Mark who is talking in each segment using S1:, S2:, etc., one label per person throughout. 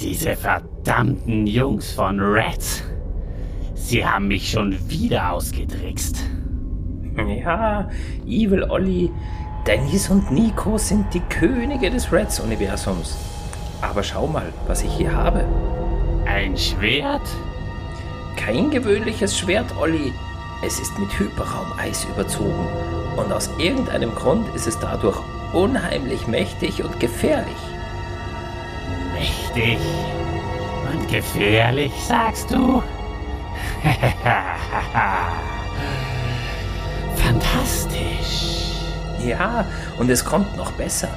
S1: Diese verdammten Jungs von Reds. Sie haben mich schon wieder ausgetrickst.
S2: Ja, Evil Olli, Dennis und Nico sind die Könige des Reds-Universums. Aber schau mal, was ich hier habe.
S1: Ein Schwert?
S2: Kein gewöhnliches Schwert, Olli. Es ist mit Hyperraumeis überzogen. Und aus irgendeinem Grund ist es dadurch unheimlich mächtig und gefährlich.
S1: Mächtig und gefährlich, sagst du? Fantastisch.
S2: Ja, und es kommt noch besser.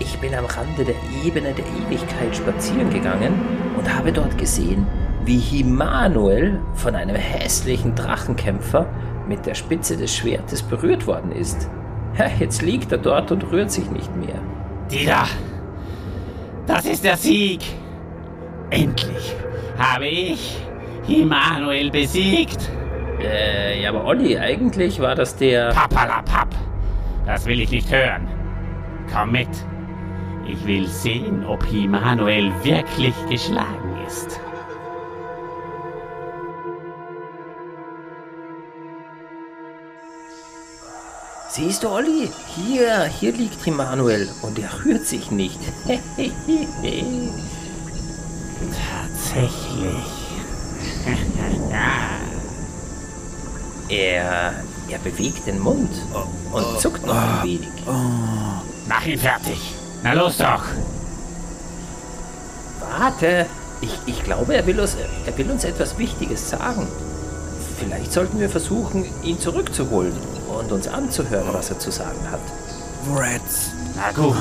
S2: Ich bin am Rande der Ebene der Ewigkeit spazieren gegangen und habe dort gesehen, wie Himanuel von einem hässlichen Drachenkämpfer mit der Spitze des Schwertes berührt worden ist. Jetzt liegt er dort und rührt sich nicht mehr.
S1: Dieter, das ist der Sieg. Endlich habe ich Immanuel besiegt.
S2: Äh, ja, aber Olli, eigentlich war das der...
S1: Papalapap. Das will ich nicht hören. Komm mit. Ich will sehen, ob Immanuel wirklich geschlagen ist.
S2: Siehst du, Olli? Hier, hier liegt Immanuel und er rührt sich nicht.
S1: Tatsächlich.
S2: er, er bewegt den Mund und zuckt noch ein wenig.
S1: Mach ihn fertig. Na los doch.
S2: Warte, ich, ich glaube, er will, uns, er will uns etwas Wichtiges sagen. Vielleicht sollten wir versuchen, ihn zurückzuholen und uns anzuhören, was er zu sagen hat.
S3: Reds.
S1: Na gut.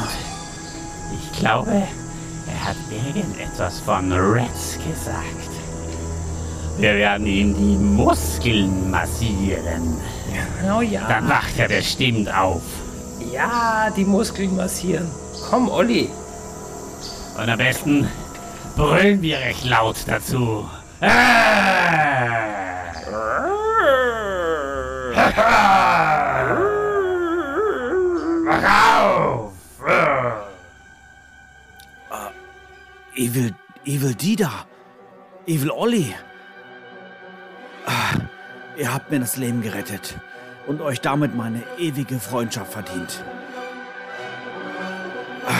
S1: Ich glaube, er hat irgendetwas von Reds gesagt. Wir werden ihm die Muskeln massieren.
S2: Oh ja.
S1: Dann wacht er bestimmt auf.
S2: Ja, die Muskeln massieren. Komm, Olli.
S1: Und am besten brüllen wir recht laut dazu. Ah! Wach auf!
S3: Evil, Evil Dida. Evil Olli. Ah, ihr habt mir das Leben gerettet und euch damit meine ewige Freundschaft verdient. Ah,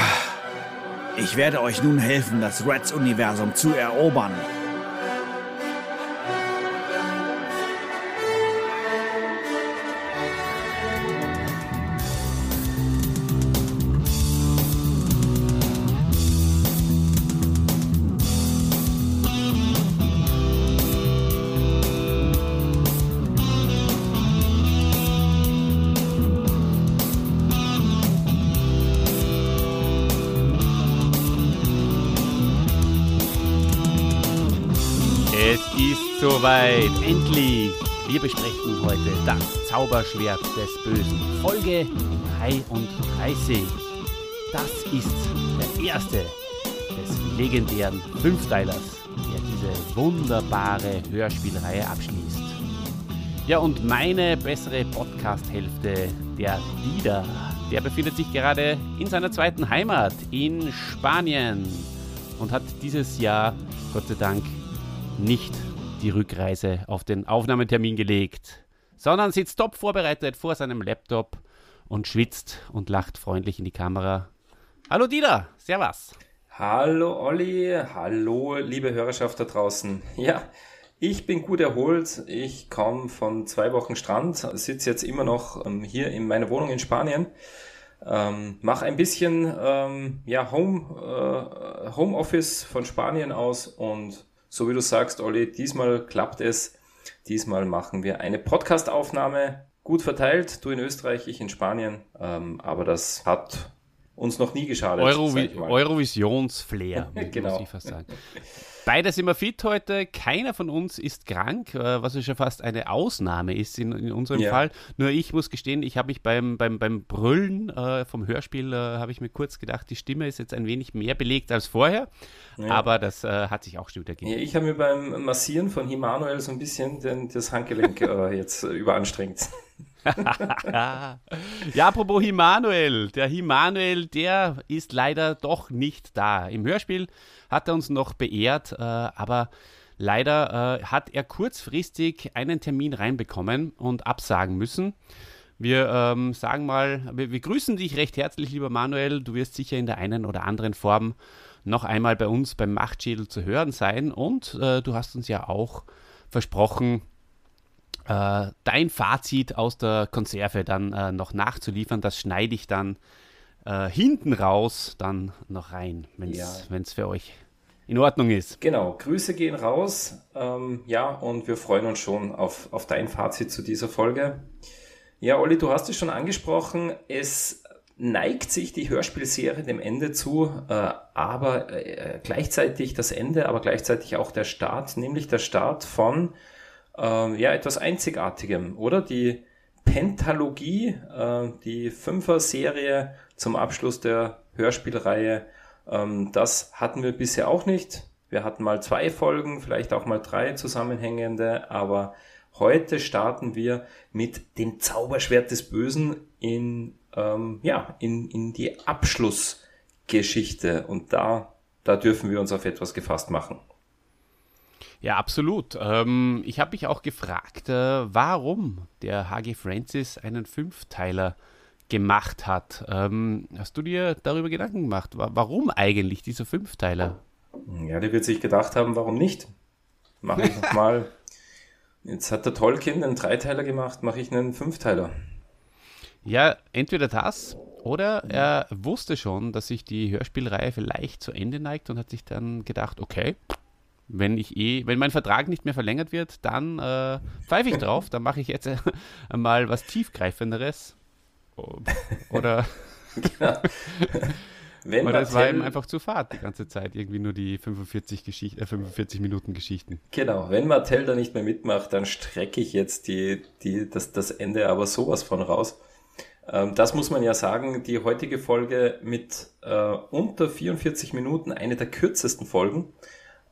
S3: ich werde euch nun helfen, das Reds-Universum zu erobern.
S4: Soweit, endlich! Wir besprechen heute das Zauberschwert des Bösen, Folge 33. Das ist der erste des legendären Fünfteilers, der diese wunderbare Hörspielreihe abschließt. Ja, und meine bessere Podcast-Hälfte, der Dieter, der befindet sich gerade in seiner zweiten Heimat in Spanien und hat dieses Jahr, Gott sei Dank, nicht die Rückreise auf den Aufnahmetermin gelegt, sondern sitzt top vorbereitet vor seinem Laptop und schwitzt und lacht freundlich in die Kamera. Hallo Dieter, servus.
S5: Hallo Olli, hallo liebe Hörerschaft da draußen. Ja, ich bin gut erholt. Ich komme von zwei Wochen Strand, sitze jetzt immer noch ähm, hier in meiner Wohnung in Spanien. Ähm, mach ein bisschen ähm, ja, Home, äh, Homeoffice von Spanien aus und so wie du sagst, Olli, diesmal klappt es. Diesmal machen wir eine Podcast-Aufnahme. Gut verteilt, du in Österreich, ich in Spanien. Ähm, aber das hat uns noch nie geschadet.
S4: Eurovi. Eurovisionsflair,
S5: Genau.
S4: muss ich fast sagen. Beide sind wir fit heute. Keiner von uns ist krank, äh, was ja schon fast eine Ausnahme ist in, in unserem
S5: Ja.
S4: Fall. Nur ich muss gestehen, ich habe mich beim, beim, beim Brüllen äh, vom Hörspiel, äh, habe ich mir kurz gedacht, die Stimme ist jetzt ein wenig mehr belegt als vorher.
S5: Ja.
S4: Aber das äh, hat sich auch schon wieder gegeben.
S5: Ja, ich habe mir beim Massieren von Himanuel so ein bisschen den, das Handgelenk äh, jetzt äh, überanstrengt.
S4: ja, apropos Himanuel. Der Himanuel, der ist leider doch nicht da. Im Hörspiel hat er uns noch beehrt, äh, aber leider äh, hat er kurzfristig einen Termin reinbekommen und absagen müssen. Wir ähm, sagen mal, wir, wir, grüßen dich recht herzlich, lieber Manuel. Du wirst sicher in der einen oder anderen Form noch einmal bei uns beim Machtschädel zu hören sein. Und äh, du hast uns ja auch versprochen, äh, dein Fazit aus der Konserve dann äh, noch nachzuliefern. Das schneide ich dann äh, hinten raus dann noch rein, wenn es ja. für euch in Ordnung ist.
S2: Genau, Grüße gehen raus. Ähm, ja, und wir freuen uns schon auf, auf dein Fazit zu dieser Folge. Ja, Olli, du hast es schon angesprochen. Es neigt sich die Hörspielserie dem Ende zu, äh, aber äh, gleichzeitig das Ende, aber gleichzeitig auch der Start, nämlich der Start von äh, ja etwas Einzigartigem, oder? Die Pentalogie, äh, die Fünfer-Serie zum Abschluss der Hörspielreihe, ähm, das hatten wir bisher auch nicht. Wir hatten mal zwei Folgen, vielleicht auch mal drei zusammenhängende, aber Heute starten wir mit dem Zauberschwert des Bösen in, ähm, ja, in, in die Abschlussgeschichte. Und da, da dürfen wir uns auf etwas gefasst machen.
S4: Ja, absolut. Ähm, ich habe mich auch gefragt, äh, warum der H.G. Francis einen Fünfteiler gemacht hat. Ähm, hast du dir darüber Gedanken gemacht? Warum eigentlich dieser Fünfteiler?
S2: Ja, der wird sich gedacht haben, warum nicht? Mache ich nochmal Jetzt hat der Tolkien einen Dreiteiler gemacht, mache ich einen Fünfteiler.
S4: Ja, entweder das oder er wusste schon, dass sich die Hörspielreihe vielleicht zu Ende neigt und hat sich dann gedacht, okay, wenn ich eh, wenn mein Vertrag nicht mehr verlängert wird, dann äh, pfeife ich drauf, dann mache ich jetzt äh, mal was tiefgreifenderes. Oder genau. Wenn Oder es war ihm einfach zu fad die ganze Zeit, irgendwie nur die 45, Geschicht äh, 45 Minuten Geschichten.
S2: Genau, wenn Martell da nicht mehr mitmacht, dann strecke ich jetzt die, die, das, das Ende aber sowas von raus. Ähm, das muss man ja sagen, die heutige Folge mit äh, unter 44 Minuten, eine der kürzesten Folgen.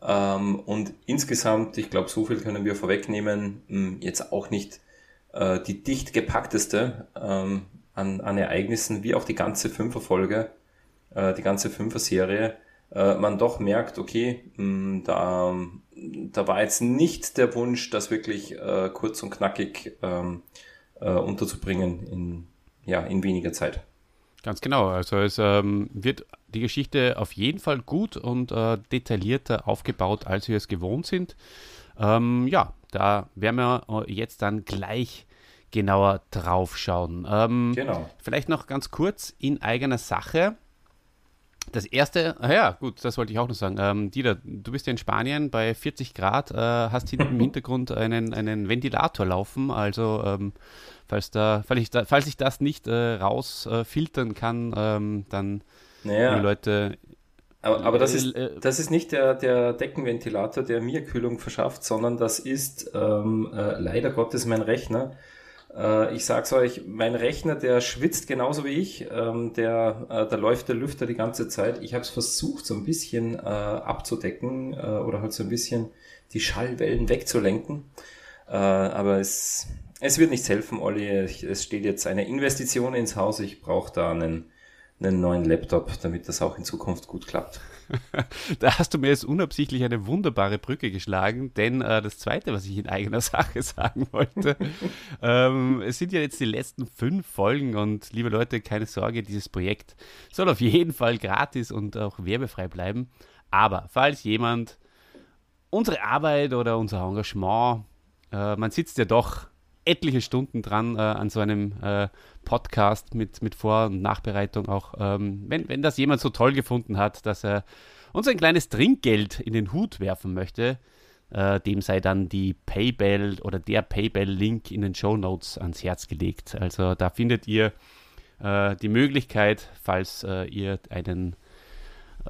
S2: Ähm, und insgesamt, ich glaube, so viel können wir vorwegnehmen, hm, jetzt auch nicht äh, die dicht gepackteste ähm, an, an Ereignissen, wie auch die ganze Fünferfolge äh, die ganze Fünfer-Serie, äh, man doch merkt, okay, hm, da, da war jetzt nicht der Wunsch, das wirklich kurz und knackig ähm, äh, unterzubringen in, ja, in weniger Zeit.
S4: Ganz genau. Also es ähm, wird die Geschichte auf jeden Fall gut und äh, detaillierter aufgebaut, als wir es gewohnt sind. Ähm, ja, da werden wir äh, jetzt dann gleich genauer drauf schauen. Ähm, genau. Vielleicht noch ganz kurz in eigener Sache. Das erste, ah ja, gut, das wollte ich auch noch sagen. Ähm, Dieter, du bist ja in Spanien bei 40 Grad, äh, hast hinten im Hintergrund einen, einen Ventilator laufen. Also, ähm, falls, da, falls, ich da, falls ich das nicht äh, rausfiltern äh, kann, ähm, dann
S2: naja. die Leute. Aber, aber das, ist, das ist nicht der, der Deckenventilator, der mir Kühlung verschafft, sondern das ist ähm, äh, leider Gottes mein Rechner äh, ich sag's euch, mein Rechner, der schwitzt genauso wie ich. Ähm, der, äh, da läuft der Lüfter die ganze Zeit. Ich habe es versucht, so ein bisschen äh, abzudecken äh, oder halt so ein bisschen die Schallwellen wegzulenken. Äh, aber es, es wird nichts helfen, Olli. Es steht jetzt eine Investition ins Haus. Ich brauche da einen, einen neuen Laptop, damit das auch in Zukunft gut klappt.
S4: da hast du mir jetzt unabsichtlich eine wunderbare Brücke geschlagen, denn äh, das Zweite, was ich in eigener Sache sagen wollte, ähm, es sind ja jetzt die letzten fünf Folgen und liebe Leute, keine Sorge, dieses Projekt soll auf jeden Fall gratis und auch werbefrei bleiben. Aber falls jemand unsere Arbeit oder unser Engagement, äh, man sitzt ja doch etliche Stunden dran äh, an so einem äh, Podcast mit, mit Vor- und Nachbereitung auch. Ähm, wenn, wenn das jemand so toll gefunden hat, dass er uns ein kleines Trinkgeld in den Hut werfen möchte, äh, dem sei dann die Paybell oder der Paybell-Link in den Show Notes ans Herz gelegt. Also da findet ihr äh, die Möglichkeit, falls äh, ihr einen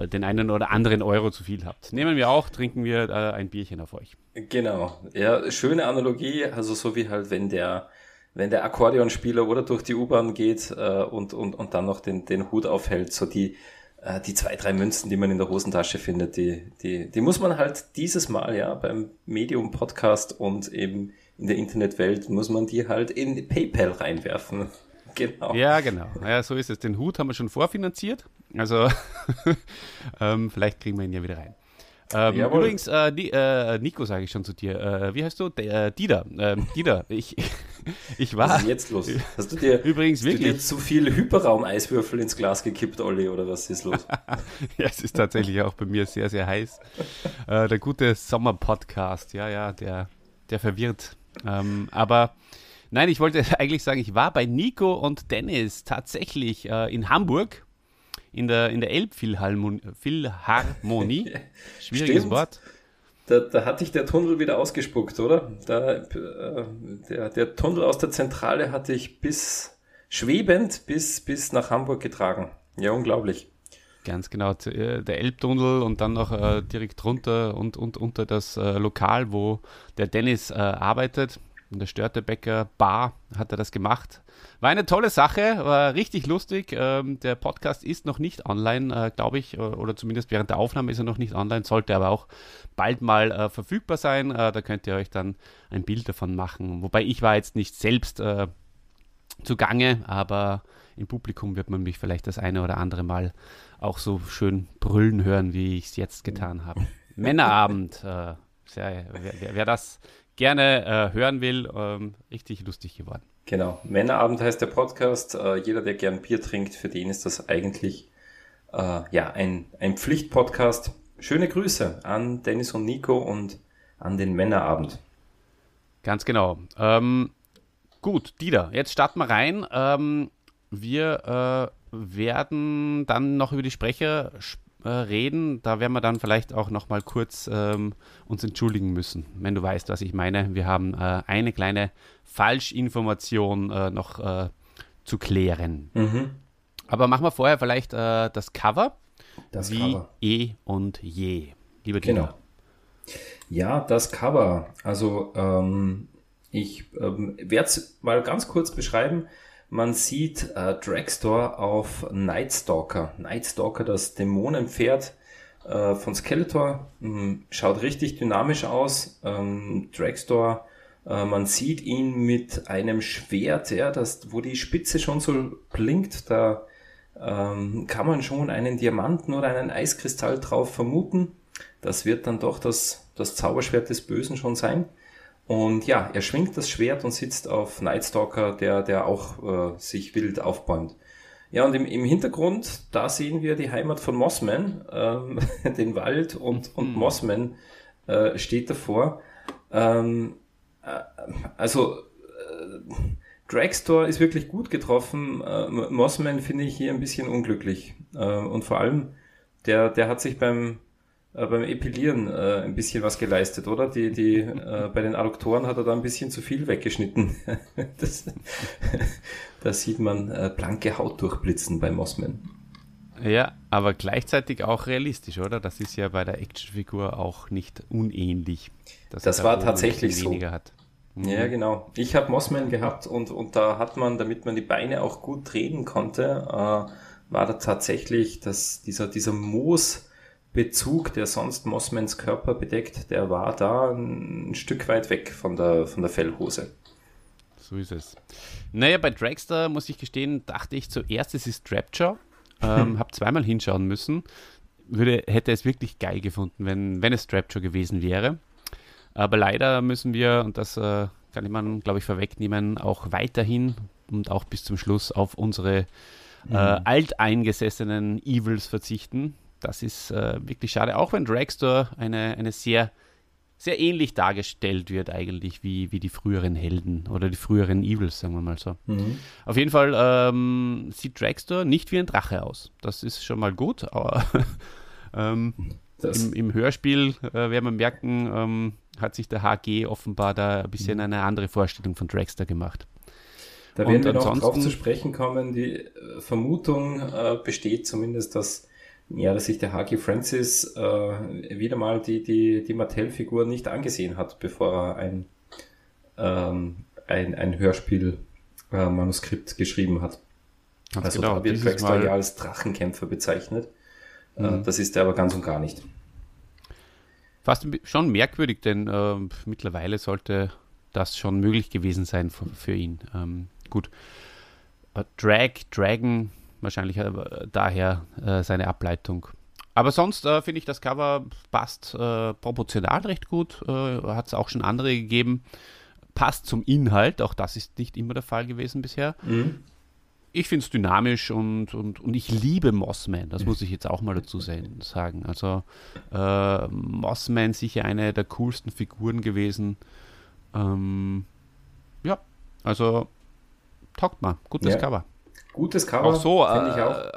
S4: den einen oder anderen Euro zu viel habt. Nehmen wir auch, trinken wir äh, ein Bierchen auf euch.
S2: Genau. Ja, schöne Analogie, also so wie halt, wenn der, wenn der Akkordeonspieler oder durch die U-Bahn geht äh, und, und, und dann noch den, den Hut aufhält, so die, äh, die zwei, drei Münzen, die man in der Hosentasche findet, die, die, die muss man halt dieses Mal ja beim Medium-Podcast und eben in der Internetwelt muss man die halt in PayPal reinwerfen.
S4: Genau. Ja, genau. Ja, so ist es. Den Hut haben wir schon vorfinanziert. Also ähm, vielleicht kriegen wir ihn ja wieder rein. Ähm, übrigens, äh, die, äh, Nico sage ich schon zu dir. Äh, wie heißt du? D äh, Dieter. Ähm, Dieter, ich, ich war.
S2: Was ist jetzt los? Hast du dir,
S4: übrigens wirklich
S2: du dir zu viel Hyperraum-Eiswürfel ins Glas gekippt, Olli, oder was ist los?
S4: ja, es ist tatsächlich auch bei mir sehr, sehr heiß. Äh, der gute Sommer-Podcast, ja, ja, der, der verwirrt. Ähm, aber nein, ich wollte eigentlich sagen, ich war bei Nico und Dennis tatsächlich äh, in Hamburg in der, in der Elbphilharmonie. Schwieriges Stimmt. Wort.
S2: Da, da hat dich der Tunnel wieder ausgespuckt, oder? Da, äh, der, der Tunnel aus der Zentrale hat dich bis schwebend bis, bis nach Hamburg getragen. Ja, unglaublich.
S4: Ganz genau, äh, der Elbtunnel und dann noch äh, direkt runter und, und unter das äh, Lokal, wo der Dennis äh, arbeitet. In der Störtebäcker Bar hat er das gemacht. War eine tolle Sache, war richtig lustig. Ähm, der Podcast ist noch nicht online, äh, glaube ich, oder zumindest während der Aufnahme ist er noch nicht online, sollte aber auch bald mal äh, verfügbar sein. Äh, da könnt ihr euch dann ein Bild davon machen. Wobei ich war jetzt nicht selbst äh, zugange, aber im Publikum wird man mich vielleicht das eine oder andere Mal auch so schön brüllen hören, wie ich es jetzt getan habe. Männerabend, äh, sehr, wer, wer, das gerne äh, hören will, ähm, richtig lustig geworden.
S2: Genau, Männerabend heißt der Podcast. Äh, jeder, der gern Bier trinkt, für den ist das eigentlich äh, ja ein, ein Pflichtpodcast. Schöne Grüße an Dennis und Nico und an den Männerabend.
S4: Ganz genau. Ähm, gut, Dieter, jetzt starten wir rein. Ähm, wir äh, werden dann noch über die Sprecher sprechen äh, reden. Da werden wir dann vielleicht auch noch mal kurz ähm, uns entschuldigen müssen, wenn du weißt, was ich meine. Wir haben äh, eine kleine Falschinformation äh, noch äh, zu klären. Mhm. Aber machen wir vorher vielleicht äh, das Cover.
S2: Das
S4: wie Cover. eh und je. Lieber Dieter. Genau.
S2: Ja, das Cover. Also ähm, ich ähm, werde es mal ganz kurz beschreiben. Man sieht äh, Dragstore auf Nightstalker. Nightstalker, das Dämonenpferd äh, von Skeletor. Mhm, schaut richtig dynamisch aus. Ähm, Dragstore, äh, man sieht ihn mit einem Schwert, ja, das, wo die Spitze schon so blinkt. Da ähm, kann man schon einen Diamanten oder einen Eiskristall drauf vermuten. Das wird dann doch das, das Zauberschwert des Bösen schon sein. Und ja, er schwingt das Schwert und sitzt auf Nightstalker, der, der auch äh, sich wild aufbäumt. Ja, und im, im Hintergrund, da sehen wir die Heimat von Mossman, ähm, den Wald und, und mhm. Mossman äh, steht davor. Ähm, äh, also, äh, Dragstore ist wirklich gut getroffen. Äh, Mossman finde ich hier ein bisschen unglücklich. Äh, und vor allem, der, der hat sich beim, äh, beim Epilieren äh, ein bisschen was geleistet, oder? Die, die, äh, bei den Adduktoren hat er da ein bisschen zu viel weggeschnitten. das, da sieht man äh, blanke Haut durchblitzen bei Mossman.
S4: Ja, aber gleichzeitig auch realistisch, oder? Das ist ja bei der Actionfigur auch nicht unähnlich.
S2: Das war tatsächlich so.
S4: Hat.
S2: Mhm. Ja, genau. Ich habe Mossman gehabt und, und da hat man, damit man die Beine auch gut drehen konnte, äh, war da tatsächlich dass dieser, dieser Moos Bezug, der sonst Mossmans Körper bedeckt, der war da ein Stück weit weg von der, von der Fellhose.
S4: So ist es. Naja, bei Dragster muss ich gestehen, dachte ich zuerst, es ist Trapjaw. Ähm, Habe zweimal hinschauen müssen. Würde, hätte es wirklich geil gefunden, wenn, wenn es Trapjaw gewesen wäre. Aber leider müssen wir, und das äh, kann ich man, glaube ich, vorwegnehmen, auch weiterhin und auch bis zum Schluss auf unsere äh, mhm. alteingesessenen Evils verzichten das ist äh, wirklich schade, auch wenn Dragstore eine, eine sehr, sehr ähnlich dargestellt wird eigentlich wie, wie die früheren Helden oder die früheren Evils, sagen wir mal so. Mhm. Auf jeden Fall ähm, sieht Dragstore nicht wie ein Drache aus. Das ist schon mal gut, aber ähm, im, im, Hörspiel äh, werden wir merken, ähm, hat sich der HG offenbar da ein bisschen mhm. eine andere Vorstellung von Dragster gemacht.
S2: Da werden Und wir noch drauf zu sprechen kommen. Die äh, Vermutung äh, besteht zumindest, dass ja, dass sich der Haki Francis äh, wieder mal die, die, die Mattel-Figur nicht angesehen hat, bevor er ein, ähm, ein, ein Hörspiel-Manuskript äh, geschrieben hat. Ganz also genau, da wird Dragster ja als Drachenkämpfer bezeichnet. Äh, mhm. Äh, das ist er aber ganz und gar nicht.
S4: Fast schon merkwürdig, denn äh, mittlerweile sollte das schon möglich gewesen sein für, für ihn. Ähm, gut. Äh, Drag, Dragon, wahrscheinlich äh, daher äh, seine Ableitung. Aber sonst äh, finde ich, das Cover passt äh, proportional recht gut. Äh, Hat es auch schon andere gegeben. Passt zum Inhalt, auch das ist nicht immer der Fall gewesen bisher.
S2: Mhm.
S4: Ich finde es dynamisch und, und, und ich liebe Mossman. Das muss ich jetzt auch mal dazu sagen. Also äh, Mossman sicher eine der coolsten Figuren gewesen. Ähm, ja, also taugt mal. Gutes
S2: Ja.
S4: Cover.
S2: Gutes Cover,
S4: Auch so,
S2: finde ich
S4: äh,
S2: auch.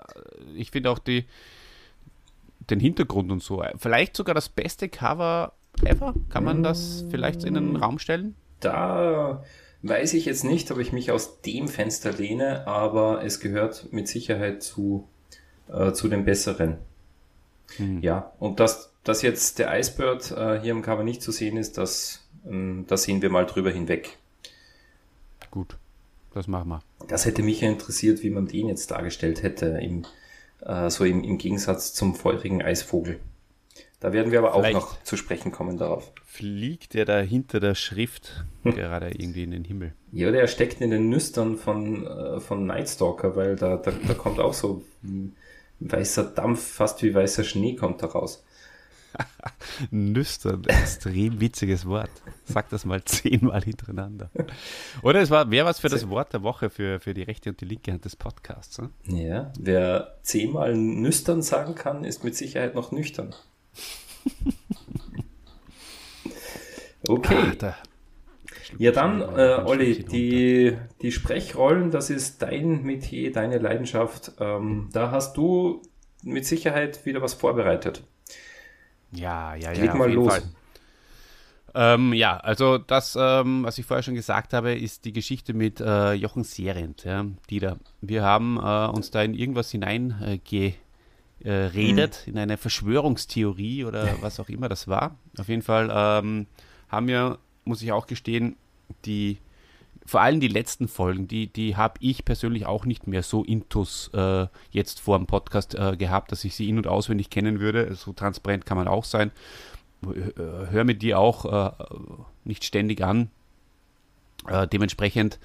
S4: ich finde auch die, den Hintergrund und so. Vielleicht sogar das beste Cover ever. Kann man das vielleicht in den Raum stellen?
S2: Da weiß ich jetzt nicht, ob ich mich aus dem Fenster lehne, aber es gehört mit Sicherheit zu, äh, zu den besseren.
S4: Hm.
S2: Ja, und dass, dass jetzt der Icebird äh, hier im Cover nicht zu sehen ist, das, ähm, da sehen wir mal drüber hinweg.
S4: Gut, das machen wir.
S2: Das hätte mich ja interessiert, wie man den jetzt dargestellt hätte, im, äh, so im, im Gegensatz zum feurigen Eisvogel. Da werden wir aber auch
S4: Vielleicht.
S2: noch zu sprechen kommen darauf.
S4: Fliegt er da hinter der Schrift gerade irgendwie in den Himmel?
S2: Ja, der steckt in den Nüstern von, äh, von Nightstalker, weil da, da, da kommt auch so ein weißer Dampf, fast wie weißer Schnee kommt da raus.
S4: Nüstern, extrem witziges Wort. Sag das mal zehnmal hintereinander. Oder es war, wäre was für das Wort der Woche für, für die rechte und die linke Hand des Podcasts. Ne?
S2: Ja, wer zehnmal nüstern sagen kann, ist mit Sicherheit noch nüchtern. Okay.
S4: Ah, da-
S2: Ja, dann, äh, Olli, die, die Sprechrollen, das ist dein Metier, deine Leidenschaft. Ähm, da hast du mit Sicherheit wieder was vorbereitet.
S4: Ja, ja, ja.
S2: Leg mal los.
S4: Ähm, ja, also das, ähm, was ich vorher schon gesagt habe, ist die Geschichte mit äh, Jochen Serent, ja, Dieter. Wir haben äh, uns da in irgendwas hineingeredet, äh, redet, in eine Verschwörungstheorie oder was auch immer das war. Auf jeden Fall ähm, haben wir, muss ich auch gestehen, die vor allem die letzten Folgen, die, die habe ich persönlich auch nicht mehr so intus äh, jetzt vor dem Podcast äh, gehabt, dass ich sie in- und auswendig kennen würde. So transparent kann man auch sein. Äh, Hör mir die auch äh, nicht ständig an. Äh, dementsprechend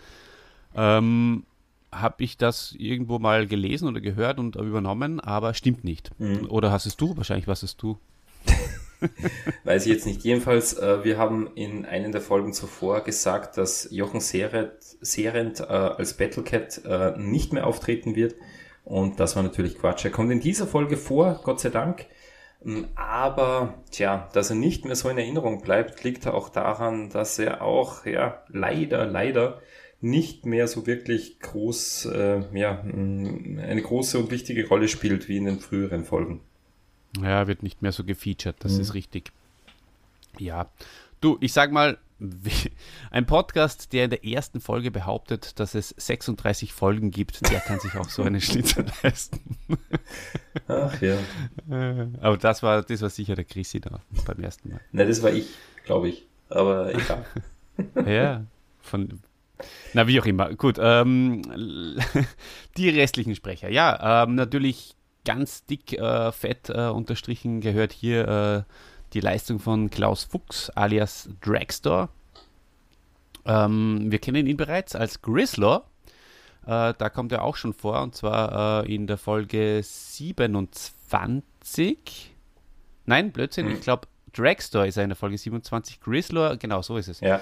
S4: ähm, habe ich das irgendwo mal gelesen oder gehört und übernommen, aber stimmt nicht.
S2: Mhm.
S4: Oder hast es du? Wahrscheinlich was es du.
S2: Weiß ich jetzt nicht. Jedenfalls, äh, wir haben in einer der Folgen zuvor gesagt, dass Jochen Serent, äh, als Battlecat äh, nicht mehr auftreten wird. Und das war natürlich Quatsch. Er kommt in dieser Folge vor, Gott sei Dank. Ähm, Aber, tja, dass er nicht mehr so in Erinnerung bleibt, liegt auch daran, dass er auch, ja, leider, leider nicht mehr so wirklich groß, äh, ja, mh, eine große und wichtige Rolle spielt wie in den früheren Folgen.
S4: Ja, wird nicht mehr so gefeatured, das
S2: Mhm.
S4: ist richtig. Ja, du, ich sag mal, ein Podcast, der in der ersten Folge behauptet, dass es 36 Folgen gibt, der kann sich auch so einen Schlitzer leisten.
S2: Ach ja.
S4: Äh, Aber das war, das war sicher der Chrissy da beim ersten Mal.
S2: Ne, das war ich, glaube ich. Aber egal.
S4: Ja, von. Na, wie auch immer. Gut, ähm, die restlichen Sprecher. Ja, ähm, natürlich ganz dick, äh, fett äh, unterstrichen gehört hier äh, die Leistung von Klaus Fuchs alias Dragstore. Ähm, wir kennen ihn bereits als Grislaw. Äh, da kommt er auch schon vor, und zwar äh, in der Folge 27. Nein, Blödsinn, ich glaube, Dragstore ist er in der Folge 27. Grislaw, genau so ist es.
S2: Ja.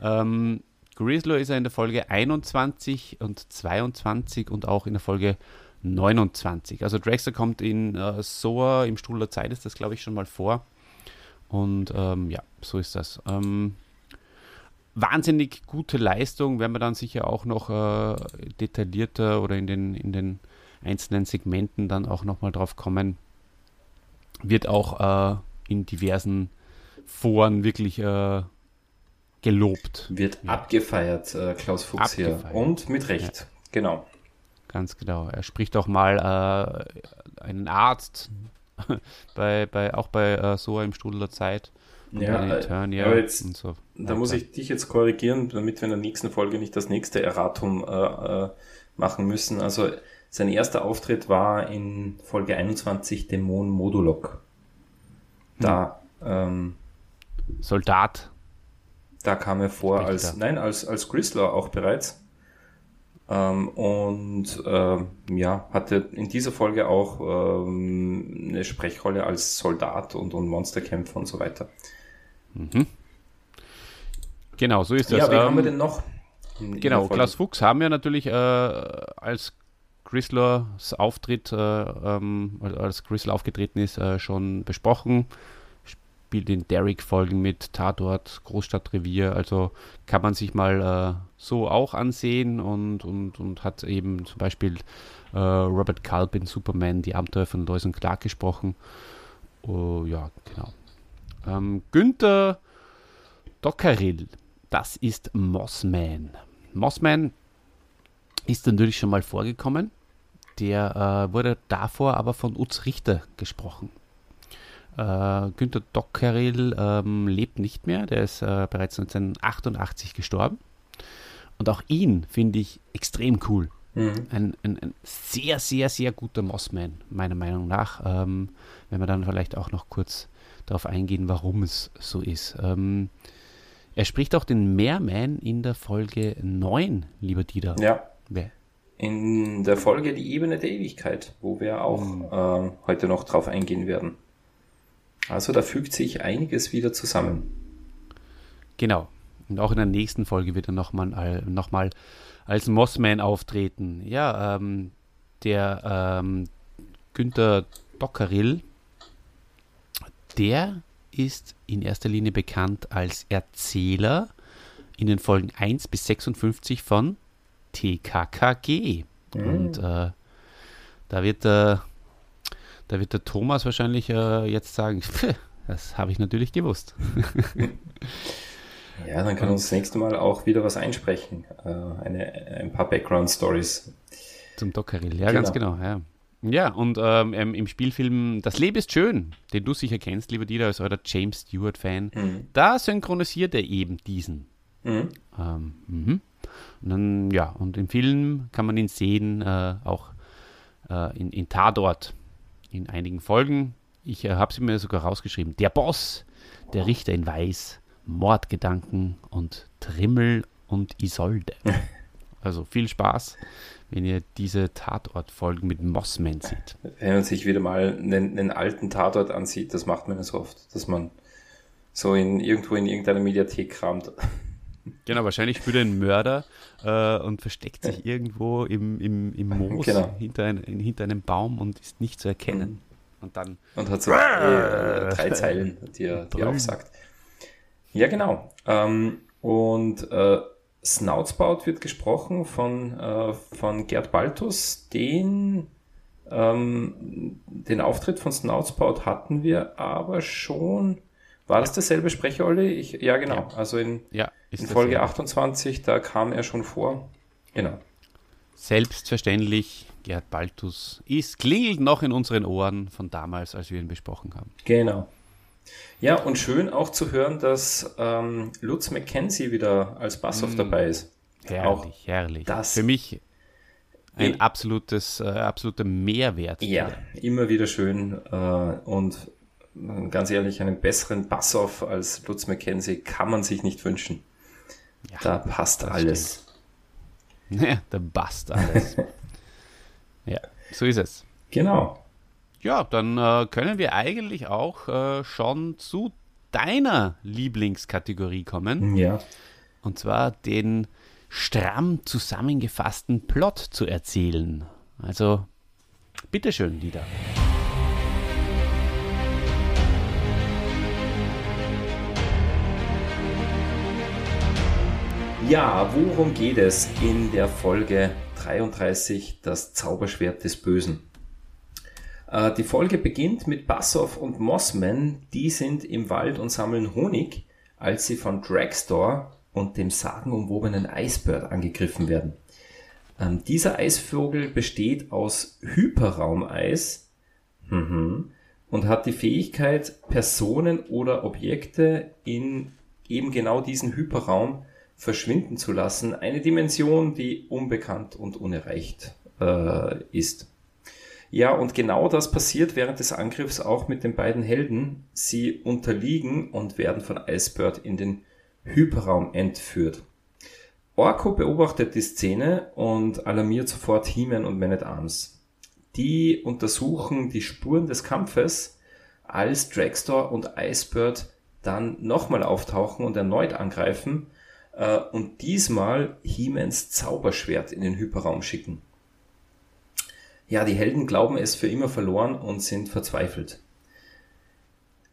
S4: Ähm, Grizzlo ist er in der Folge 21 und 22 und auch in der Folge 29. Also Dragster kommt in äh, Soa, im Stuhl der Zeit ist das, glaube ich, schon mal vor. Und ähm, ja, so ist das. Ähm, wahnsinnig gute Leistung, werden wir dann sicher auch noch äh, detaillierter oder in den, in den einzelnen Segmenten dann auch nochmal drauf kommen. Wird auch äh, in diversen Foren wirklich äh, gelobt.
S2: Wird
S4: Ja.
S2: abgefeiert, äh, Klaus Fuchs hier.
S4: Abgefeiert.
S2: Und mit Recht. Genau.
S4: Ganz genau. Er spricht auch mal äh, einen Arzt, bei, bei, auch bei äh, Soa im Strudel der Zeit.
S2: Ja, äh,
S4: Eternia
S2: aber jetzt-
S4: so.
S2: Da muss ich dich jetzt korrigieren, damit wir in der nächsten Folge nicht das nächste Erratum äh, äh, machen müssen. Also sein erster Auftritt war in Folge 21 Dämon Modulok. Da, ähm,
S4: Soldat.
S2: Da kam er vor als, nein, als, als Grizzler auch bereits. Ähm, und ähm, ja, hatte in dieser Folge auch ähm, eine Sprechrolle als Soldat und, und Monsterkämpfer und so weiter.
S4: Mhm. Genau, so ist das.
S2: Ja, wen haben wir denn noch?
S4: Genau, Klaus Fuchs haben wir natürlich äh, als Grizzlers Auftritt, äh, ähm, als Grizzler aufgetreten ist, äh, schon besprochen. Spielt in Derrick-Folgen mit, Tatort, Großstadtrevier, also kann man sich mal äh, so auch ansehen und, und, und hat eben zum Beispiel äh, Robert Culp in Superman, die Abenteuer von Lois und Clark gesprochen. Oh, ja, genau. Ähm, Günther Dockeril, das ist Mossman. Mossman ist natürlich schon mal vorgekommen. Der äh, wurde davor aber von Utz Richter gesprochen. Äh, Günter Dockeril ähm, lebt nicht mehr, der ist äh, bereits 1988 gestorben. Und auch ihn finde ich extrem cool. Mhm. Ein, ein, ein, sehr, sehr, sehr guter Mossman, meiner Meinung nach. Ähm, wenn wir dann vielleicht auch noch kurz darauf eingehen, warum es so ist. Ähm, er spricht auch den Meerman in der Folge 9, lieber Dieter.
S2: Ja. Wer? in der Folge die Ebene der Ewigkeit, wo wir auch mhm. äh, heute noch drauf eingehen werden. Also da fügt sich einiges wieder zusammen.
S4: Genau. Und auch in der nächsten Folge wird er nochmal noch mal als Mossman auftreten. Ja, ähm, der ähm, Günther Dockeril, der ist in erster Linie bekannt als Erzähler in den Folgen 1 bis 56 von TKKG. Mhm. Und äh, da wird der, da wird der Thomas wahrscheinlich äh, jetzt sagen, das habe ich natürlich gewusst.
S2: ja, dann kann uns das nächste Mal auch wieder was einsprechen. Äh, eine, ein paar Background-Stories.
S4: Zum Dockeril, ja, genau. ganz genau. Ja. Ja, und ähm, im Spielfilm Das Leben ist schön, den du sicher kennst, lieber Dieter, als euer James Stewart-Fan, mhm. da synchronisiert er eben diesen. Mhm. Ähm, mhm. Und dann, ja, und im Film kann man ihn sehen, äh, auch äh, in, in Tatort, in einigen Folgen. Ich äh, habe sie mir sogar rausgeschrieben. Der Boss, der Richter in Weiß, Mordgedanken und Trimmel und Isolde. Also viel Spaß, wenn ihr diese Tatort-Folgen mit Mossman seht.
S2: Wenn man sich wieder mal einen, einen, alten Tatort ansieht, das macht man ja so oft, dass man so in irgendwo in irgendeiner Mediathek kramt.
S4: Genau, wahrscheinlich spielt er einen Mörder äh, und versteckt sich irgendwo im, im, im Moos genau. hinter, ein, hinter einem Baum und ist nicht zu erkennen. Mhm. Und dann.
S2: Und hat so äh, drei Zeilen, die er, die er aufsagt. Ja, genau. Ähm, und äh, Snoutspout wird gesprochen von, äh, von Gerd Baltus. Den, ähm, den Auftritt von Snoutspout hatten wir aber schon. War das derselbe Sprecher, Olli? Ich, ja, genau. Ja. Also in, ja, in Folge 28, da kam er schon vor. Genau.
S4: Selbstverständlich, Gerd Baltus ist, klingelt noch in unseren Ohren von damals, als wir ihn besprochen haben.
S2: Genau. Ja, und schön auch zu hören, dass ähm, Lutz McKenzie wieder als Bassoff mm, dabei ist.
S4: Herrlich, auch herrlich. Das Für mich ein absolutes, äh, absoluter Mehrwert.
S2: Ja, immer wieder schön. Äh, und ganz ehrlich, einen besseren Bassoff als Lutz McKenzie kann man sich nicht wünschen. Ja, da passt alles.
S4: Ja, da passt alles. ja, so ist es.
S2: Genau.
S4: Ja, dann äh, können wir eigentlich auch äh, schon zu deiner Lieblingskategorie kommen.
S2: Ja.
S4: Und zwar den stramm zusammengefassten Plot zu erzählen. Also, bitteschön, Dieter.
S2: Ja, worum geht es in der Folge 33, das Zauberschwert des Bösen? Äh, die Folge beginnt mit Bassoff und Mossman, die sind im Wald und sammeln Honig, als sie von Dragstore und dem sagenumwobenen Eisbird angegriffen werden. Ähm, dieser Eisvogel besteht aus Hyperraumeis mhm, und hat die Fähigkeit, Personen oder Objekte in eben genau diesen Hyperraum verschwinden zu lassen. Eine Dimension, die unbekannt und unerreicht äh, ist. Ja, und genau das passiert während des Angriffs auch mit den beiden Helden. Sie unterliegen und werden von Icebird in den Hyperraum entführt. Orko beobachtet die Szene und alarmiert sofort He-Man und Man at Arms. Die untersuchen die Spuren des Kampfes, als Dragstore und Icebird dann nochmal auftauchen und erneut angreifen äh, und diesmal He-Mans Zauberschwert in den Hyperraum schicken. Ja, die Helden glauben es für immer verloren und sind verzweifelt.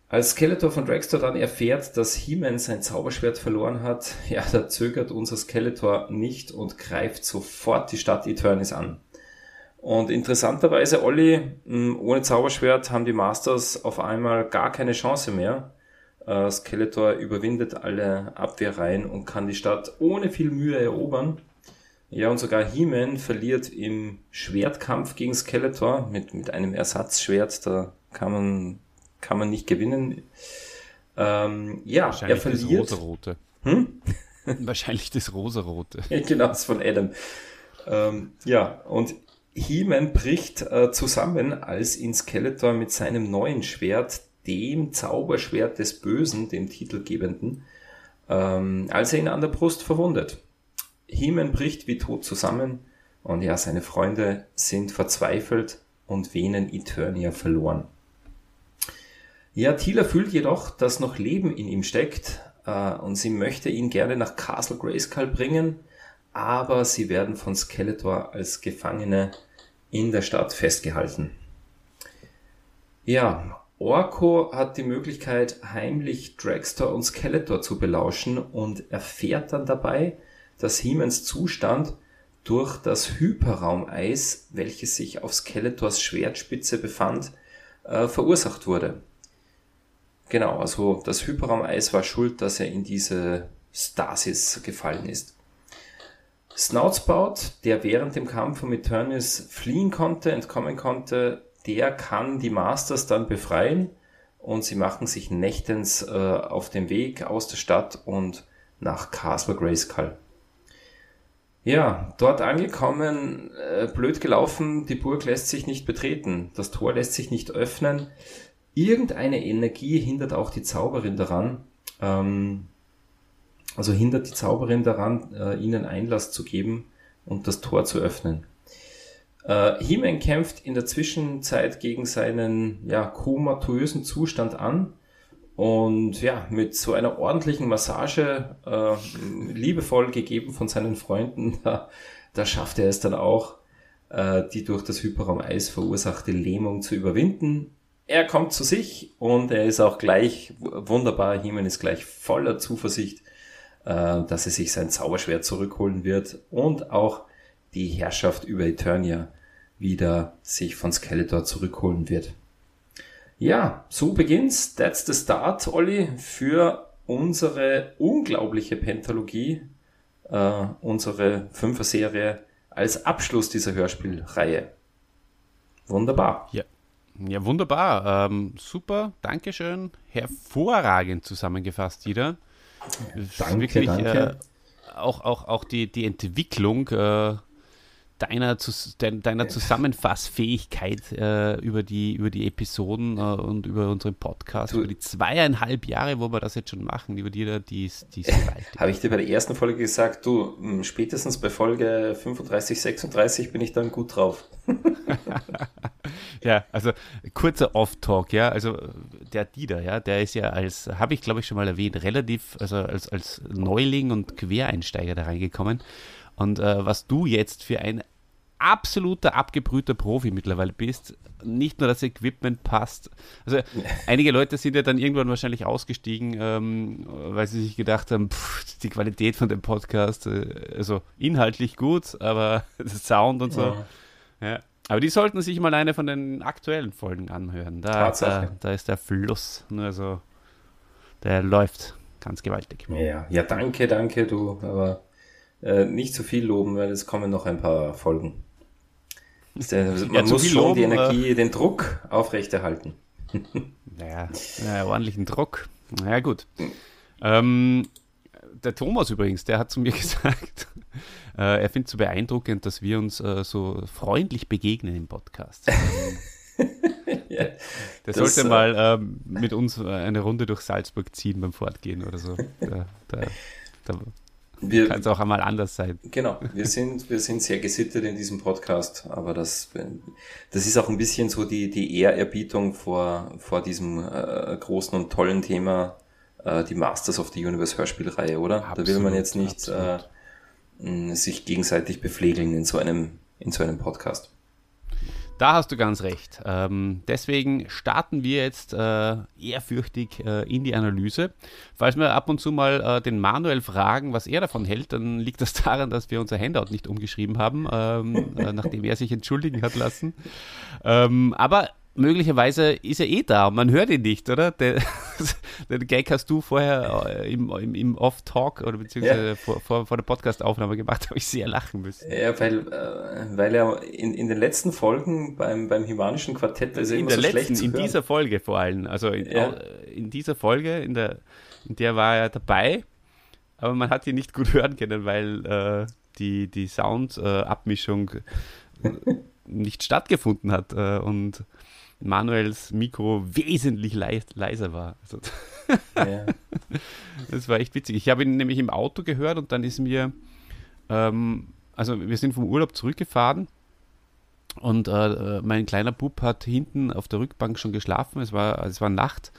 S2: Als Skeletor von Dragstore dann erfährt, dass He-Man sein Zauberschwert verloren hat, ja, da zögert unser Skeletor nicht und greift sofort die Stadt Eternis an. Und interessanterweise, Olli, ohne Zauberschwert haben die Masters auf einmal gar keine Chance mehr. Äh, Skeletor überwindet alle Abwehrreihen und kann die Stadt ohne viel Mühe erobern. Ja, und sogar He-Man verliert im Schwertkampf gegen Skeletor mit, mit einem Ersatzschwert. Da kann man kann man nicht gewinnen. Ähm, ja, er verliert.
S4: Das rosarote. Hm? Wahrscheinlich das rosarote.
S2: genau, das von Adam. Ähm, ja, und He-Man bricht äh, zusammen, als ihn Skeletor mit seinem neuen Schwert, dem Zauberschwert des Bösen, dem Titelgebenden, ähm, als er ihn an der Brust verwundet. He-Man bricht wie tot zusammen und ja, seine Freunde sind verzweifelt und wähnen Eternia verloren. Ja, Tila fühlt jedoch, dass noch Leben in ihm steckt äh, und sie möchte ihn gerne nach Castle Grayskull bringen, aber sie werden von Skeletor als Gefangene in der Stadt festgehalten. Ja, Orko hat die Möglichkeit, heimlich Dragster und Skeletor zu belauschen und erfährt dann dabei, dass Hemans Zustand durch das Hyperraumeis, welches sich auf Skeletors Schwertspitze befand, äh, verursacht wurde. Genau, also das Hyperraumeis war schuld, dass er in diese Stasis gefallen ist. Snoutspout, der während dem Kampf um Eternis fliehen konnte, entkommen konnte, der kann die Masters dann befreien und sie machen sich nächtens äh, auf den Weg aus der Stadt und nach Castle Grayskull. Ja, dort angekommen, äh, blöd gelaufen, die Burg lässt sich nicht betreten, das Tor lässt sich nicht öffnen, irgendeine Energie hindert auch die Zauberin daran, ähm, also hindert die Zauberin daran, äh, ihnen Einlass zu geben und das Tor zu öffnen. Äh, He-Man kämpft in der Zwischenzeit gegen seinen ja, komatösen Zustand an und ja, mit so einer ordentlichen Massage, äh, liebevoll gegeben von seinen Freunden, da, da schafft er es dann auch, äh, die durch das Hyperraum-Eis verursachte Lähmung zu überwinden er kommt zu sich und er ist auch gleich wunderbar. Heeman ist gleich voller Zuversicht, äh, dass er sich sein Zauberschwert zurückholen wird und auch die Herrschaft über Eternia wieder sich von Skeletor zurückholen wird. Ja, so beginnt's. That's the start, Olli, für unsere unglaubliche Pentalogie, äh, unsere Fünfer-Serie als Abschluss dieser Hörspielreihe. Wunderbar.
S4: Ja, ja, wunderbar. Ähm, super, Dankeschön. Hervorragend zusammengefasst, wieder.
S2: Danke, wirklich, danke.
S4: Äh, auch, auch, auch die, die Entwicklung äh, deiner, deiner Zusammenfassfähigkeit äh, über, die, über die Episoden äh, und über unseren Podcast, du, über die zweieinhalb Jahre, wo wir das jetzt schon machen, über die, die ist, die
S2: Habe ich dir bei der ersten Folge gesagt, du, spätestens bei Folge 35, 36 bin ich dann gut drauf.
S4: ja, also kurzer Off-Talk, ja, also der Dieter, ja, der ist ja als, habe ich glaube ich schon mal erwähnt, relativ, also als, als Neuling und Quereinsteiger da reingekommen. Und äh, was du jetzt für ein absoluter abgebrühter Profi mittlerweile bist. Nicht nur das Equipment passt. Also einige Leute sind ja dann irgendwann wahrscheinlich ausgestiegen, ähm, weil sie sich gedacht haben, pff, die Qualität von dem Podcast, äh, also inhaltlich gut, aber das Sound und so. Ja. ja. Aber die sollten sich mal eine von den aktuellen Folgen anhören. Da, da, da, ist der Fluss, also der läuft ganz gewaltig.
S2: Ja, ja, danke, danke, du. Aber äh, nicht zu viel loben, weil es kommen noch ein paar Folgen. Der, man ja, muss schon loben, die Energie, äh, den Druck aufrechterhalten.
S4: naja, naja, ordentlichen Druck. Naja, gut. Ähm, der Thomas übrigens, der hat zu mir gesagt, äh, er findet es so beeindruckend, dass wir uns äh, so freundlich begegnen im Podcast.
S2: ja,
S4: Der das, sollte äh, mal ähm, mit uns eine Runde durch Salzburg ziehen beim Fortgehen oder so. Da, da, da kann es auch einmal anders sein.
S2: Genau, wir sind, wir sind sehr gesittet in diesem Podcast, aber das, das ist auch ein bisschen so die, die Ehrerbietung vor, vor diesem äh, großen und tollen Thema, äh, die Masters of the Universe Hörspielreihe, oder? Absolut, da will man jetzt nicht äh, sich gegenseitig beflegeln in so einem, in so einem Podcast.
S4: Da hast du ganz recht. Ähm, deswegen starten wir jetzt äh, ehrfürchtig äh, in die Analyse. Falls wir ab und zu mal äh, den Manuel fragen, was er davon hält, dann liegt das daran, dass wir unser Handout nicht umgeschrieben haben, ähm, äh, nachdem er sich entschuldigen hat lassen. Ähm, aber möglicherweise ist er eh da man hört ihn nicht, oder? Den, den Gag hast du vorher äh, im, im, im Off-Talk oder beziehungsweise ja. vor, vor, vor, der Podcast-Aufnahme gemacht, habe ich sehr lachen müssen.
S2: Ja, weil, äh, weil er in, in den letzten Folgen beim, beim Himanischen Quartett ist er
S4: in der so letzten, In dieser Folge vor allem, also in, ja. in dieser Folge, in der, in der war er dabei, aber man hat ihn nicht gut hören können, weil äh, die, die Sound-Abmischung äh, nicht stattgefunden hat äh, und Manuels Mikro wesentlich leis leiser war. Also, ja. Das war echt witzig. Ich habe ihn nämlich im Auto gehört und dann ist mir, ähm, also wir sind vom Urlaub zurückgefahren und äh, mein kleiner Bub hat hinten auf der Rückbank schon geschlafen. Es war, es war Nacht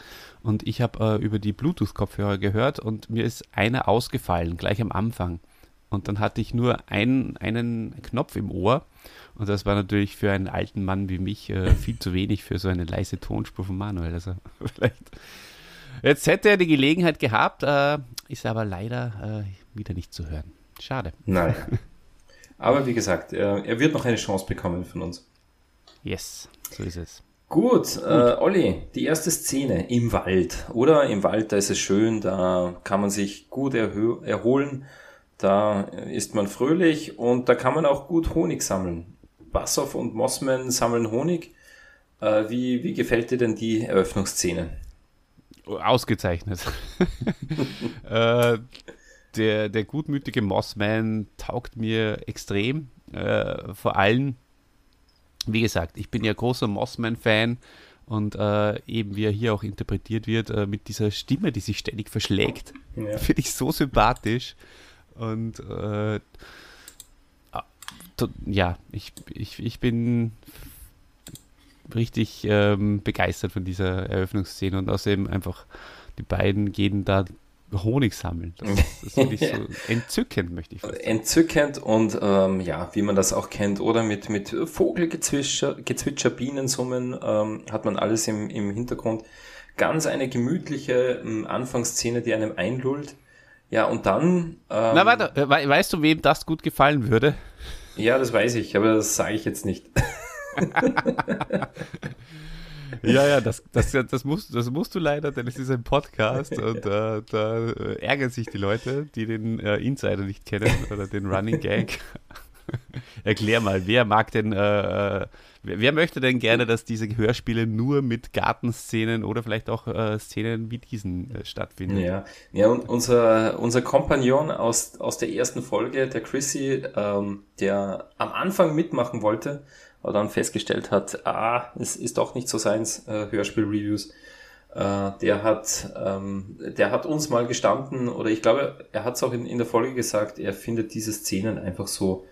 S4: und ich habe äh, über die Bluetooth-Kopfhörer gehört und mir ist einer ausgefallen, gleich am Anfang. Und dann hatte ich nur ein, einen Knopf im Ohr und das war natürlich für einen alten Mann wie mich äh, viel zu wenig für so eine leise Tonspur von Manuel. Also vielleicht. Jetzt hätte er die Gelegenheit gehabt, äh, ist aber leider äh, wieder nicht zu hören. Schade.
S2: Nein. Aber wie gesagt, er, er, wird noch eine Chance bekommen von uns.
S4: Yes, so ist es.
S2: Gut, Gut. Äh, Olli, die erste Szene im Wald, oder? Im Wald, da ist es schön, da kann man sich gut erholen, da ist man fröhlich und da kann man auch gut Honig sammeln. Bassoff und Mossman sammeln Honig. Äh, wie, wie gefällt dir denn die Eröffnungsszene?
S4: Ausgezeichnet. äh, der, der gutmütige Mossman taugt mir extrem. Äh, vor allem, wie gesagt, ich bin ja großer Mossman-Fan und äh, eben wie er hier auch interpretiert wird, äh, mit dieser Stimme, die sich ständig verschlägt, ja. finde ich so sympathisch. Und äh, ja, ich, ich, ich bin richtig ähm, begeistert von dieser Eröffnungsszene und außerdem einfach die beiden gehen da Honig sammeln. Das, das finde ich so entzückend, möchte ich
S2: sagen. Entzückend und ähm, ja, wie man das auch kennt, oder mit, mit Vogelgezwitscher, Gezwitscher, Bienensummen ähm, hat man alles im, im Hintergrund. Ganz eine gemütliche ähm, Anfangsszene, die einem einlullt. Ja, und dann.
S4: Ähm, Na, warte, weißt du, wem das gut gefallen würde?
S2: Ja, das weiß ich, aber das sage ich jetzt nicht.
S4: ja, ja, das, das, das, musst, das musst du leider, denn es ist ein Podcast und äh, da ärgern sich die Leute, die den äh, Insider nicht kennen oder den Running Gag. Erklär mal, wer mag denn, äh, wer möchte denn gerne, dass diese Hörspiele nur mit Gartenszenen oder vielleicht auch äh, Szenen wie diesen äh, stattfinden?
S2: Ja, ja und unser, unser Kompagnon aus, aus der ersten Folge, der Chrissy, ähm, der am Anfang mitmachen wollte, aber dann festgestellt hat, ah, es ist doch nicht so seins, äh, Hörspiel-Reviews. Uh, der hat, ähm, der hat uns mal gestanden, oder ich glaube, er hat es auch in, in der Folge gesagt, er findet diese Szenen einfach so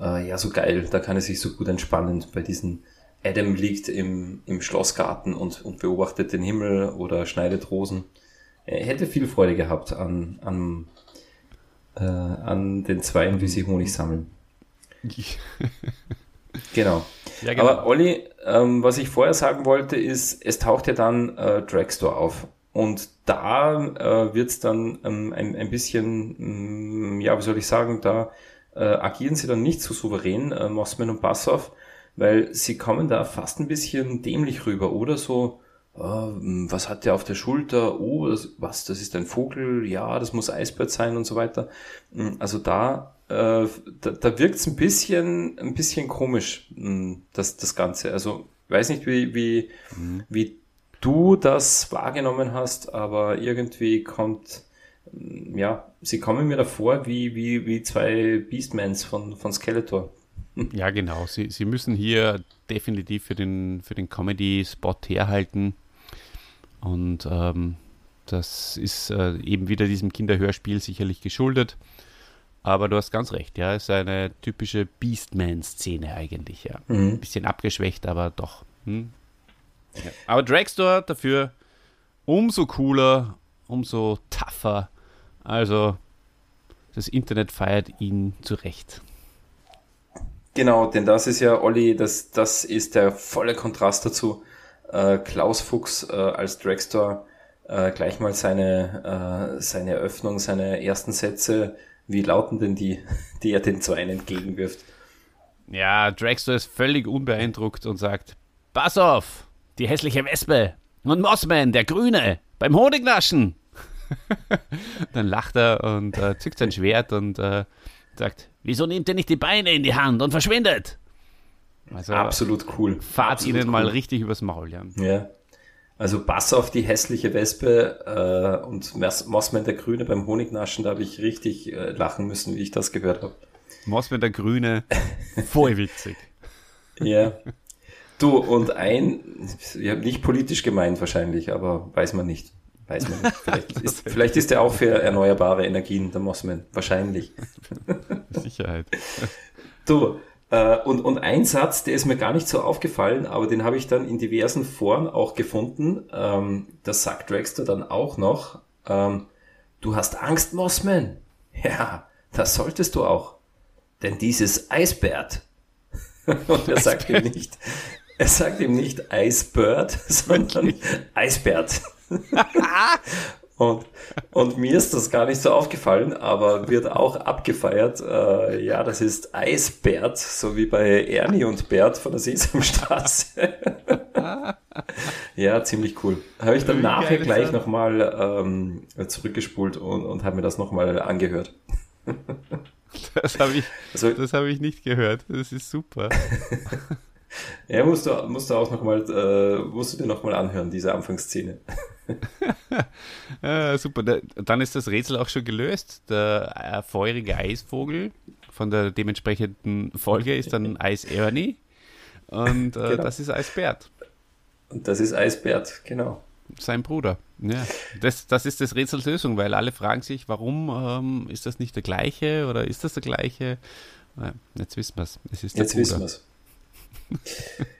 S2: äh, ja, so geil, da kann er sich so gut entspannen bei diesen Adam liegt im, im Schlossgarten und, und beobachtet den Himmel oder schneidet Rosen. Er hätte viel Freude gehabt an, an, äh, an den Zweien, wie sie Honig sammeln. genau. Ja, genau. Aber Olli, ähm, was ich vorher sagen wollte, ist, es taucht ja dann äh, Dragstore auf. Und da äh, wird es dann ähm, ein, ein bisschen, mh, mm, ja, wie soll ich sagen, da äh, agieren sie dann nicht so souverän, äh, Mossman und Bassoff, weil sie kommen da fast ein bisschen dämlich rüber oder so, äh, was hat der auf der Schulter? Oh, das, was, das ist ein Vogel? Ja, das muss Eisbert sein und so weiter. Hm, also da, äh, da, da wirkt es ein bisschen, ein bisschen komisch, hm, das, das Ganze. Also, weiß nicht, wie, wie, mhm. wie du das wahrgenommen hast, aber irgendwie kommt, ja, sie kommen mir davor wie, wie, wie zwei Beastmans von, von Skeletor.
S4: ja, genau. Sie, sie müssen hier definitiv für den, für den Comedy-Spot herhalten. Und ähm, das ist äh, eben wieder diesem Kinderhörspiel sicherlich geschuldet. Aber du hast ganz recht, ja, es ist eine typische Beastman-Szene eigentlich, ja. Mhm. Ein bisschen abgeschwächt, aber doch. Hm? Ja. Aber Dragstore dafür umso cooler, umso tougher. Also das Internet feiert ihn zurecht.
S2: Genau, denn das ist ja, Olli, das, das ist der volle Kontrast dazu. Äh, Klaus Fuchs äh, als Dragstore äh, gleich mal seine, äh, seine Eröffnung, seine ersten Sätze. Wie lauten denn die, die er den Zweien entgegenwirft?
S4: Ja, Dragstore ist völlig unbeeindruckt und sagt, Pass auf, die hässliche Wespe und Mossman, der Grüne, beim Honignaschen. Dann lacht er und äh, zückt sein Schwert und äh, sagt, wieso nehmt ihr nicht die Beine in die Hand und verschwindet?
S2: Also, Absolut cool.
S4: Fahrt
S2: Absolut
S4: ihnen cool. mal richtig übers Maul,
S2: ja. Ja. Also Bass auf die hässliche Wespe äh, und Mossman der Grüne beim Honignaschen, da habe ich richtig äh, lachen müssen, wie ich das gehört habe.
S4: Mossman der Grüne, voll witzig.
S2: ja. Du, und ein, ich habe nicht politisch gemeint wahrscheinlich, aber weiß man nicht. Weiß man nicht. Vielleicht ist, vielleicht ist er auch für erneuerbare Energien, der Mossman. Wahrscheinlich.
S4: Sicherheit.
S2: Du, äh, und, und ein Satz, der ist mir gar nicht so aufgefallen, aber den habe ich dann in diversen Foren auch gefunden. Ähm, das sagt Dragster dann auch noch. Ähm, du hast Angst, Mossman? Ja, das solltest du auch. Denn dieses Eisbärt. und er sagt ihm nicht, er sagt ihm nicht Icebird, sondern Eisbärt. und, und mir ist das gar nicht so aufgefallen, aber wird auch abgefeiert. Äh, ja, das ist Eisbert, so wie bei Ernie und Bert von der Sesamstraße. ja, ziemlich cool. Habe ich dann nachher gleich nochmal ähm, zurückgespult und, und habe mir das nochmal angehört.
S4: Das habe ich, also, hab ich nicht gehört. Das ist super.
S2: Ja, musst du, musst du auch nochmal, äh, musst du dir nochmal anhören, diese Anfangsszene.
S4: ja, super. Dann ist das Rätsel auch schon gelöst. Der äh, feurige Eisvogel von der dementsprechenden Folge ist dann Eis Ernie. Und äh, genau. das ist Eisbert.
S2: Und das ist Eisbert, genau.
S4: Sein Bruder. Ja, das, das ist das Rätselslösung, weil alle fragen sich, warum ähm, ist das nicht der gleiche oder ist das der gleiche? Jetzt wissen wir es. Es ist der
S2: jetzt Bruder. wissen wir es.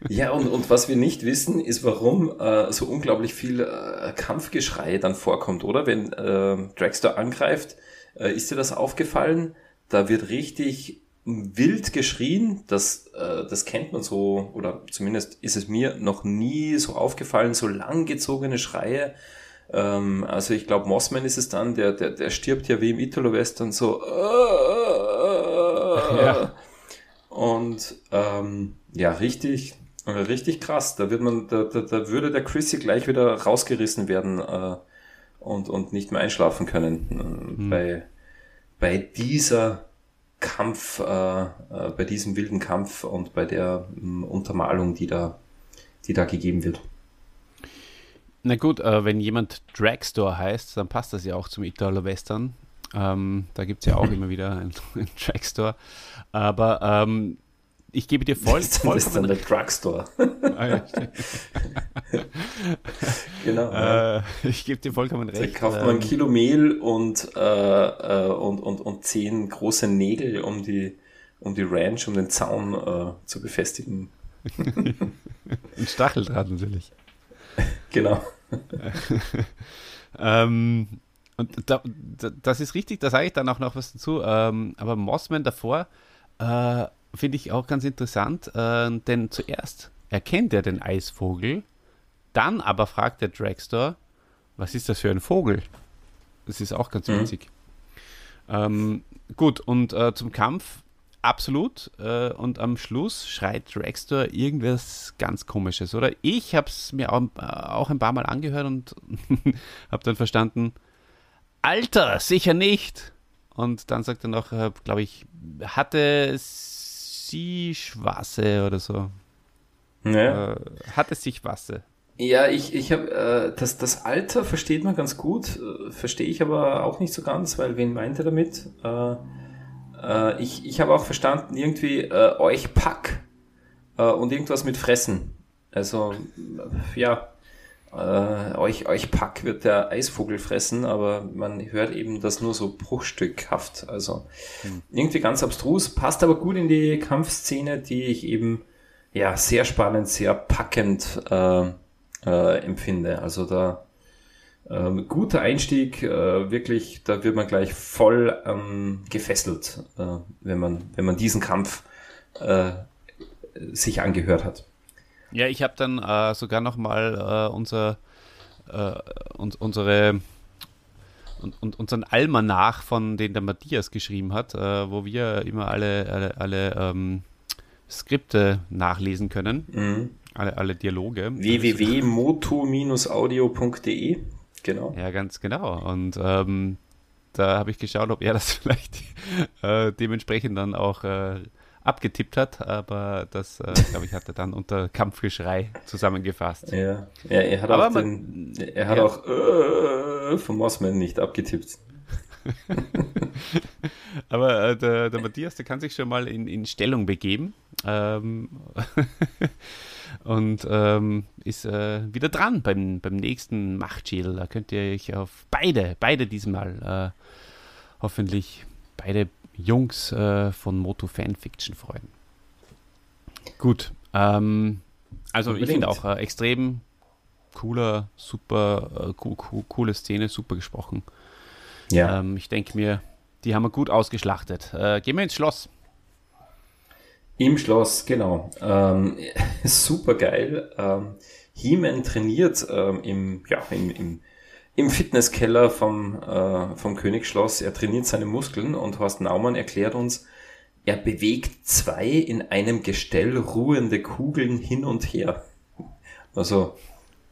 S2: Ja, und, und was wir nicht wissen, ist, warum äh, so unglaublich viel äh, Kampfgeschrei dann vorkommt, oder? Wenn äh, Dragster angreift, äh, ist dir das aufgefallen? Da wird richtig wild geschrien, das, äh, das kennt man so, oder zumindest ist es mir noch nie so aufgefallen, so langgezogene Schreie. Ähm, also ich glaube, Mossman ist es dann, der, der, der stirbt ja wie im Italo-Western so. Äh, ja. Und ähm, ja, richtig, richtig krass. Da wird man, da, da, da würde der Chrissy gleich wieder rausgerissen werden äh, und, und nicht mehr einschlafen können. Äh, mhm. Bei, bei dieser Kampf, äh, äh, bei diesem wilden Kampf und bei der äh, Untermalung, die da, die da gegeben wird.
S4: Na gut, äh, wenn jemand Dragstore heißt, dann passt das ja auch zum Italo-Western. Ähm, da gibt es ja auch immer wieder einen, einen Dragstore. Aber ähm, ich gebe dir voll,
S2: das vollkommen ist dann der Drugstore. ah, ja,
S4: genau. Äh, ich gebe dir vollkommen recht.
S2: Da kauft man ein ähm, Kilo Mehl und, äh, äh, und, und, und zehn große Nägel, um die, um die Ranch, um den Zaun äh, zu befestigen.
S4: ein Stacheldraht natürlich.
S2: Genau.
S4: ähm, und da, da, das ist richtig, da sage ich dann auch noch was dazu. Ähm, aber Mossman davor äh, finde ich auch ganz interessant, äh, denn zuerst erkennt er den Eisvogel, dann aber fragt der Dragstore, was ist das für ein Vogel? Das ist auch ganz mhm. witzig. Ähm, gut, und äh, zum Kampf absolut. Äh, und am Schluss schreit Dragstore irgendwas ganz Komisches, oder? Ich habe es mir auch, äh, auch, ein paar Mal angehört und habe dann verstanden, Alter, sicher nicht. Und dann sagt er noch, äh, glaube ich, hatte sie Schwasse oder so. Ja. Äh, hatte sich Wasse.
S2: Ja, ich, ich habe äh, das, das Alter versteht man ganz gut, äh, verstehe ich aber auch nicht so ganz, weil wen meint er damit? Äh, Äh, ich ich habe auch verstanden, irgendwie euch Pack und irgendwas mit Fressen. Also, ja, äh, euch, euch Pack wird der Eisvogel fressen, aber man hört eben das nur so bruchstückhaft. Also hm. irgendwie ganz abstrus, passt aber gut in die Kampfszene, die ich eben ja sehr spannend, sehr packend äh, äh, empfinde. Also da ähm, guter Einstieg, äh, wirklich, da wird man gleich voll ähm, gefesselt, äh, wenn man wenn man diesen Kampf äh, sich angehört hat.
S4: Ja, ich habe dann äh, sogar noch mal äh, unser, äh, uns, unsere und, und unseren Almanach, von den der Matthias geschrieben hat, äh, wo wir immer alle, alle, alle ähm, Skripte nachlesen können, mhm. alle, alle Dialoge.
S2: www.motu-audio.de Genau.
S4: Ja, ganz genau. Und ähm, da habe ich geschaut, ob er das vielleicht äh, dementsprechend dann auch äh, abgetippt hat, aber das, äh, glaube ich, hat er dann unter Kampfgeschrei zusammengefasst.
S2: Ja, ja er hat aber auch, man, den, er hat ja. auch äh, von Mossman nicht abgetippt.
S4: aber äh, der, der, Matthias, der kann sich schon mal in, in Stellung begeben ähm, und ähm, ist äh, wieder dran beim, beim nächsten Machtschädel. Da könnt ihr euch auf beide, beide diesmal äh, hoffentlich beide Jungs äh, von Moto Fanfiction freuen. Gut. Ähm, also Unbedingt. ich finde auch äh, extrem cooler, super, äh, co co coole Szene, super gesprochen. Ja. Ähm, ich denke mir, die haben wir gut ausgeschlachtet. Äh, gehen wir ins Schloss.
S2: Im Schloss, genau. Ähm, super geil. Ähm, He-Man trainiert ähm, im, ja, im, im im Fitnesskeller vom, äh, vom Königsschloss. Er trainiert seine Muskeln und Horst Naumann erklärt uns, er bewegt zwei in einem Gestell ruhende Kugeln hin und her. Also,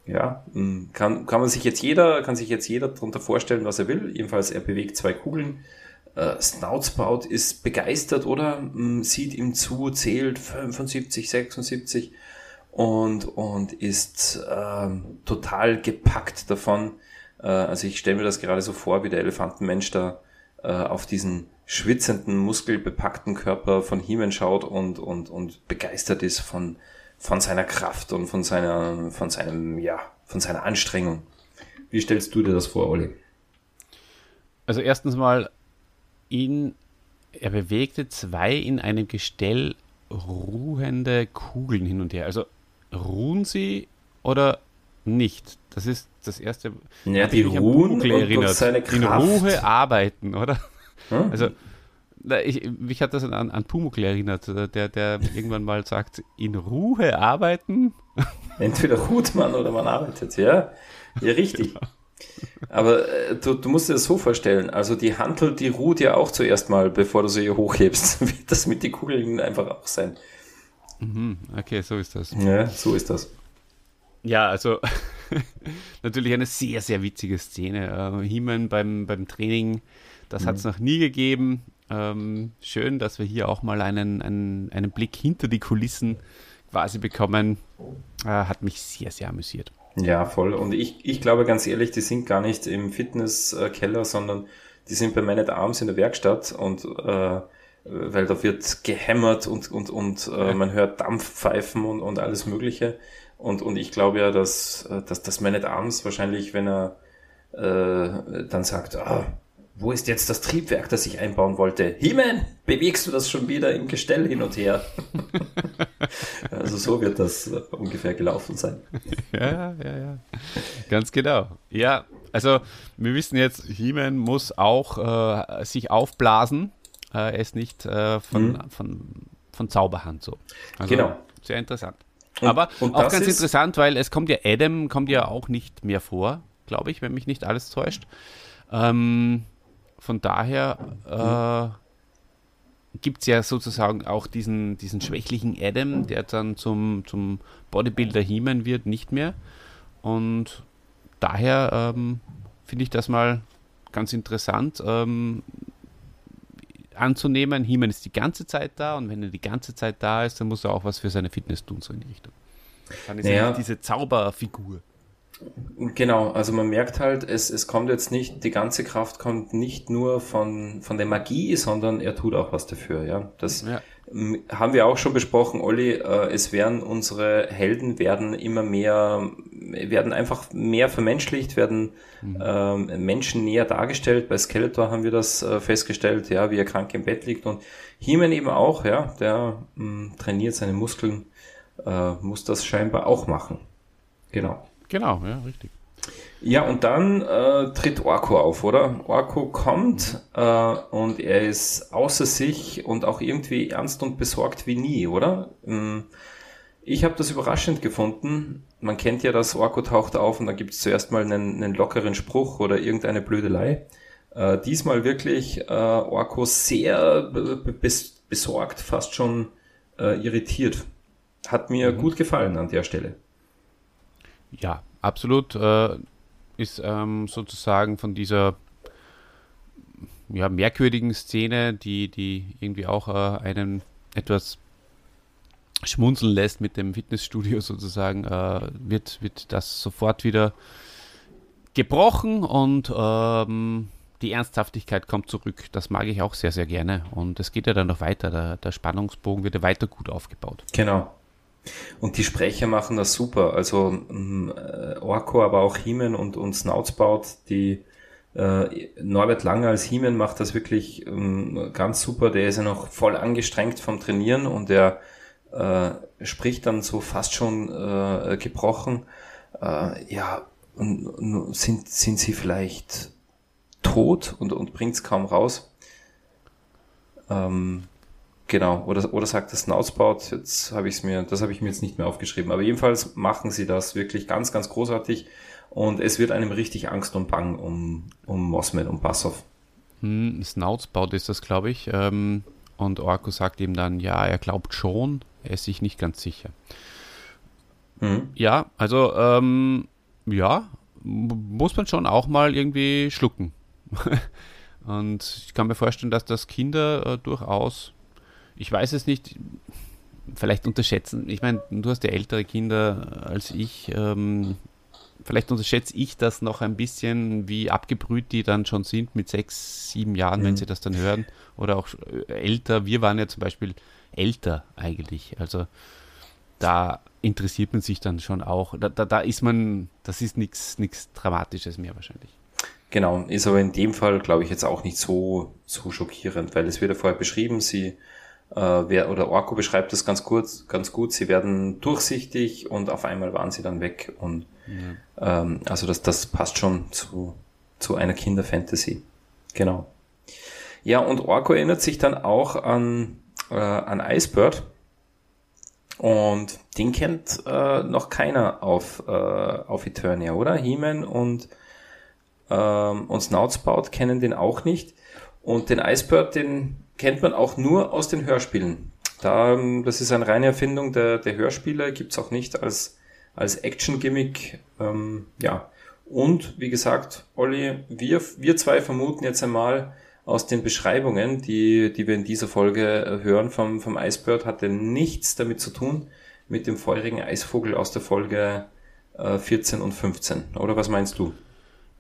S2: ja, kann, kann man sich jetzt jeder, kann sich jetzt jeder darunter vorstellen, was er will. Jedenfalls, er bewegt zwei Kugeln. Äh, Snoutspout ist begeistert, oder? Hm, sieht ihm zu, zählt 75, 76 und, und ist äh, total gepackt davon, also ich stelle mir das gerade so vor, wie der Elefantenmensch da äh, auf diesen schwitzenden, muskelbepackten Körper von Heeman schaut und, und, und begeistert ist von, von seiner Kraft und von seiner, von seinem, ja, von seiner Anstrengung. Wie stellst du dir das vor, Olli?
S4: Also erstens mal, ihn, er bewegte zwei in einem Gestell ruhende Kugeln hin und her. Also ruhen sie oder nicht? Das ist das erste.
S2: Ja, die ruhen
S4: erinnert. seine Kraft. In Ruhe arbeiten, oder? Hm? Also, ich, mich hat das an, an Pumuckl erinnert, der, der irgendwann mal sagt, in Ruhe arbeiten.
S2: Entweder ruht man oder man arbeitet, ja. Ja, richtig. Genau. Aber äh, du, du musst dir das so vorstellen, also die Hantel, die ruht ja auch zuerst mal, bevor du sie hochhebst. Wird das mit den Kugeln einfach auch sein.
S4: Mhm, okay, so ist das.
S2: Ja, so ist das.
S4: Ja, also natürlich eine sehr, sehr witzige Szene. Äh, beim, beim Training, das mhm. hat es noch nie gegeben. Ähm, schön, dass wir hier auch mal einen, einen, einen Blick hinter die Kulissen quasi bekommen. Äh, hat mich sehr, sehr amüsiert.
S2: Ja, voll. Und ich, ich glaube ganz ehrlich, die sind gar nicht im Fitnesskeller, sondern die sind bei Man at Arms in der Werkstatt und äh, weil da wird gehämmert und, und, und äh, man hört Dampfpfeifen und, und alles Mögliche. Und, und ich glaube ja, dass, äh, dass, dass Man at Arms wahrscheinlich, wenn er äh, dann sagt, ah, wo ist jetzt das Triebwerk, das ich einbauen wollte? Himen, bewegst du das schon wieder im Gestell hin und her? also so wird das ungefähr gelaufen sein.
S4: Ja, ja, ja. Ganz genau. Ja, also wir wissen jetzt, He-Man muss auch äh, sich aufblasen. Äh, er ist nicht äh, von, mhm. von, von Zauberhand so. Also, genau. Sehr interessant. Und, Aber und auch ganz interessant, weil es kommt ja Adam kommt ja auch nicht mehr vor, glaube ich, wenn mich nicht alles täuscht. Ähm, von daher äh, gibt es ja sozusagen auch diesen, diesen schwächlichen Adam, der dann zum, zum Bodybuilder He-Man wird, nicht mehr. Und daher ähm, finde ich das mal ganz interessant. Ähm, anzunehmen, He-Man ist die ganze Zeit da und wenn er die ganze Zeit da ist, dann muss er auch was für seine Fitness tun, so in die Richtung. Dann ist er diese Zauberfigur.
S2: Genau, also man merkt halt, es, es kommt jetzt nicht, die ganze Kraft kommt nicht nur von, von der Magie, sondern er tut auch was dafür, ja. Das ja. Haben wir auch schon besprochen, Olli, äh, es werden unsere Helden werden immer mehr, werden einfach mehr vermenschlicht, werden mhm. ähm, Menschen näher dargestellt. Bei Skeletor haben wir das äh, festgestellt, ja, wie er krank im Bett liegt und He-Man eben auch, ja, der mh, trainiert seine Muskeln, äh, muss das scheinbar auch machen. Genau.
S4: Genau, ja, richtig.
S2: Ja, und dann äh, tritt Orko auf, oder? Orko kommt äh, und er ist außer sich und auch irgendwie ernst und besorgt wie nie, oder? Ähm, ich habe das überraschend gefunden. Man kennt ja, dass Orko taucht auf und dann gibt es zuerst mal einen, einen, lockeren Spruch oder irgendeine Blödelei. Äh, diesmal wirklich äh, Orko sehr bes besorgt, fast schon äh, irritiert. Hat mir mhm. gut gefallen an der Stelle.
S4: Ja, absolut. Äh, ist ähm, sozusagen von dieser ja, merkwürdigen Szene, die, die irgendwie auch äh, einen etwas schmunzeln lässt mit dem Fitnessstudio sozusagen, äh, wird, wird das sofort wieder gebrochen und ähm, die Ernsthaftigkeit kommt zurück. Das mag ich auch sehr, sehr gerne. Und es geht ja dann noch weiter. Der, der Spannungsbogen wird ja weiter gut aufgebaut.
S2: Genau. Und die Sprecher machen das super. Also ähm, Orko, aber auch Hiemen und, und Snoutsbaut, die äh, Norbert Lange als Hiemen macht das wirklich ähm, ganz super. Der ist ja noch voll angestrengt vom Trainieren und der äh, spricht dann so fast schon äh, gebrochen. Äh, ja, und, sind, sind sie vielleicht tot und, und bringt es kaum raus. Ähm, Genau, oder, oder sagt das Snoutspout, jetzt habe ich es mir, das habe ich mir jetzt nicht mehr aufgeschrieben. Aber jedenfalls machen sie das wirklich ganz, ganz großartig und es wird einem richtig Angst und Bang um, um Mosmet und Bassoff.
S4: Hm, Snoutspout ist das, glaube ich. Ähm, und Orko sagt ihm dann, ja, er glaubt schon, er ist sich nicht ganz sicher. Mhm. Ja, also, ähm, ja, muss man schon auch mal irgendwie schlucken. und ich kann mir vorstellen, dass das Kinder äh, durchaus ich weiß es nicht, vielleicht unterschätzen, ich meine, du hast ja ältere Kinder als ich, ähm, vielleicht unterschätze ich das noch ein bisschen, wie abgebrüht die dann schon sind mit sechs, sieben Jahren, mhm. wenn sie das dann hören, oder auch älter. Wir waren ja zum Beispiel älter eigentlich, also da interessiert man sich dann schon auch, da, da, da ist man, das ist nichts Dramatisches mehr wahrscheinlich.
S2: Genau, ist aber in dem Fall, glaube ich, jetzt auch nicht so, so schockierend, weil es wird ja vorher beschrieben, sie äh, wer, oder Orko beschreibt das ganz gut, ganz gut. Sie werden durchsichtig und auf einmal waren sie dann weg. Und ja. ähm, also das, das passt schon zu, zu einer Kinderfantasy. Genau. Ja, und Orko erinnert sich dann auch an, äh, an Icebird. Und den kennt äh, noch keiner auf, äh, auf Eternia, oder? He-Man und, ähm, und Snoutspout kennen den auch nicht. Und den Icebird, den kennt man auch nur aus den Hörspielen. Da, ähm, das ist eine reine Erfindung der, der Hörspiele, gibt's auch nicht als, als Action-Gimmick. Ähm, ja. Und wie gesagt, Olli, wir, wir zwei vermuten jetzt einmal aus den Beschreibungen, die, die wir in dieser Folge äh, hören vom, vom Icebird, hatte nichts damit zu tun mit dem feurigen Eisvogel aus der Folge äh, 14 und 15. Oder was meinst du?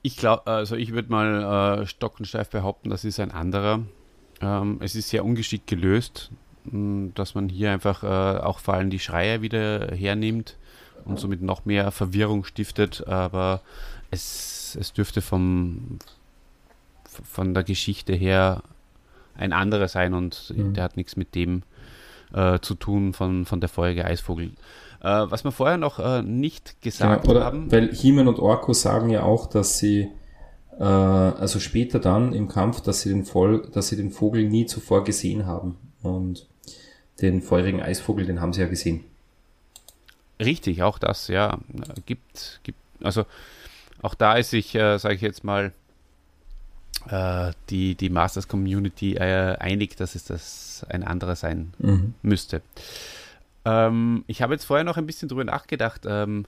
S4: Ich glaube, also ich würde mal äh, stockensteif behaupten, das ist ein anderer. Ähm, es ist sehr ungeschickt gelöst, dass man hier einfach äh, auch vor allem die Schreier wieder hernimmt und somit noch mehr Verwirrung stiftet, aber es, es dürfte vom, von der Geschichte her ein anderer sein und mhm. der hat nichts mit dem äh, zu tun von, von der Folge Eisvogel. Äh, was wir vorher noch äh, nicht gesagt ja, oder, haben.
S2: Weil Heeman und Orko sagen ja auch, dass sie äh, also später dann im Kampf, dass sie den Vol dass sie den Vogel nie zuvor gesehen haben. Und den feurigen Eisvogel, den haben sie ja gesehen.
S4: Richtig, auch das, ja. Gibt, gibt, also auch da ist sich, äh, sage ich jetzt mal, äh, die, die Masters Community äh, einig, dass es das ein anderer sein mhm. müsste. Ähm, ich habe jetzt vorher noch ein bisschen drüber nachgedacht. Ähm,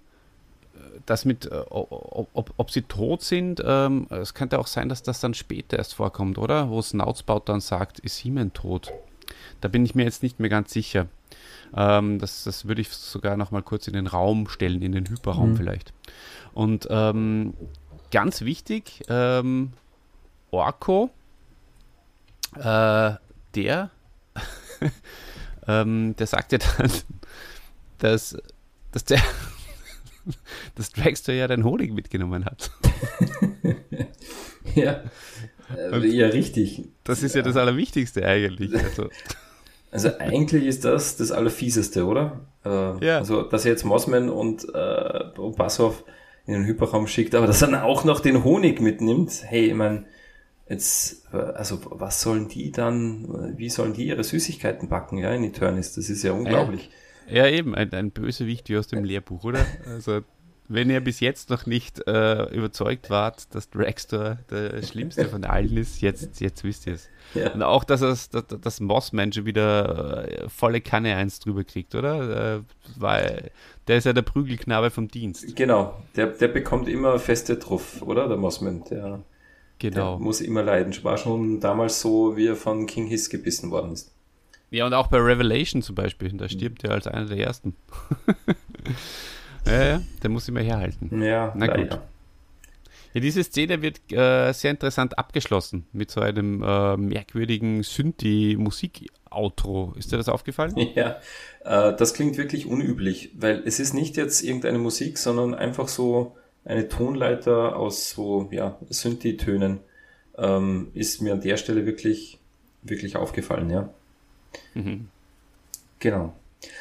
S4: das mit, äh, ob, ob, sie tot sind, ähm, es könnte auch sein, dass das dann später erst vorkommt, oder? Wo Snoutsbaut dann sagt, ist Heeman tot? Da bin ich mir jetzt nicht mehr ganz sicher. Ähm, das, das würde ich sogar noch mal kurz in den Raum stellen, in den Hyperraum
S2: Mhm.
S4: vielleicht. Und ähm, ganz wichtig, ähm, Orko, äh, der, ähm, der sagt ja dann, dass, dass der dass Dragster ja den Honig mitgenommen hat.
S2: Ja, äh, ja richtig.
S4: Das ist ja, das Allerwichtigste eigentlich. Also,
S2: Also eigentlich ist das das Allerfieseste, oder? Äh,
S4: Ja.
S2: Also, dass er jetzt Mossman und, äh, und Bassoff in den Hyperraum schickt, aber dass er dann auch noch den Honig mitnimmt. Hey, ich meine, jetzt, äh, also was sollen die dann, wie sollen die ihre Süßigkeiten backen, ja, in Eternis? Das ist ja unglaublich.
S4: ja, eben, ein, ein Bösewicht wie aus dem Lehrbuch, oder? Also, wenn ihr bis jetzt noch nicht äh, überzeugt wart, dass Dragster der schlimmste von allen ist, jetzt, jetzt wisst ihr es.
S2: Ja.
S4: Und auch, dass, es, dass, dass Mossman schon wieder äh, volle Kanne eins drüber kriegt, oder? Äh, weil der ist ja der Prügelknabe vom Dienst.
S2: Genau, der, der bekommt immer feste Truff, oder? Der Mossman, der,
S4: Genau.
S2: der muss immer leiden. War schon damals so, wie er von King Hiss gebissen worden ist.
S4: Ja, und auch bei Revelation zum Beispiel, da stirbt er als einer der ersten. ja, ja, der muss immer herhalten.
S2: Ja,
S4: Na gut.
S2: leider.
S4: Ja, diese Szene wird äh, sehr interessant abgeschlossen mit so einem äh, merkwürdigen Synthi-Musik-Outro. Ist dir das aufgefallen?
S2: Ja, äh, das klingt wirklich unüblich, weil es ist nicht jetzt irgendeine Musik, sondern einfach so eine Tonleiter aus so, ja, Synthi-Tönen. Ähm, ist mir an der Stelle wirklich, wirklich aufgefallen, ja.
S4: Mhm.
S2: Genau.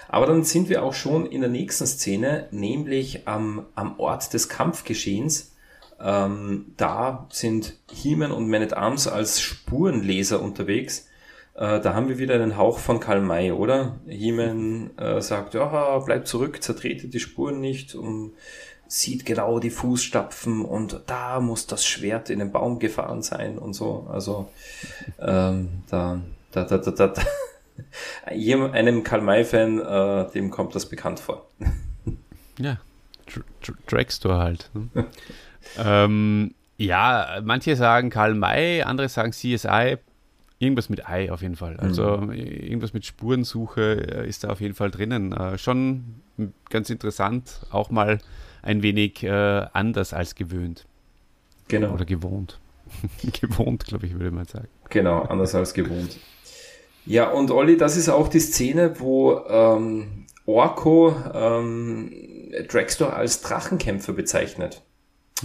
S2: Aber dann sind wir auch schon in der nächsten Szene, nämlich am, am Ort des Kampfgeschehens. Ähm, da sind He-Man und Man at Arms als Spurenleser unterwegs. Äh, da haben wir wieder einen Hauch von Karl May, oder? He-Man äh, sagt, ja, bleib zurück, zertrete die Spuren nicht und sieht genau die Fußstapfen und da muss das Schwert in den Baum gefahren sein und so. Also ähm, da, da, da, da, da, einem Karl May-Fan, äh, dem kommt das bekannt vor.
S4: Ja, Dr Dr Dragstore halt. Ne? ähm, ja, manche sagen Karl May, andere sagen CSI. Irgendwas mit Ei auf jeden Fall. Also irgendwas mit Spurensuche äh, ist da auf jeden Fall drinnen. Äh, schon ganz interessant, auch mal ein wenig äh, anders als gewöhnt
S2: Genau,
S4: oder gewohnt. gewohnt, glaube ich, würde man sagen.
S2: genau, anders als gewohnt. Ja, und Olli, das ist auch die Szene, wo ähm, Orko ähm, Dragstore als Drachenkämpfer bezeichnet.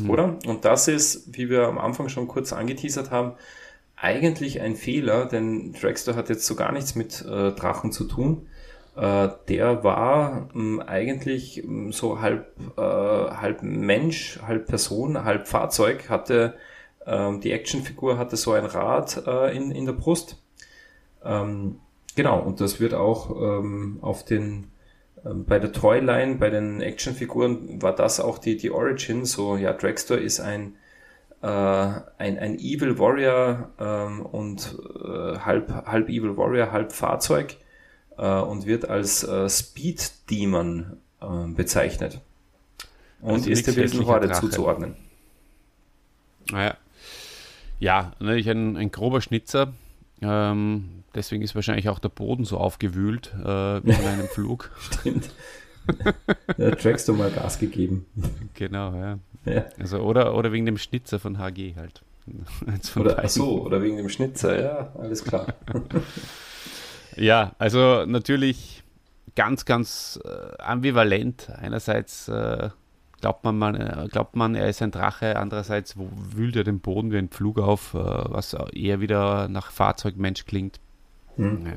S2: Oder? Und das ist, wie wir am Anfang schon kurz angeteasert haben, eigentlich ein Fehler, denn Dragstore hat jetzt so gar nichts mit äh, Drachen zu tun. Äh, der war ähm, eigentlich ähm, so halb, äh, halb Mensch, halb Person, halb Fahrzeug, hatte ähm, die Actionfigur hatte so ein Rad äh, in, in der Brust. Genau, und das wird auch auf den bei der Toyline, bei den Actionfiguren war das auch die, die Origin. So, ja, Dragster ist ein, äh, ein, ein Evil Warrior ähm, und äh, halb, halb Evil Warrior, halb Fahrzeug äh, und wird als äh, Speed Demon äh, bezeichnet. Und
S4: Also
S2: ist der
S4: hässlicher
S2: Horde zuzuordnen.
S4: Naja. Ja, natürlich ein, ein grober Schnitzer. Ähm, deswegen ist wahrscheinlich auch der Boden so aufgewühlt äh, wie in einem Flug.
S2: Stimmt. ja, Dragster mal Gas gegeben.
S4: Genau, ja.
S2: Ja.
S4: Also, oder, oder wegen dem Schnitzer von HG halt. Von
S2: Oder, ach so, oder wegen dem Schnitzer, ja, alles klar.
S4: Ja, also natürlich ganz, ganz äh, ambivalent. Einerseits äh, glaubt, man, man, äh, glaubt man, er ist ein Drache, andererseits wühlt er den Boden wie ein Pflug auf, äh, was eher wieder nach Fahrzeugmensch klingt.
S2: Hm.
S4: Ja,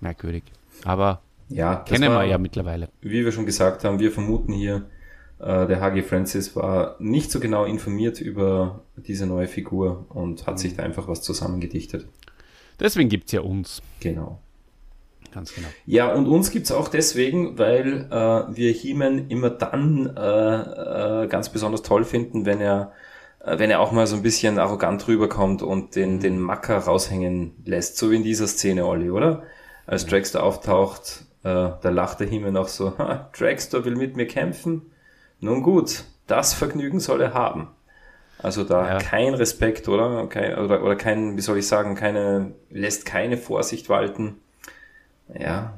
S4: merkwürdig. Aber
S2: Ja,
S4: kennen
S2: war,
S4: wir ja mittlerweile.
S2: Wie wir schon gesagt haben, wir vermuten hier, der HG Francis war nicht so genau informiert über diese neue Figur und hat sich da einfach was zusammengedichtet.
S4: Deswegen gibt es ja uns.
S2: Genau.
S4: Ganz genau.
S2: Ja, und uns gibt's auch deswegen, weil äh, wir He-Man immer dann äh, äh, ganz besonders toll finden, wenn er, äh, wenn er auch mal so ein bisschen arrogant rüberkommt und den, den Macker raushängen lässt, so wie in dieser Szene, Olli, oder? Als Dragster auftaucht, äh, da lacht der He-Man auch so, Dragster will mit mir kämpfen? Nun gut, das Vergnügen soll er haben. Also da
S4: Ja.
S2: kein Respekt, oder? Kein, oder? Oder kein, wie soll ich sagen, keine, lässt keine Vorsicht walten. Ja,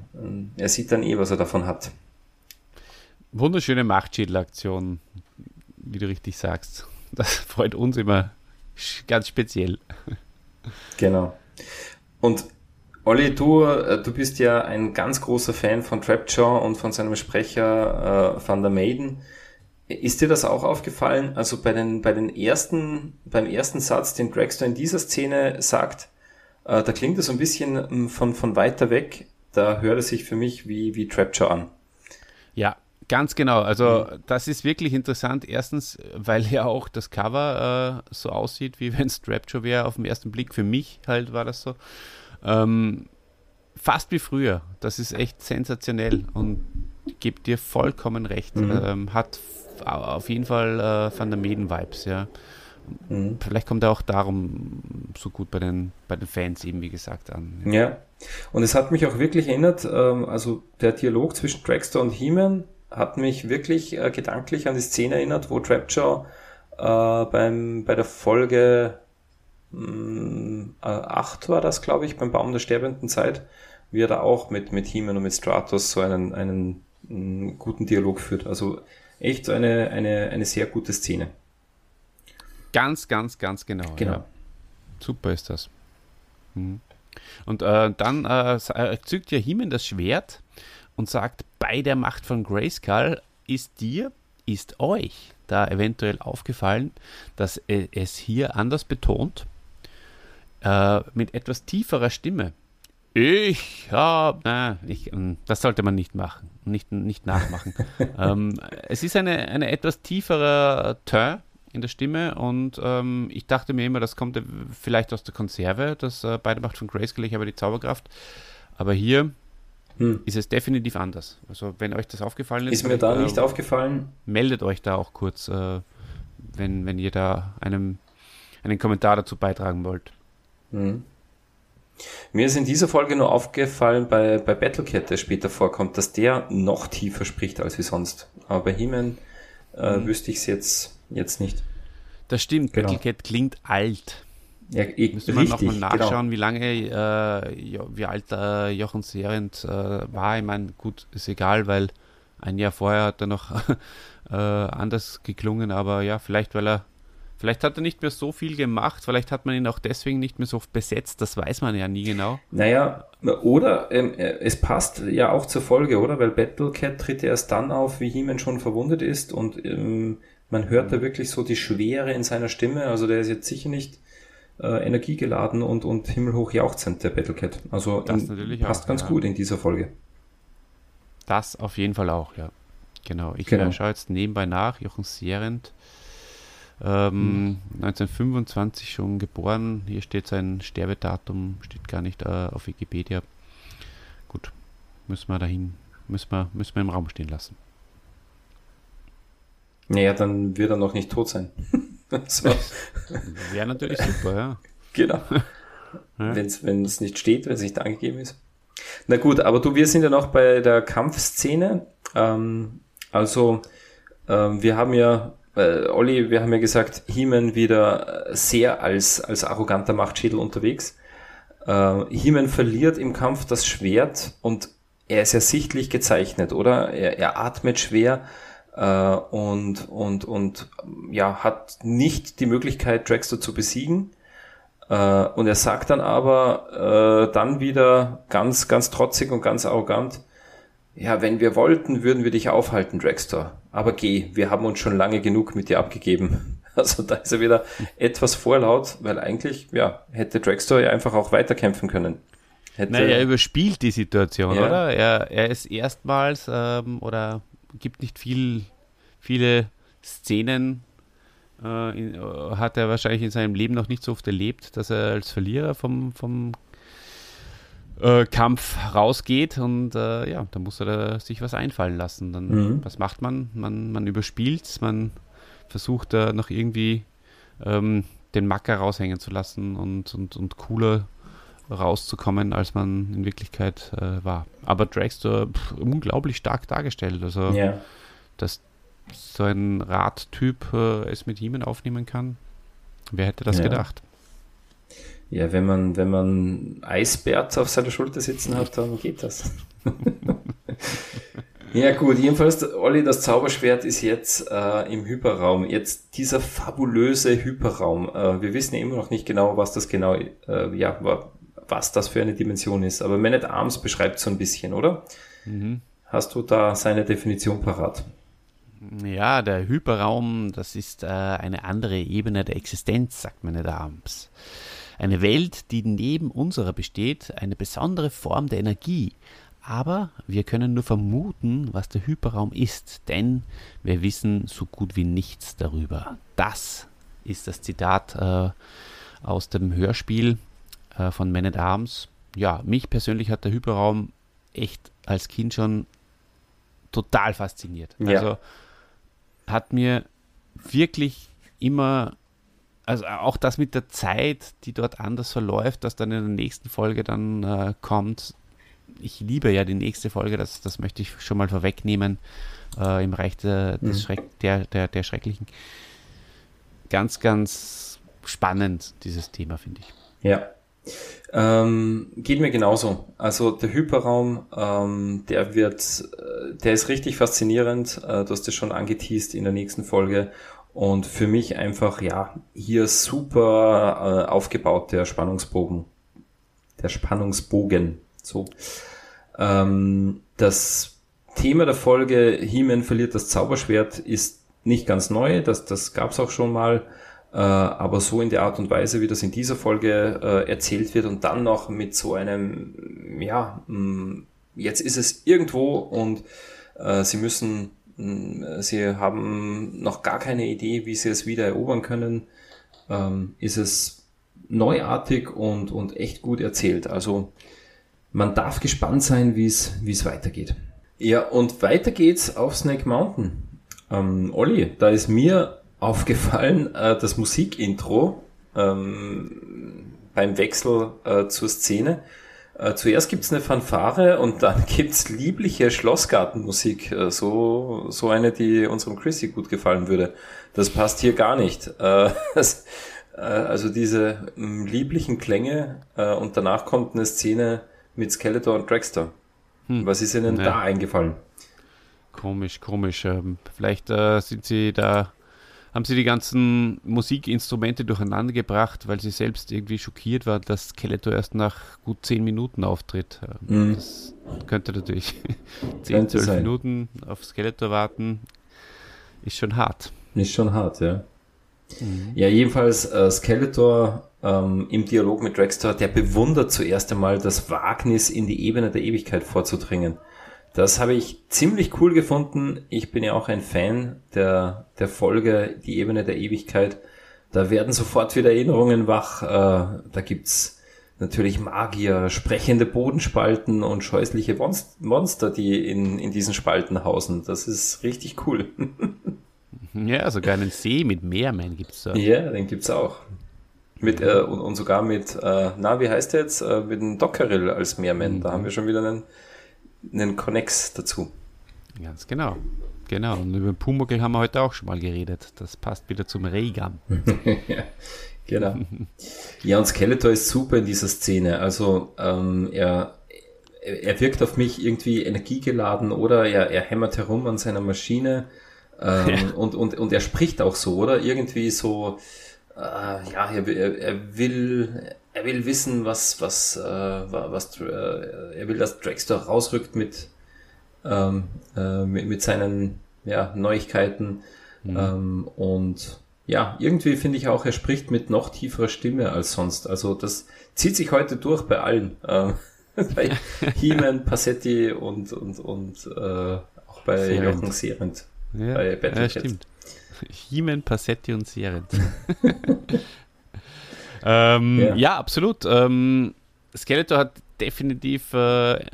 S2: er sieht dann eh, was er davon hat.
S4: Wunderschöne Machtschädelaktion, wie du richtig sagst. Das freut uns immer ganz speziell.
S2: Genau. Und Olli, du, äh, du bist ja ein ganz großer Fan von Trapjaw und von seinem Sprecher äh, Van der Maiden. Ist dir das auch aufgefallen? Also bei den, bei den ersten, beim ersten Satz, den Dragster in dieser Szene sagt, äh, da klingt es so ein bisschen ähm, von, von weiter weg. Da hört es sich für mich wie, wie Trapjaw an.
S4: Ja, Ganz genau. Also mhm. das ist wirklich interessant. Erstens, weil ja auch das Cover äh, so aussieht, wie wenn es Rapture wäre auf den ersten Blick. Für mich halt war das so. Ähm, fast wie früher. Das ist echt sensationell und gebe dir vollkommen recht. Mhm. Ähm, hat auf jeden Fall äh, Van der Meden-Vibes, ja. Mhm. Vielleicht kommt er auch darum so gut bei den, bei den Fans eben, wie gesagt, an.
S2: Ja. ja. Und es hat mich auch wirklich erinnert, ähm, also der Dialog zwischen Dragster und He-Man hat mich wirklich äh, gedanklich an die Szene erinnert, wo Trapjaw äh, beim, bei der Folge 8 mm, äh, war das, glaube ich, beim Baum der sterbenden Zeit, wie er da auch mit, mit He-Man und mit Stratos so einen, einen, einen mm, guten Dialog führt. Also echt eine, eine, eine sehr gute Szene.
S4: Ganz, ganz, ganz genau. genau. Ja. Super ist das. Mhm. Und äh, dann äh, zückt ja He-Man das Schwert und sagt, bei der Macht von Grayskull ist dir, ist euch da eventuell aufgefallen, dass es hier anders betont, äh, mit etwas tieferer Stimme. Ich habe, na, ich, hm, das sollte man nicht machen, nicht, nicht nachmachen. ähm, es ist eine, eine etwas tiefere Turn in der Stimme und ähm, ich dachte mir immer, das kommt vielleicht aus der Konserve, das äh, beide Macht von Grayskull, ich habe die Zauberkraft. Aber hier hm. ist es definitiv anders. Also wenn euch das aufgefallen ist,
S2: ist mir da äh, nicht aufgefallen.
S4: Meldet euch da auch kurz, äh, wenn, wenn ihr da einem, einen Kommentar dazu beitragen wollt. Hm.
S2: Mir ist in dieser Folge nur aufgefallen bei, bei Battlecat, der später vorkommt, dass der noch tiefer spricht als wie sonst. Aber bei He-Man äh, hm. wüsste ich es jetzt, jetzt nicht.
S4: Das stimmt, genau. Battlecat klingt alt. Ja, ich, Müsste man nochmal genau. nachschauen, genau. wie lange, äh, wie alt äh, Jochen Serent äh, war. Ich meine, gut, ist egal, weil ein Jahr vorher hat er noch äh, anders geklungen, aber ja, vielleicht, weil er, vielleicht hat er nicht mehr so viel gemacht, vielleicht hat man ihn auch deswegen nicht mehr so besetzt, das weiß man ja nie genau.
S2: Naja, oder ähm, äh, es passt ja auch zur Folge, oder? Weil Battlecat tritt erst dann auf, wie Heeman schon verwundet ist und ähm, man hört da wirklich so die Schwere in seiner Stimme, also der ist jetzt sicher nicht äh, energiegeladen und, und himmelhoch jauchzend, der Battlecat. Also in, passt auch, ganz ja. gut in dieser Folge.
S4: Das auf jeden Fall auch, ja. Genau. Ich genau. schaue jetzt nebenbei nach. Jochen Serent, ähm, hm. 1925 schon geboren. Hier steht sein Sterbedatum, steht gar nicht äh, auf Wikipedia. Gut, müssen wir dahin, müssen wir, müssen wir im Raum stehen lassen.
S2: Naja, dann wird er noch nicht tot sein.
S4: so. Wäre natürlich super, ja.
S2: Genau. Ja. Wenn es nicht steht, wenn es nicht angegeben ist. Na gut, aber du, wir sind ja noch bei der Kampfszene. Ähm, also, ähm, wir haben ja, äh, Olli, wir haben ja gesagt, He-Man wieder sehr als, als arroganter Machtschädel unterwegs. Äh, He-Man verliert im Kampf das Schwert und er ist ja sichtlich gezeichnet, oder? Er, er atmet schwer äh, und, und, und ja, hat nicht die Möglichkeit, Dragster zu besiegen. Äh, und er sagt dann aber äh, dann wieder ganz, ganz trotzig und ganz arrogant, ja, wenn wir wollten, würden wir dich aufhalten, Dragster. Aber geh, wir haben uns schon lange genug mit dir abgegeben. Also da ist er wieder etwas vorlaut, weil eigentlich, ja, hätte Dragster ja einfach auch weiterkämpfen können.
S4: Hätte, Nein, er überspielt die Situation, ja. oder? Er, er ist erstmals ähm, oder gibt nicht viel, viele Szenen, äh, in, hat er wahrscheinlich in seinem Leben noch nicht so oft erlebt, dass er als Verlierer vom, vom äh, Kampf rausgeht und äh, ja, da muss er sich was einfallen lassen. Dann, mhm. was macht man? Man, man überspielt man versucht da noch irgendwie ähm, den Macker raushängen zu lassen und, und, und cooler rauszukommen, als man in Wirklichkeit äh, war. Aber Dragster pff, unglaublich stark dargestellt. Also, ja. dass so ein Radtyp äh, es mit ihm aufnehmen kann, wer hätte das ja. gedacht?
S2: Ja, wenn man, wenn man Eisbert auf seiner Schulter sitzen hat, dann geht das. ja gut, jedenfalls, Olli, das Zauberschwert ist jetzt äh, im Hyperraum. Jetzt dieser fabulöse Hyperraum. Äh, wir wissen ja immer noch nicht genau, was das genau, äh, ja, was das für eine Dimension ist. Aber Man at Arms beschreibt so ein bisschen, oder? Mhm. Hast du da seine Definition parat?
S4: Ja, der Hyperraum, das ist äh, eine andere Ebene der Existenz, sagt Man at Arms. Eine Welt, die neben unserer besteht, eine besondere Form der Energie. Aber wir können nur vermuten, was der Hyperraum ist, denn wir wissen so gut wie nichts darüber. Das ist das Zitat äh, aus dem Hörspiel äh, von Man at Arms. Ja, mich persönlich hat der Hyperraum echt als Kind schon total fasziniert. Ja. Also hat mir wirklich immer, also auch das mit der Zeit, die dort anders verläuft, das dann in der nächsten Folge dann äh, kommt. Ich liebe ja die nächste Folge, das, das möchte ich schon mal vorwegnehmen, äh, im Reich der, des mhm. Schreck, der, der, der Schrecklichen. Ganz, ganz spannend, dieses Thema, finde ich.
S2: Ja, ähm, geht mir genauso. Also der Hyperraum, ähm, der wird, äh, der ist richtig faszinierend. Äh, du hast das schon angeteased in der nächsten Folge. Und für mich einfach, ja, hier super äh, aufgebaut, der Spannungsbogen. Der Spannungsbogen. So. Ähm, das Thema der Folge, He-Man verliert das Zauberschwert, ist nicht ganz neu. Das, das gab es auch schon mal. Äh, aber so in der Art und Weise, wie das in dieser Folge äh, erzählt wird und dann noch mit so einem, ja, mh, mm, jetzt ist es irgendwo und äh, sie müssen, sie haben noch gar keine Idee, wie sie es wieder erobern können, ähm, ist es neuartig und, und echt gut erzählt. Also man darf gespannt sein, wie es wie es weitergeht. Ja, und weiter geht's auf Snake Mountain. Ähm, Olli, da ist mir aufgefallen, äh, das Musikintro ähm, beim Wechsel äh, zur Szene. Äh, zuerst gibt's eine Fanfare und dann gibt's liebliche Schlossgartenmusik, äh, so, so eine, die unserem Chrissy gut gefallen würde. Das passt hier gar nicht. Äh, das, äh, also diese ähm, lieblichen Klänge und danach kommt eine Szene mit Skeletor und Dragster. Hm. Was ist Ihnen ja. da eingefallen?
S4: Komisch, komisch. Ähm, vielleicht sind Sie da haben sie die ganzen Musikinstrumente durcheinander gebracht, weil sie selbst irgendwie schockiert war, dass Skeletor erst nach gut zehn Minuten auftritt. Mhm. Das könnte natürlich zehn, zwölf Minuten auf Skeletor warten, ist schon hart.
S2: Ist schon hart, ja. Mhm. Ja, jedenfalls äh, Skeletor ähm, im Dialog mit Dragster, der bewundert zuerst einmal das Wagnis, in die Ebene der Ewigkeit vorzudringen. Das habe ich ziemlich cool gefunden. Ich bin ja auch ein Fan der, der Folge Die Ebene der Ewigkeit. Da werden sofort wieder Erinnerungen wach. Äh, da gibt's natürlich Magier, sprechende Bodenspalten und scheußliche Monster, die in, in diesen Spalten hausen. Das ist richtig cool.
S4: ja, sogar einen See mit Meermann gibt's da.
S2: Ja, den gibt's auch. Mit, äh, und, und sogar mit, äh, na, wie heißt der jetzt? Äh, mit dem Dockeril als Meermann. Mhm. Da haben wir schon wieder einen einen Connex dazu.
S4: Ganz genau. Genau, und über den Pumuckl haben wir heute auch schon mal geredet. Das passt wieder zum Regam.
S2: ja, genau. Ja, und Skeletor ist super in dieser Szene. Also ähm, er, er wirkt auf mich irgendwie energiegeladen oder er, er hämmert herum an seiner Maschine ähm, ja. und, und, und er spricht auch so, oder? Irgendwie so, äh, ja, er, er will er will wissen, was, was, äh, was, äh, er will, dass Dragster rausrückt mit, ähm, äh, mit, mit, seinen ja, Neuigkeiten. Mhm. Ähm, und ja, irgendwie finde ich auch, er spricht mit noch tieferer Stimme als sonst. Also das zieht sich heute durch bei allen. Äh, bei He-Man, Passetti und, und, und äh, auch bei. Jochen Serent.
S4: Ja, bei ja, stimmt. He-Man, Passetti und Serent. Ähm, ja. ja. absolut. Ähm, Skeletor hat definitiv äh,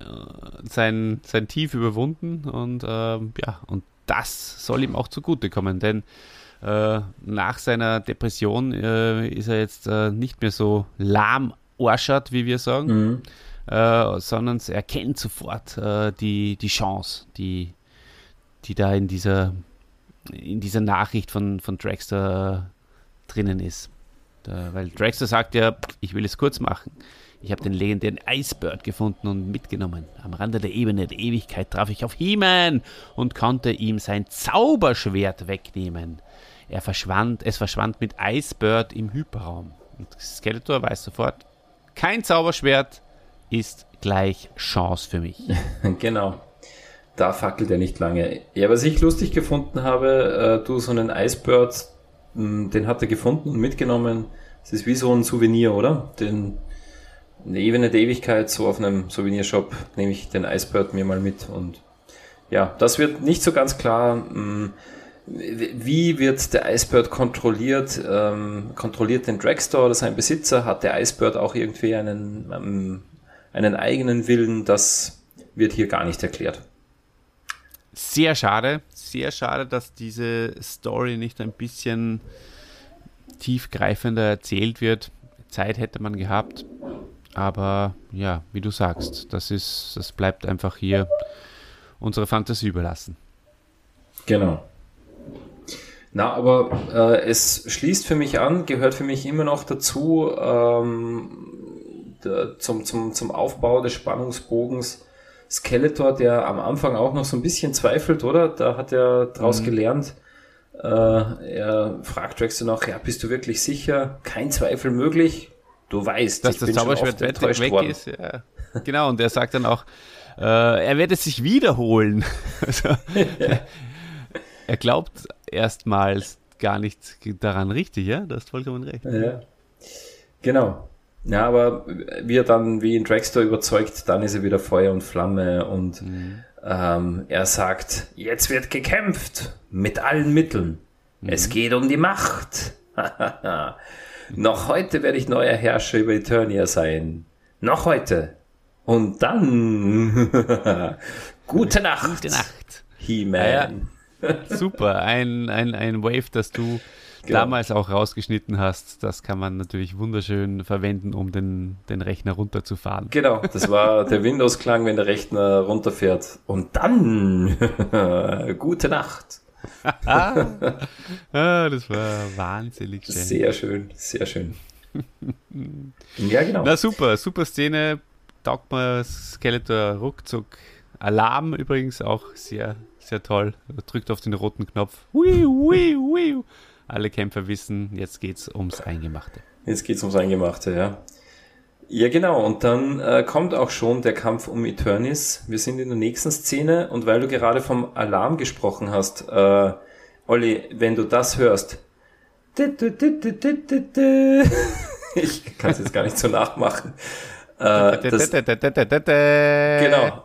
S4: sein, sein Tief überwunden und ähm, ja, und das soll ihm auch zugutekommen, denn äh, nach seiner Depression äh, ist er jetzt äh, nicht mehr so lahm arschert, wie wir sagen, mhm. Äh, sondern er erkennt sofort äh, die, die Chance, die, die da in dieser, in dieser Nachricht von, von Dragster drinnen ist. Da, weil Dragster sagt ja, ich will es kurz machen. Ich habe den legendären Icebird gefunden und mitgenommen. Am Rande der Ebene der Ewigkeit traf ich auf He-Man und konnte ihm sein Zauberschwert wegnehmen. Er verschwand, es verschwand mit Icebird im Hyperraum. Und Skeletor weiß sofort, kein Zauberschwert ist gleich Chance für mich.
S2: genau. Da fackelt er nicht lange. Ja, was ich lustig gefunden habe, äh, du so einen Icebird, mh, den hat er gefunden und mitgenommen. Es ist wie so ein Souvenir, oder? Den eine Ebene der Ewigkeit, so auf einem Souvenirshop, nehme ich den Icebird mir mal mit. Und ja, das wird nicht so ganz klar. Mh, wie wird der Icebird kontrolliert? Ähm, kontrolliert den Dragstore oder sein Besitzer? Hat der Icebird auch irgendwie einen, ähm, einen eigenen Willen? Das wird hier gar nicht erklärt.
S4: Sehr schade, sehr schade, dass diese Story nicht ein bisschen tiefgreifender erzählt wird. Zeit hätte man gehabt, aber ja, wie du sagst, das ist, das bleibt einfach hier unsere Fantasie überlassen.
S2: Genau. Na, aber äh, es schließt für mich an, gehört für mich immer noch dazu ähm, zum, zum, zum Aufbau des Spannungsbogens. Skeletor, der am Anfang auch noch so ein bisschen zweifelt, oder? Da hat er draus mhm. gelernt. Äh, er fragt Draxton noch, ja, bist du wirklich sicher? Kein Zweifel möglich. Du weißt,
S4: dass das Zauberschwert weg worden. ist. Ja. Genau, und er sagt dann auch, äh, er wird es sich wiederholen. also, er glaubt erstmals gar nicht daran richtig, ja? Du hast vollkommen recht.
S2: Ja. Genau. Ja, aber wie er dann wie in Dragstore überzeugt, dann ist er wieder Feuer und Flamme und mhm. ähm, er sagt, jetzt wird gekämpft mit allen Mitteln. Mhm. Es geht um die Macht. Noch heute werde ich neuer Herrscher über Eternia sein. Noch heute. Und dann gute Nacht.
S4: Gute Nacht.
S2: He-Man. Ja, ja.
S4: Super, ein, ein, ein Wave, das du genau. damals auch rausgeschnitten hast. Das kann man natürlich wunderschön verwenden, um den, den Rechner runterzufahren.
S2: Genau, das war der Windows-Klang, wenn der Rechner runterfährt. Und dann, gute Nacht.
S4: ah, das war wahnsinnig schön.
S2: Sehr schön, sehr schön. ja, genau.
S4: Na super, super Szene. Taugt mal Skeletor ruckzuck. Alarm übrigens auch sehr sehr toll. Drückt auf den roten Knopf. Hui, hui, hui. Alle Kämpfer wissen, jetzt geht's ums Eingemachte.
S2: Jetzt geht's ums Eingemachte, ja. Ja, genau. Und dann äh, kommt auch schon der Kampf um Eternis. Wir sind in der nächsten Szene und weil du gerade vom Alarm gesprochen hast, äh, Olli, wenn du das hörst, ich kann es jetzt gar nicht so nachmachen. Äh, das, genau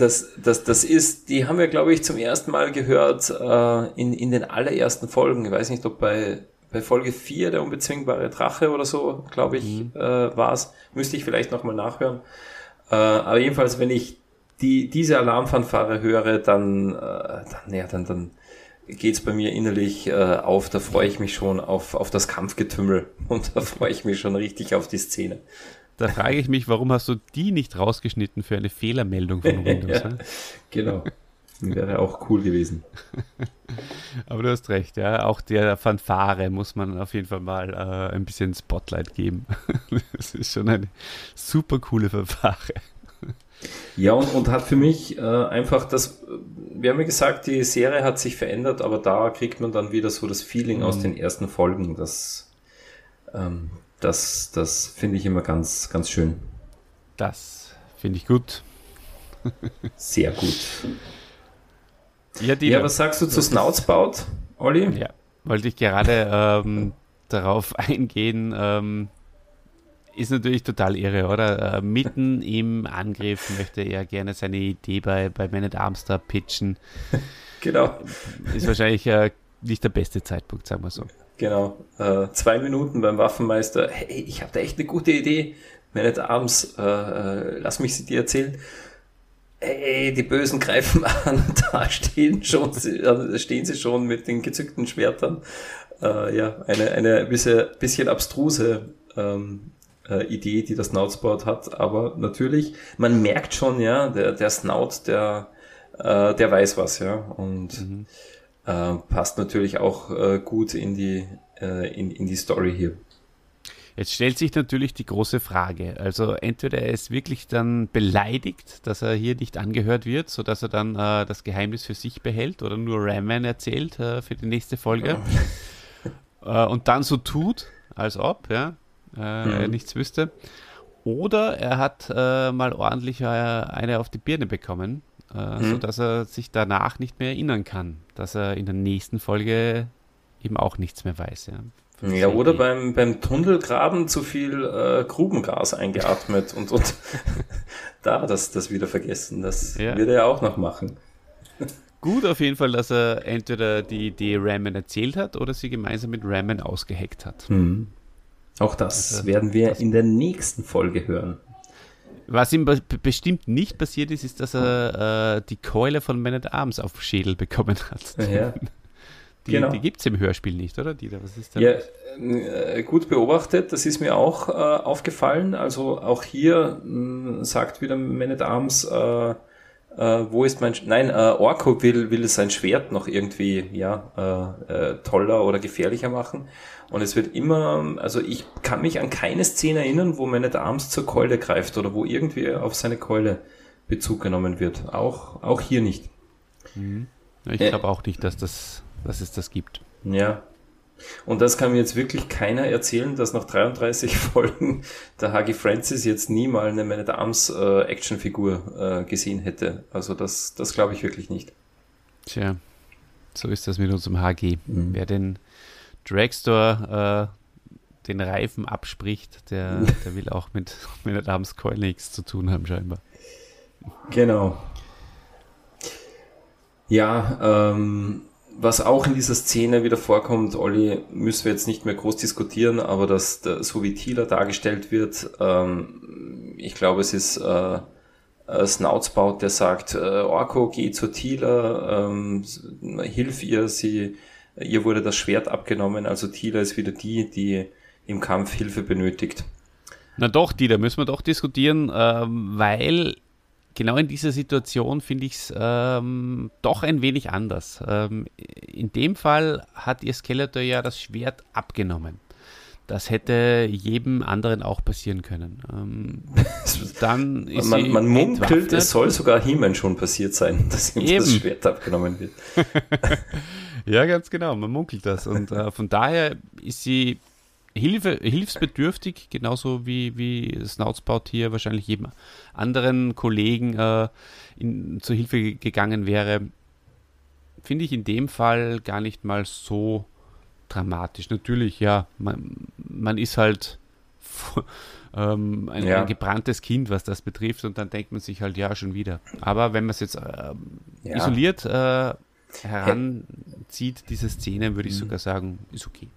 S2: das, das, das ist, die haben wir, glaube ich, zum ersten Mal gehört äh, in, in den allerersten Folgen. Ich weiß nicht, ob bei, bei Folge 4 der unbezwingbare Drache oder so, glaube ich, mhm. äh, war es. Müsste ich vielleicht nochmal nachhören. Äh, aber jedenfalls, wenn ich die, diese Alarmfanfare höre, dann, äh, dann, ja, dann, dann geht's bei mir innerlich äh, auf. Da freue ich mich schon auf, auf das Kampfgetümmel und da freue ich mich schon richtig auf die Szene.
S4: Da frage ich mich, warum hast du die nicht rausgeschnitten für eine Fehlermeldung von Windows? ja,
S2: genau. Wäre auch cool gewesen.
S4: Aber du hast recht, ja. Auch der Fanfare muss man auf jeden Fall mal äh, ein bisschen Spotlight geben. das ist schon eine super coole Fanfare.
S2: Ja, und, und hat für mich äh, einfach das, wir haben ja gesagt, die Serie hat sich verändert, aber da kriegt man dann wieder so das Feeling mhm. aus den ersten Folgen, dass ähm, das, das finde ich immer ganz, ganz schön.
S4: Das finde ich gut.
S2: Sehr gut. Ja, ja, was sagst du zu Snoutspout, Olli?
S4: Ja, wollte ich gerade ähm, darauf eingehen. Ähm, ist natürlich total irre, oder? Äh, mitten im Angriff möchte er gerne seine Idee bei, bei Man at Arms da pitchen.
S2: genau.
S4: Ist wahrscheinlich äh, nicht der beste Zeitpunkt, sagen wir so.
S2: Genau. Äh, zwei Minuten beim Waffenmeister. Hey, ich habe da echt eine gute Idee. At Arms, äh, äh, lass mich sie dir erzählen. Hey, die Bösen greifen an. Da stehen schon, äh, stehen sie schon mit den gezückten Schwertern. Äh, ja, eine, eine bisschen, bisschen abstruse ähm, äh, Idee, die das Snoutsport hat. Aber natürlich, man merkt schon, ja, der, der Snout, der, äh, der weiß was, ja. Und mhm äh, passt natürlich auch äh, gut in die, äh, in, in die Story hier.
S4: Jetzt stellt sich natürlich die große Frage. Also entweder er ist wirklich dann beleidigt, dass er hier nicht angehört wird, sodass er dann äh, das Geheimnis für sich behält oder nur Ramman erzählt äh, für die nächste Folge. äh, und dann so tut, als ob ja, äh, mhm. er nichts wüsste. Oder er hat äh, mal ordentlich eine auf die Birne bekommen, mhm. sodass er sich danach nicht mehr erinnern kann, dass er in der nächsten Folge eben auch nichts mehr weiß. Ja.
S2: Ja, oder beim, beim Tunnelgraben zu viel äh, Grubengas eingeatmet und, und da das, das wieder vergessen. Das ja. wird er ja auch noch machen.
S4: Gut auf jeden Fall, dass er entweder die Idee Ramen erzählt hat oder sie gemeinsam mit Ramen ausgeheckt hat. Mhm.
S2: Auch das also, werden wir das in der nächsten Folge hören.
S4: Was ihm bestimmt nicht passiert ist, ist, dass er äh, die Keule von Man at Arms auf Schädel bekommen hat.
S2: Ja.
S4: Die, genau. die gibt es im Hörspiel nicht, oder? Die,
S2: was ist ja, äh, gut beobachtet, das ist mir auch äh, aufgefallen. Also auch hier mh, sagt wieder Man at Arms, äh, äh, wo ist mein, Sch nein, äh, Orko will, will sein Schwert noch irgendwie, ja, äh, äh, toller oder gefährlicher machen. Und es wird immer, also ich kann mich an keine Szene erinnern, wo Man at Arms zur Keule greift oder wo irgendwie auf seine Keule Bezug genommen wird. Auch, auch hier nicht.
S4: Mhm. Ich glaube auch nicht, dass das dass es das gibt.
S2: Ja. Und das kann mir jetzt wirklich keiner erzählen, dass nach 33 Folgen der Hagi Francis jetzt nie mal eine Man at Arms äh, Actionfigur äh, gesehen hätte. Also das, das glaube ich wirklich nicht.
S4: Tja, so ist das mit unserem HG. Mhm. Wer den Dragstore äh, den Reifen abspricht, der, der will auch mit Man at Arms Coil nichts zu tun haben, scheinbar.
S2: Genau. Ja, ähm, was auch in dieser Szene wieder vorkommt, Olli, müssen wir jetzt nicht mehr groß diskutieren, aber dass der, so wie Thieler dargestellt wird, ähm, ich glaube, es ist äh, äh, Snoutsbaut, der sagt, äh, Orko, geh zu Thieler, ähm, hilf ihr, sie, ihr wurde das Schwert abgenommen, also Thieler ist wieder die, die im Kampf Hilfe benötigt.
S4: Na doch, die, da müssen wir doch diskutieren, ähm, weil genau in dieser Situation finde ich es ähm, doch ein wenig anders. Ähm, in dem Fall hat ihr Skeletor ja das Schwert abgenommen. Das hätte jedem anderen auch passieren können. Ähm,
S2: dann ist man, man munkelt, es soll sogar He-Man schon passiert sein, dass ihm Eben. das Schwert abgenommen wird.
S4: ja, ganz genau, man munkelt das. Und äh, von daher ist sie Hilfe, hilfsbedürftig, genauso wie, wie Snoutspout hier wahrscheinlich jedem anderen Kollegen äh, in, zur Hilfe gegangen wäre, finde ich in dem Fall gar nicht mal so dramatisch. Natürlich, ja, man, man ist halt ähm, ein, ja. ein, gebranntes Kind, was das betrifft, und dann denkt man sich halt, ja, schon wieder. Aber wenn man es jetzt äh, ja. isoliert äh, heranzieht, diese Szene, würde ich mhm. sogar sagen, ist okay.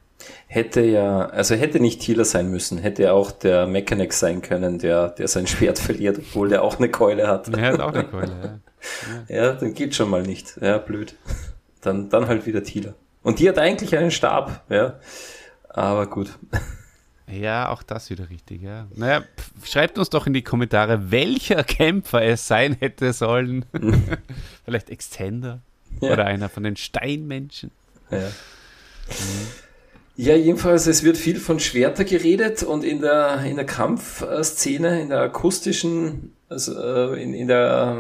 S2: Hätte ja, also hätte nicht Thieler sein müssen, hätte auch der Mechanic sein können, der, der sein Schwert verliert, obwohl der auch eine Keule hat.
S4: Er hat auch eine Keule,
S2: ja. ja. dann geht schon mal nicht. Ja, blöd. Dann, dann halt wieder Thieler. Und die hat eigentlich einen Stab, ja. Aber gut.
S4: Ja, auch das wieder richtig, ja. Naja, schreibt uns doch in die Kommentare, welcher Kämpfer es sein hätte sollen. Vielleicht Extender ja. oder einer von den Steinmenschen. Ja.
S2: Mhm. Ja, jedenfalls, es wird viel von Schwerter geredet und in der, in der Kampfszene, in der akustischen, also äh, in, in der,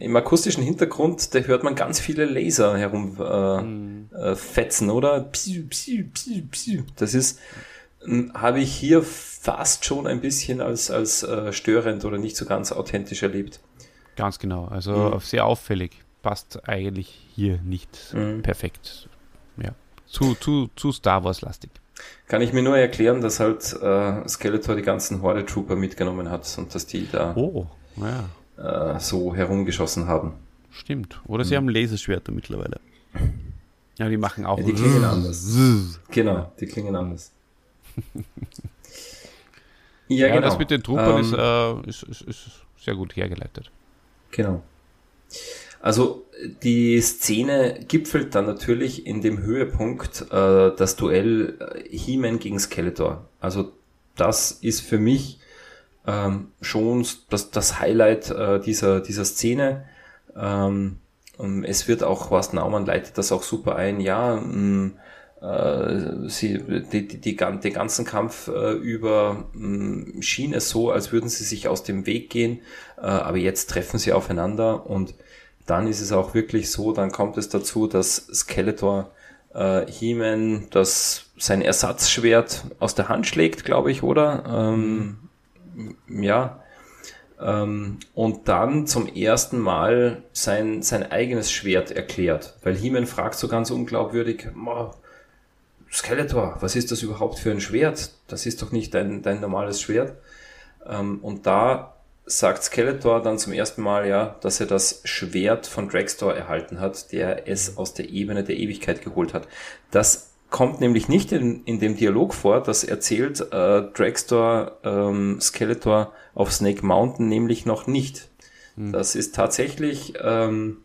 S2: im akustischen Hintergrund, da hört man ganz viele Laser herumfetzen, äh, mhm. fetzen, oder? Psiu, psiu, psiu, psiu. Das ist, hm, habe ich hier fast schon ein bisschen als, als äh, störend oder nicht so ganz authentisch erlebt.
S4: Ganz genau, also mhm. sehr auffällig. Passt eigentlich hier nicht mhm. perfekt. Zu, zu, zu Star Wars-lastig.
S2: Kann ich mir nur erklären, dass halt äh, Skeletor die ganzen Horde Trooper mitgenommen hat und dass die da
S4: oh,
S2: ja. äh, so herumgeschossen haben.
S4: Stimmt. Oder sie hm. haben Laserschwerter mittlerweile. Ja, die machen auch. Ja,
S2: die klingen anders. genau, die klingen anders.
S4: ja, ja genau. das mit den Troopern ähm, ist, äh, ist, ist, ist sehr gut hergeleitet.
S2: Genau. Also die Szene gipfelt dann natürlich in dem Höhepunkt äh, das Duell äh, He-Man gegen Skeletor. Also das ist für mich ähm, schon das, das Highlight äh, dieser, dieser Szene. Ähm, es wird auch, Horst Naumann leitet das auch super ein, ja, mh, äh, sie, die, die, die, den ganzen Kampf äh, über mh, mm, schien es so, als würden sie sich aus dem Weg gehen, äh, aber jetzt treffen sie aufeinander und dann ist es auch wirklich so, dann kommt es dazu, dass Skeletor äh, He-Man das sein Ersatzschwert aus der Hand schlägt, glaube ich, oder? Ähm, ja. Ähm, und dann zum ersten Mal sein, sein eigenes Schwert erklärt. Weil He-Man fragt so ganz unglaubwürdig, Skeletor, was ist das überhaupt für ein Schwert? Das ist doch nicht dein, dein normales Schwert. Ähm, und da sagt Skeletor dann zum ersten Mal ja, dass er das Schwert von Dragstore erhalten hat, der es aus der Ebene der Ewigkeit geholt hat. Das kommt nämlich nicht in, in dem Dialog vor, das erzählt äh, Dragstore ähm, Skeletor auf Snake Mountain nämlich noch nicht. Hm. Das ist tatsächlich ähm,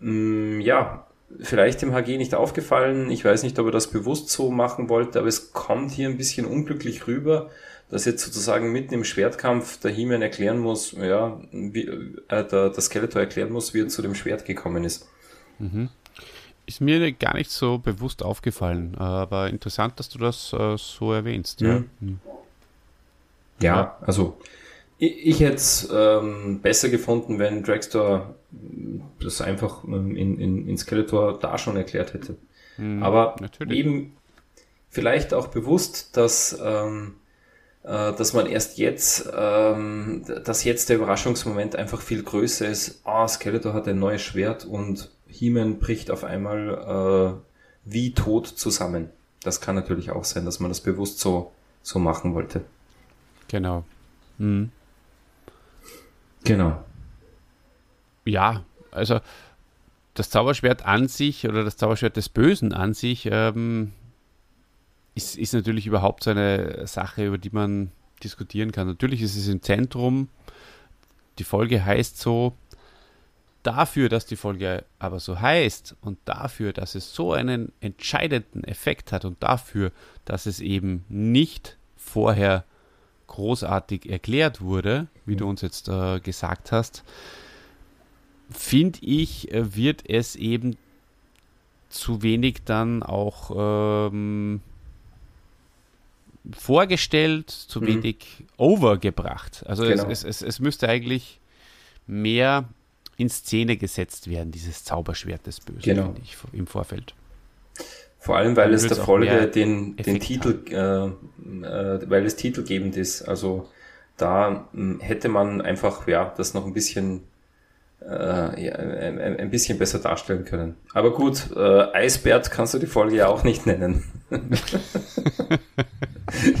S2: mh, mm, ja vielleicht dem HG nicht aufgefallen. Ich weiß nicht, ob er das bewusst so machen wollte, aber es kommt hier ein bisschen unglücklich rüber, dass jetzt sozusagen mitten im Schwertkampf der He-Man erklären muss, ja, wie, äh, der, der Skeletor erklären muss, wie er zu dem Schwert gekommen ist.
S4: Mhm. Ist mir gar nicht so bewusst aufgefallen, aber interessant, dass du das äh, so erwähnst.
S2: Ja, mhm. mhm. ja also ich, ich hätte es ähm, besser gefunden, wenn Dragster das einfach ähm, in, in, in Skeletor da schon erklärt hätte. Mhm, Aber natürlich. eben vielleicht auch bewusst, dass, ähm, äh, dass man erst jetzt, ähm, dass jetzt der Überraschungsmoment einfach viel größer ist. Ah, Skeletor hat ein neues Schwert und He-Man bricht auf einmal äh, wie tot zusammen. Das kann natürlich auch sein, dass man das bewusst so, so machen wollte.
S4: Genau. Mhm.
S2: Genau.
S4: Ja, also das Zauberschwert an sich oder das Zauberschwert des Bösen an sich ähm, ist, ist natürlich überhaupt so eine Sache, über die man diskutieren kann. Natürlich ist es im Zentrum. Die Folge heißt so. Dafür, dass die Folge aber so heißt und dafür, dass es so einen entscheidenden Effekt hat und dafür, dass es eben nicht vorher großartig erklärt wurde, wie du uns jetzt äh, gesagt hast, finde ich, äh, wird es eben zu wenig dann auch ähm, vorgestellt, zu mhm. wenig overgebracht. Also genau. es, es, es müsste eigentlich mehr in Szene gesetzt werden, dieses Zauberschwert des Bösen,
S2: genau. finde
S4: ich, im Vorfeld.
S2: Vor allem, weil es der Folge den, den Titel, äh, äh, weil es titelgebend ist. Also da mh, hm, hätte man einfach, ja, das noch ein bisschen äh, ja, ein, ein, bisschen besser darstellen können. Aber gut, äh, Eisbert kannst du die Folge ja auch nicht nennen.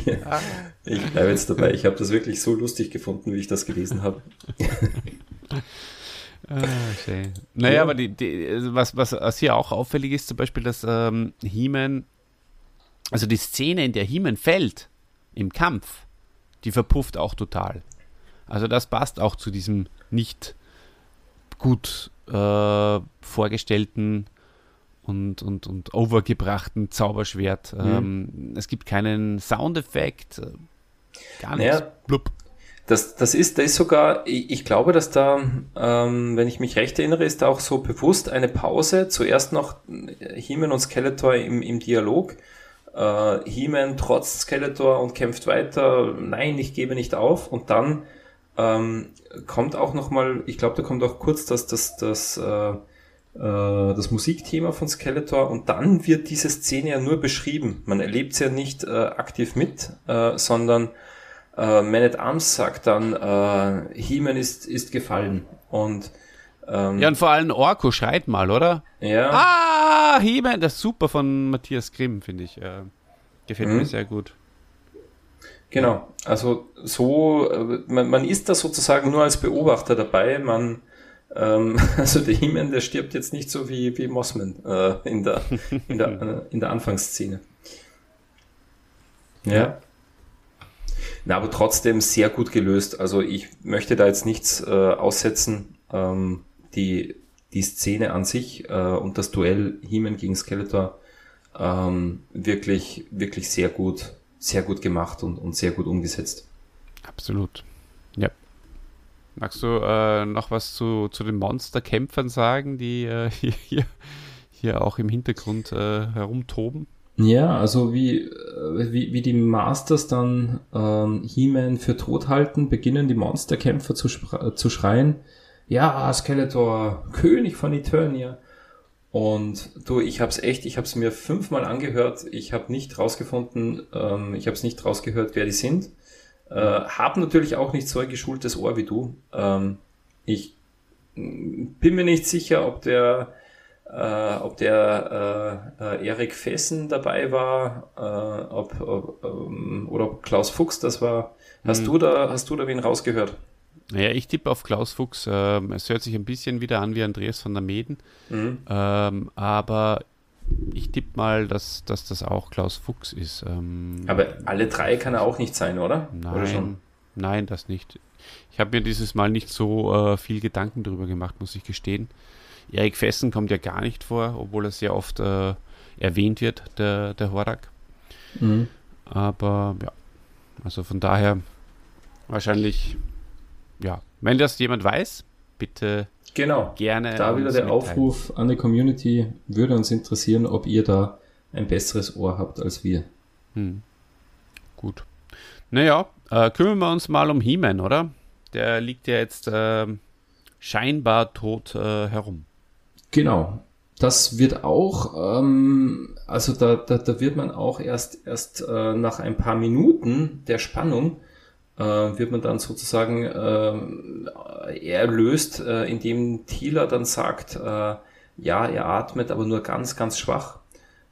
S2: Ja, ich bleibe jetzt dabei. Ich habe das wirklich so lustig gefunden, wie ich das gelesen habe.
S4: Ah. Naja, ja. aber die, die, was, was hier auch auffällig ist, zum Beispiel, dass ähm, He-Man, also die Szene, in der He-Man fällt im Kampf, die verpufft auch total. Also das passt auch zu diesem nicht gut äh, vorgestellten und, und, und overgebrachten Zauberschwert. Mhm. Ähm, es gibt keinen Soundeffekt, äh, gar nichts.
S2: Naja, Blub. Das, das ist, da ist sogar, ich, ich glaube, dass da, ähm, wenn ich mich recht erinnere, ist da auch so bewusst eine Pause. Zuerst noch He-Man und Skeletor im, im Dialog. Äh, He-Man trotzt Skeletor und kämpft weiter. Nein, ich gebe nicht auf. Und dann ähm, kommt auch nochmal, ich glaube, da kommt auch kurz das, das, das, äh, äh, das Musikthema von Skeletor und dann wird diese Szene ja nur beschrieben. Man erlebt sie ja nicht äh, aktiv mit, äh, sondern äh, Man at Arms sagt dann, äh, He-Man ist, ist gefallen und
S4: ähm, ja, und vor allem Orko schreit mal, oder?
S2: Ja.
S4: Ah, He-Man, das ist super von Matthias Grimm, finde ich. Äh, gefällt mhm. mir sehr gut.
S2: Genau, also so, äh, man, man ist da sozusagen nur als Beobachter dabei, man, ähm, also der Himen, der stirbt jetzt nicht so wie, wie Mossman äh, in, der, in, der, äh, in der Anfangsszene. Ja. Na, aber trotzdem sehr gut gelöst. Also ich möchte da jetzt nichts äh, aussetzen. Ähm, die, die Szene an sich äh, und das Duell Himen gegen Skeletor ähm, wirklich, wirklich sehr gut sehr gut gemacht und, und sehr gut umgesetzt.
S4: Absolut. Magst du äh, noch was zu, zu den Monsterkämpfern sagen, die äh, hier, hier auch im Hintergrund äh, herumtoben?
S2: Ja, also wie, äh, wie, wie die Masters dann ähm, He-Man für tot halten, beginnen die Monsterkämpfer zu, zu schreien, ja, Skeletor, König von Eternia. Und du, ich hab's echt, ich hab's mir fünfmal angehört, ich habe nicht rausgefunden, ähm, ich habe es nicht rausgehört, wer die sind. Äh, hab natürlich auch nicht so ein geschultes Ohr wie du. Ähm, ich bin mir nicht sicher, ob der äh, ob der äh, äh, Erik Fessen dabei war, äh, ob, ob ähm, oder ob Klaus Fuchs das war. Hast hm. du da, hast du da wen rausgehört?
S4: Ja, ich tippe auf Klaus Fuchs. Ähm, es hört sich ein bisschen wieder an wie Andreas von der Meden. Mhm. Ähm, aber ich tippe mal, dass, dass das auch Klaus Fuchs ist. Ähm,
S2: aber alle drei kann er auch nicht sein, oder?
S4: Nein,
S2: oder
S4: nein, das nicht. Ich habe mir dieses Mal nicht so äh, viel Gedanken darüber gemacht, muss ich gestehen. Erik Fessen kommt ja gar nicht vor, obwohl er sehr oft äh, erwähnt wird, der, der Horak. Mhm. Aber ja, also von daher wahrscheinlich, ja, wenn das jemand weiß, bitte
S2: genau.
S4: gerne.
S2: Da wieder der mitteilen. Aufruf an die Community, würde uns interessieren, ob ihr da ein besseres Ohr habt als wir. Hm.
S4: Gut. Naja, äh, kümmern wir uns mal um He-Man, oder? Der liegt ja jetzt äh, scheinbar tot äh, herum.
S2: Genau. Das wird auch, ähm, also da, da, da wird man auch erst, erst äh, nach ein paar Minuten der Spannung, wird man dann sozusagen äh, erlöst, äh, indem Thieler dann sagt, äh, ja, er atmet, aber nur ganz, ganz schwach.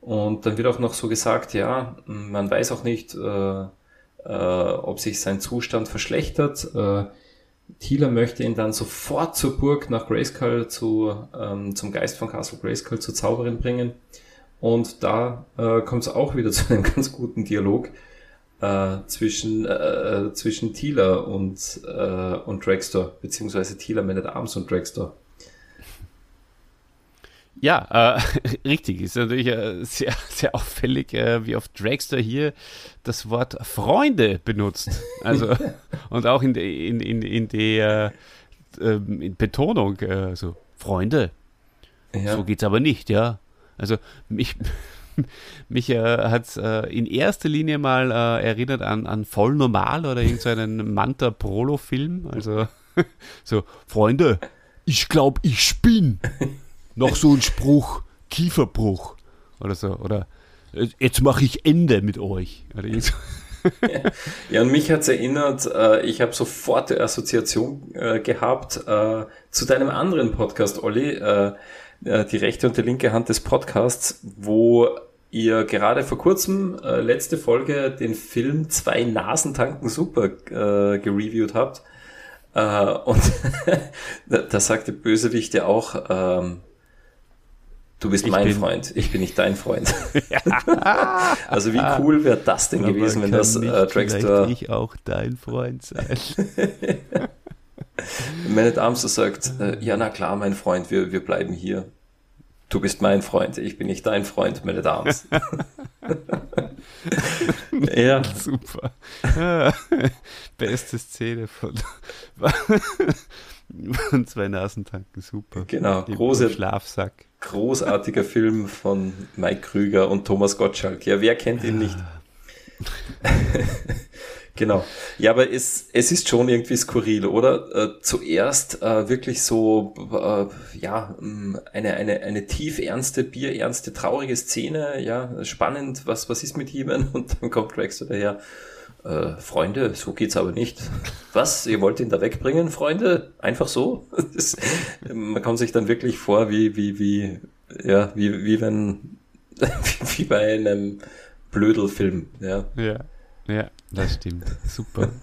S2: Und dann wird auch noch so gesagt, ja, man weiß auch nicht, äh, äh, ob sich sein Zustand verschlechtert. Äh, Thieler möchte ihn dann sofort zur Burg nach Grayskull zu, ähm, zum Geist von Castle Grayskull zur Zauberin bringen. Und da äh, kommt es auch wieder zu einem ganz guten Dialog äh, zwischen, äh, zwischen Thieler und, äh, und Dragster, beziehungsweise Thieler Man at Arms und Dragster.
S4: Ja, äh, richtig. Ist natürlich äh, sehr, sehr auffällig, äh, wie oft Dragster hier das Wort Freunde benutzt. Also, und auch in, de, in, in, in der ähm, in Betonung, äh, so, Freunde. Ja. So geht's aber nicht, ja. Also, mich, mich äh, hat es äh, in erster Linie mal äh, erinnert an, an Voll Normal oder irgendeinen so Manta-Prolo-Film. Also, so, Freunde, ich glaube, ich spinne noch so ein Spruch, Kieferbruch oder so. Oder äh, jetzt mache ich Ende mit euch.
S2: ja, und mich hat's erinnert, äh, ich habe sofort die Assoziation äh, gehabt äh, zu deinem anderen Podcast, Olli, äh, die rechte und die linke Hand des Podcasts, wo ihr gerade vor kurzem, äh, letzte Folge, den Film Zwei Nasentanken super äh, gereviewt habt. Äh, und da, da sagte Bösewicht ja auch, ähm, Du bist ich mein Freund, ich bin nicht dein Freund. also wie cool wäre das denn Aber gewesen, wenn das äh, Dragster...
S4: ich auch dein Freund sein.
S2: Man at Arms sagt, äh, ja na klar, mein Freund, wir, wir bleiben hier. Du bist mein Freund, ich bin nicht dein Freund, Man at Arms.
S4: ja. Super. Beste Szene von, von zwei Nasentanken, super.
S2: Genau, große
S4: Schlafsack
S2: großartiger Film von Mike Krüger und Thomas Gottschalk. Ja, wer kennt ihn nicht? genau. Ja, aber es, es ist schon irgendwie skurril, oder? Äh, zuerst äh, wirklich so, äh, ja, mm, eine, eine, eine tief ernste, bierernste, traurige Szene, ja, spannend, was, was ist mit ihm? Und dann kommt Dragster daher äh, Freunde, so geht's aber nicht. Was? Ihr wollt ihn da wegbringen, Freunde? Einfach so? Das, man kommt sich dann wirklich vor, wie, wie, wie, ja, wie, wie wenn, wie bei einem Blödelfilm, ja.
S4: Ja, ja, das stimmt. Super.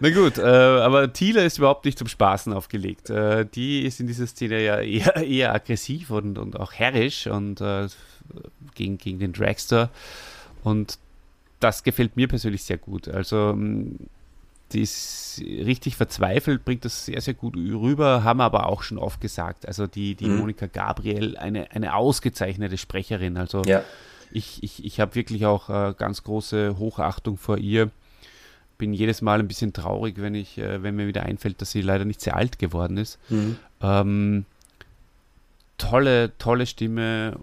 S4: Na gut, äh, aber Thiele ist überhaupt nicht zum Spaßen aufgelegt. Äh, die ist in dieser Szene ja eher, eher aggressiv und, und auch herrisch und äh, gegen, gegen den Dragster. Und das gefällt mir persönlich sehr gut. Also mm, die ist richtig verzweifelt, bringt das sehr, sehr gut rüber, haben aber auch schon oft gesagt. Also die, die mhm. Monika Gabriel, eine, eine ausgezeichnete Sprecherin. Also ja. Ich, ich, ich habe wirklich auch äh, ganz große Hochachtung vor ihr. Bin jedes Mal ein bisschen traurig, wenn ich, äh, wenn mir wieder einfällt, dass sie leider nicht sehr alt geworden ist. Mhm. Ähm, tolle, tolle Stimme,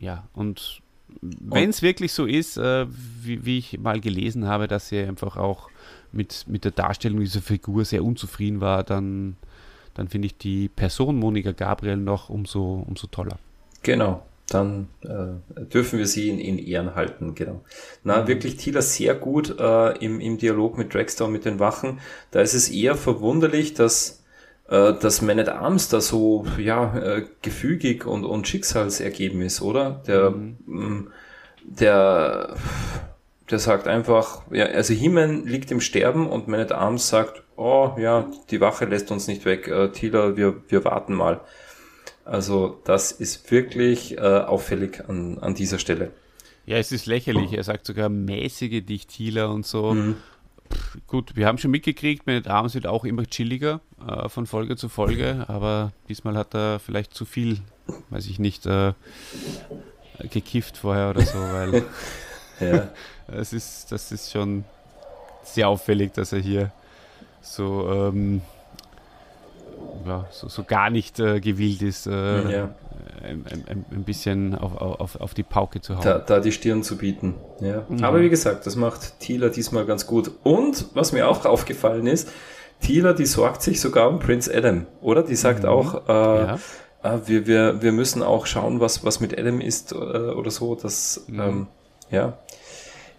S4: ja, und wenn es wirklich so ist, äh, wie, wie, ich mal gelesen habe, dass sie einfach auch mit, mit der Darstellung dieser Figur sehr unzufrieden war, dann, dann finde ich die Person Monika Gabriel noch umso, umso toller.
S2: Genau, dann äh, dürfen wir sie in, in, Ehren halten, genau. Na, mhm. wirklich Tila sehr gut äh, im, im Dialog mit Dragster und mit den Wachen. Da ist es eher verwunderlich, dass äh, dass Man at Arms da so ja äh, gefügig und, und schicksalsergeben ist, oder? Der, mhm. Mm, der, der sagt einfach, ja, also Himen liegt im Sterben und Man at Arms sagt, oh ja, die Wache lässt uns nicht weg, äh, Tila, wir, wir warten mal. Also das ist wirklich äh, auffällig an, an dieser Stelle.
S4: Ja, es ist lächerlich. Er sagt sogar mäßige Dichtieler und so. Mhm. Pff, gut, wir haben schon mitgekriegt, meine Arms wird auch immer chilliger äh, von Folge zu Folge, aber diesmal hat er vielleicht zu viel, weiß ich nicht, äh, gekifft vorher oder so, weil ja. es ist, das ist schon sehr auffällig, dass er hier so ähm, ja, so, so gar nicht äh, gewillt ist, äh, ja. ein, ein, ein, bisschen auf, auf, auf die Pauke zu hauen.
S2: Da, da die Stirn zu bieten. Ja. Mhm. Aber wie gesagt, das macht Thieler diesmal ganz gut. Und was mir auch aufgefallen ist, Thieler, die sorgt sich sogar um Prince Adam, oder? Die sagt mhm. auch, äh, ja. äh, wir, wir, wir müssen auch schauen, was, was mit Adam ist äh, oder so. Das, mhm. ähm, ja,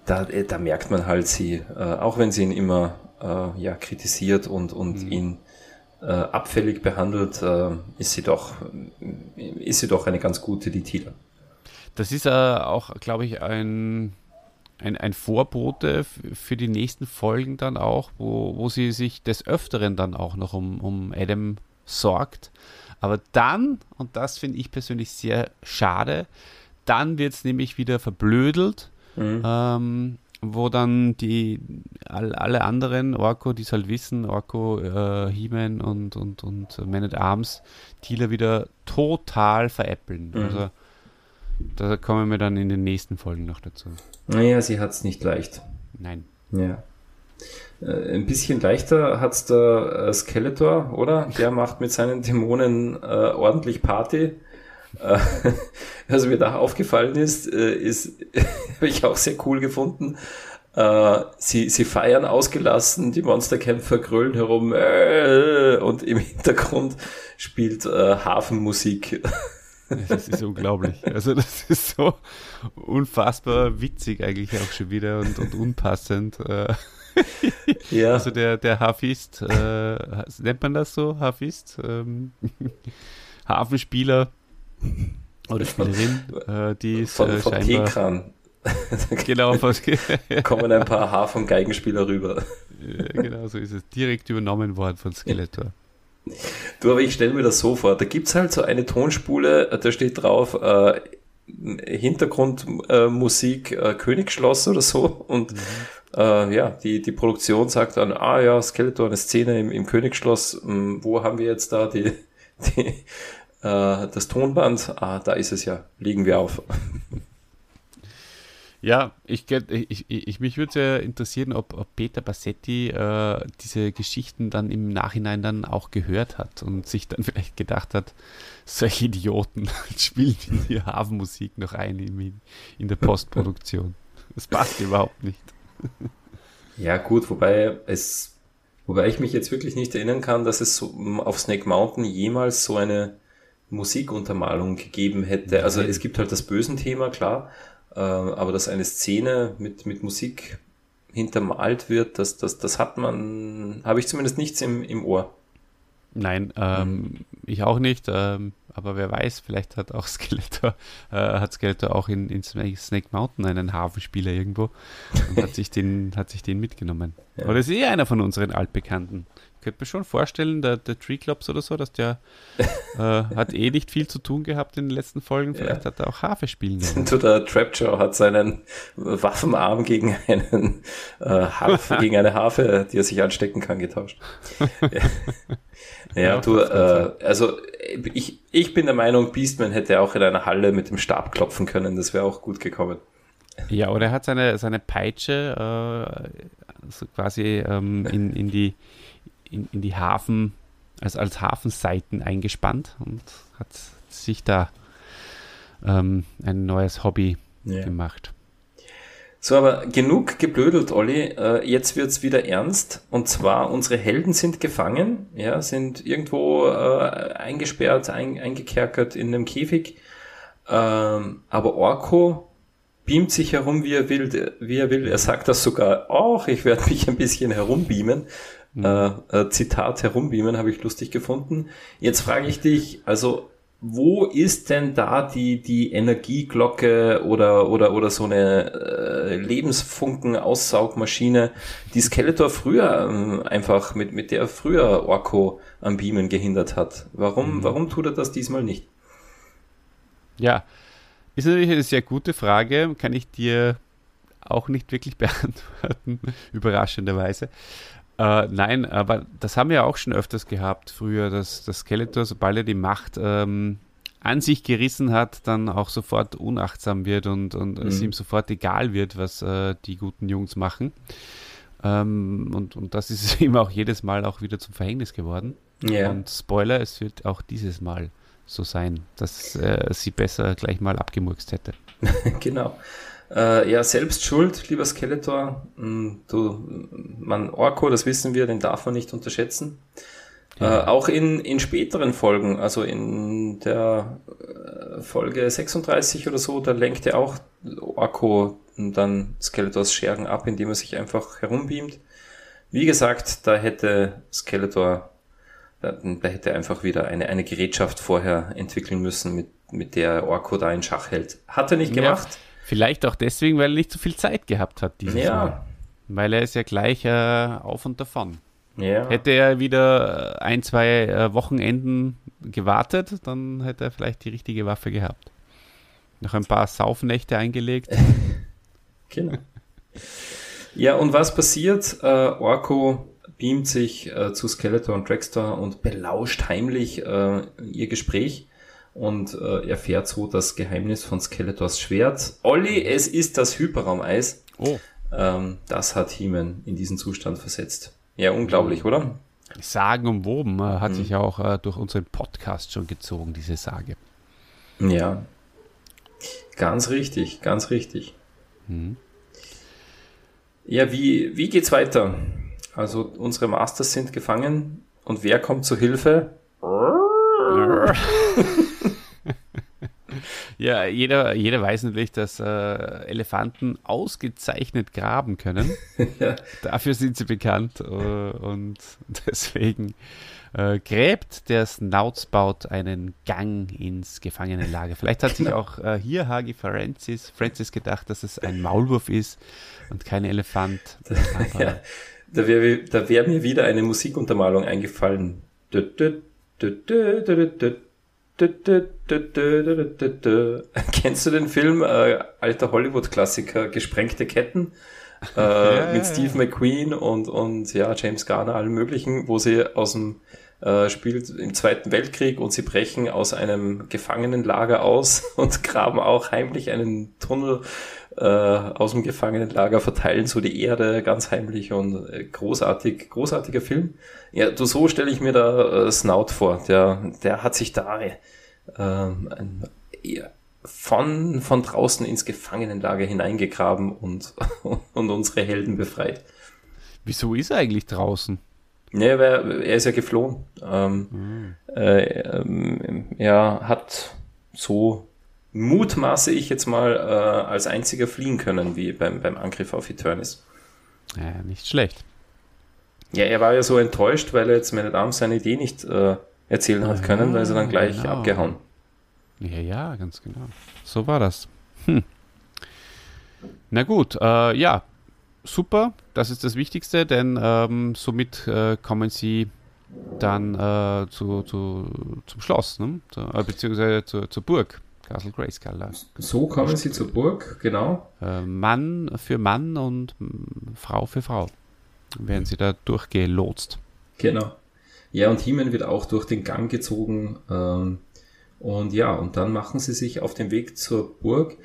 S2: da, äh, da merkt man halt sie, auch wenn sie ihn immer ja, kritisiert und, und mhm. ihn äh, abfällig behandelt, äh, ist sie doch, ist sie doch eine ganz gute, die Tila.
S4: Das ist äh, auch, glaube ich, ein, ein, ein Vorbote für die nächsten Folgen dann auch, wo, wo sie sich des Öfteren dann auch noch um, um Adam sorgt. Aber dann, und das finde ich persönlich sehr schade, dann wird es nämlich wieder verblödelt. Mhm. Ähm, wo dann die all, alle anderen Orko, die es halt wissen, Orko, äh, He-Man und, und, und Man at Arms, Thieler wieder total veräppeln. Mhm. Also da kommen wir dann in den nächsten Folgen noch dazu.
S2: Naja, sie hat es nicht leicht.
S4: Nein.
S2: Ja. Äh, ein bisschen leichter hat es der äh, Skeletor, oder? Der macht mit seinen Dämonen äh, ordentlich Party. Äh, was mir da aufgefallen ist, äh, ist, habe ich auch sehr cool gefunden. Äh, sie, sie feiern ausgelassen, die Monsterkämpfer grölen herum und im Hintergrund spielt Hafenmusik.
S4: Das ist unglaublich. Also das ist so unfassbar witzig eigentlich auch schon wieder und, und unpassend. ja. Also der, der Hafist, äh, nennt man das so? Hafist? Ähm, Hafenspieler oder Spielerin, äh, die ist
S2: von, äh, von. Tekran.
S4: genau,
S2: kommen ein paar Haar- und Geigenspieler rüber.
S4: genau, so ist es. Direkt übernommen worden von Skeletor.
S2: Du, aber ich stelle mir das so vor, da gibt es halt so eine Tonspule, da steht drauf, äh, Hintergrundmusik äh, äh, Königsschloss oder so und mhm. äh, ja, die, die Produktion sagt dann, ah ja, Skeletor, eine Szene im, im Königsschloss, mh, hm, wo haben wir jetzt da die, die äh, das Tonband, ah, da ist es ja, legen wir auf.
S4: Ja, ich, ich, ich mich würde sehr interessieren, ob, ob Peter Bassetti äh, diese Geschichten dann im Nachhinein dann auch gehört hat und sich dann vielleicht gedacht hat, solche Idioten spielen die Hafenmusik noch ein in, in der Postproduktion. Das passt überhaupt nicht.
S2: Ja, gut, wobei es, wobei ich mich jetzt wirklich nicht erinnern kann, dass es so auf Snake Mountain jemals so eine Musikuntermalung gegeben hätte. Also es gibt halt das Bösen-Thema, klar, äh, aber dass eine Szene mit, mit Musik hintermalt wird, das, das, das hat man, habe ich zumindest nichts im, im Ohr.
S4: Nein, ähm, mhm. ich auch nicht, ähm, aber wer weiß, vielleicht hat auch Skeletor, äh, hat Skeletor auch in, in Snake Mountain einen Hafenspieler irgendwo und hat sich den, hat sich den mitgenommen. Ja. Oder ist eh einer von unseren Altbekannten könnte mir schon vorstellen, der, der Tree Clubs oder so, dass der äh, hat eh nicht viel zu tun gehabt in den letzten Folgen. Vielleicht ja. hat er auch Harfe spielen
S2: können. der Trapjaw hat seinen Waffenarm gegen einen äh, Harfe, gegen eine Harfe, die er sich anstecken kann, getauscht. ja, ja, du, äh, also ich, ich bin der Meinung, Beastman hätte auch in einer Halle mit dem Stab klopfen können. Das wäre auch gut gekommen.
S4: Ja, oder er hat seine, seine Peitsche äh, so quasi ähm, in, in die in, in die Hafen, also als Hafenseiten eingespannt und hat sich da ähm, ein neues Hobby ja. gemacht.
S2: So, aber genug geblödelt, Olli. Äh, jetzt wird's wieder ernst. Und zwar, unsere Helden sind gefangen, ja, sind irgendwo äh, eingesperrt, ein, eingekerkert in einem Käfig. Ähm, aber Orko beamt sich herum, wie er will. Wie er will. Er sagt das sogar auch. Ich werde mich ein bisschen herumbeamen. Mhm. Äh, äh, Zitat herumbeamen habe ich lustig gefunden. Jetzt frage ich dich, also wo ist denn da die, die Energieglocke oder, oder, oder so eine äh, Lebensfunken-Aussaugmaschine, die Skeletor früher ähm, einfach, mit, mit der früher Orko am Beamen gehindert hat? Warum, mhm. warum tut er das diesmal nicht?
S4: Ja, ist natürlich eine sehr gute Frage, kann ich dir auch nicht wirklich beantworten, überraschenderweise. Äh, nein, aber das haben wir auch schon öfters gehabt früher, dass das Skeletor, sobald er die Macht ähm, an sich gerissen hat, dann auch sofort unachtsam wird und, und mhm. es ihm sofort egal wird, was äh, die guten Jungs machen. Ähm, und, und das ist ihm auch jedes Mal auch wieder zum Verhängnis geworden. Yeah. Und Spoiler, es wird auch dieses Mal so sein, dass äh, sie besser gleich mal abgemurkst hätte.
S2: genau. Äh, ja, selbst schuld, lieber Skeletor. Mm, du, man, Orko, das wissen wir, den darf man nicht unterschätzen. Ja. Äh, auch in, in späteren Folgen, also in der äh, Folge 36 oder so, da lenkt er auch Orko dann Skeletors Schergen ab, indem er sich einfach herumbeamt. Wie gesagt, da hätte Skeletor, da, da hätte er einfach wieder eine, eine Gerätschaft vorher entwickeln müssen, mit, mit der Orko da in Schach hält. Hat er nicht gemacht. Ja.
S4: Vielleicht auch deswegen, weil er nicht so viel Zeit gehabt hat dieses ja. Mal. Weil er ist ja gleich äh, auf und davon. Ja. Hätte er wieder ein, zwei äh, Wochenenden gewartet, dann hätte er vielleicht die richtige Waffe gehabt. Noch ein paar Saufnächte eingelegt.
S2: genau. Ja, und was passiert? Äh, Orko beamt sich äh, zu Skeletor und Dragster und belauscht heimlich äh, ihr Gespräch und äh, erfährt so das Geheimnis von Skeletors Schwert. Olli, es ist das Hyperraumeis. Oh. Ähm, das hat Heeman in diesen Zustand versetzt. Ja, unglaublich, oder?
S4: Sagenumwoben äh, hat mhm. sich auch äh, durch unseren Podcast schon gezogen, diese Sage.
S2: Ja, ganz richtig, ganz richtig. Mhm. Ja, wie, wie geht's weiter? Also unsere Masters sind gefangen und wer kommt zu Hilfe?
S4: ja, jeder, jeder weiß natürlich, dass äh, Elefanten ausgezeichnet graben können. ja. Dafür sind sie bekannt äh, und deswegen äh, gräbt der Snoutsbaut einen Gang ins Gefangenenlager. Vielleicht hat sich auch äh, hier Hagi Francis, Francis gedacht, dass es ein Maulwurf ist und kein Elefant.
S2: ja, da wäre wär mir wieder eine Musikuntermalung eingefallen. Kennst du den Film, äh, alter Hollywood-Klassiker, Gesprengte Ketten? Äh, ja, mit ja, Steve ja. McQueen und, und ja, James Garner, allen möglichen, wo sie aus dem äh, spielt im Zweiten Weltkrieg und sie brechen aus einem Gefangenenlager aus und graben auch heimlich einen Tunnel äh, aus dem Gefangenenlager, verteilen so die Erde ganz heimlich und äh, großartig, großartiger Film. Ja, du so stelle ich mir da äh, Snout vor. Der, der hat sich da äh, ein, von, von draußen ins Gefangenenlager hineingegraben und, und unsere Helden befreit.
S4: Wieso ist er eigentlich draußen?
S2: Nee, weil er ist ja geflohen. Ähm, mhm. äh, ähm, er hat so mutmaße ich jetzt mal äh, als einziger fliehen können, wie beim, beim Angriff auf Eternis.
S4: Ja, nicht schlecht.
S2: Ja, er war ja so enttäuscht, weil er jetzt meine Damen seine Idee nicht äh, erzählen hat können, weil er dann gleich genau. abgehauen.
S4: Ja, ja, ganz genau. So war das. Hm. Na gut, äh, ja, super. Das ist das Wichtigste, denn ähm, somit äh, kommen sie dann äh, zu, zu, zum Schloss, ne? Zu, äh, beziehungsweise zu, zur Burg. Castle Grayskull.
S2: So kommen sie zur Burg, genau.
S4: Äh, Mann für Mann und Frau für Frau werden sie da durchgelotst.
S2: Genau. Ja, und Hiemen wird auch durch den Gang gezogen. Ähm, und ja, und dann machen sie sich auf den Weg zur Burg.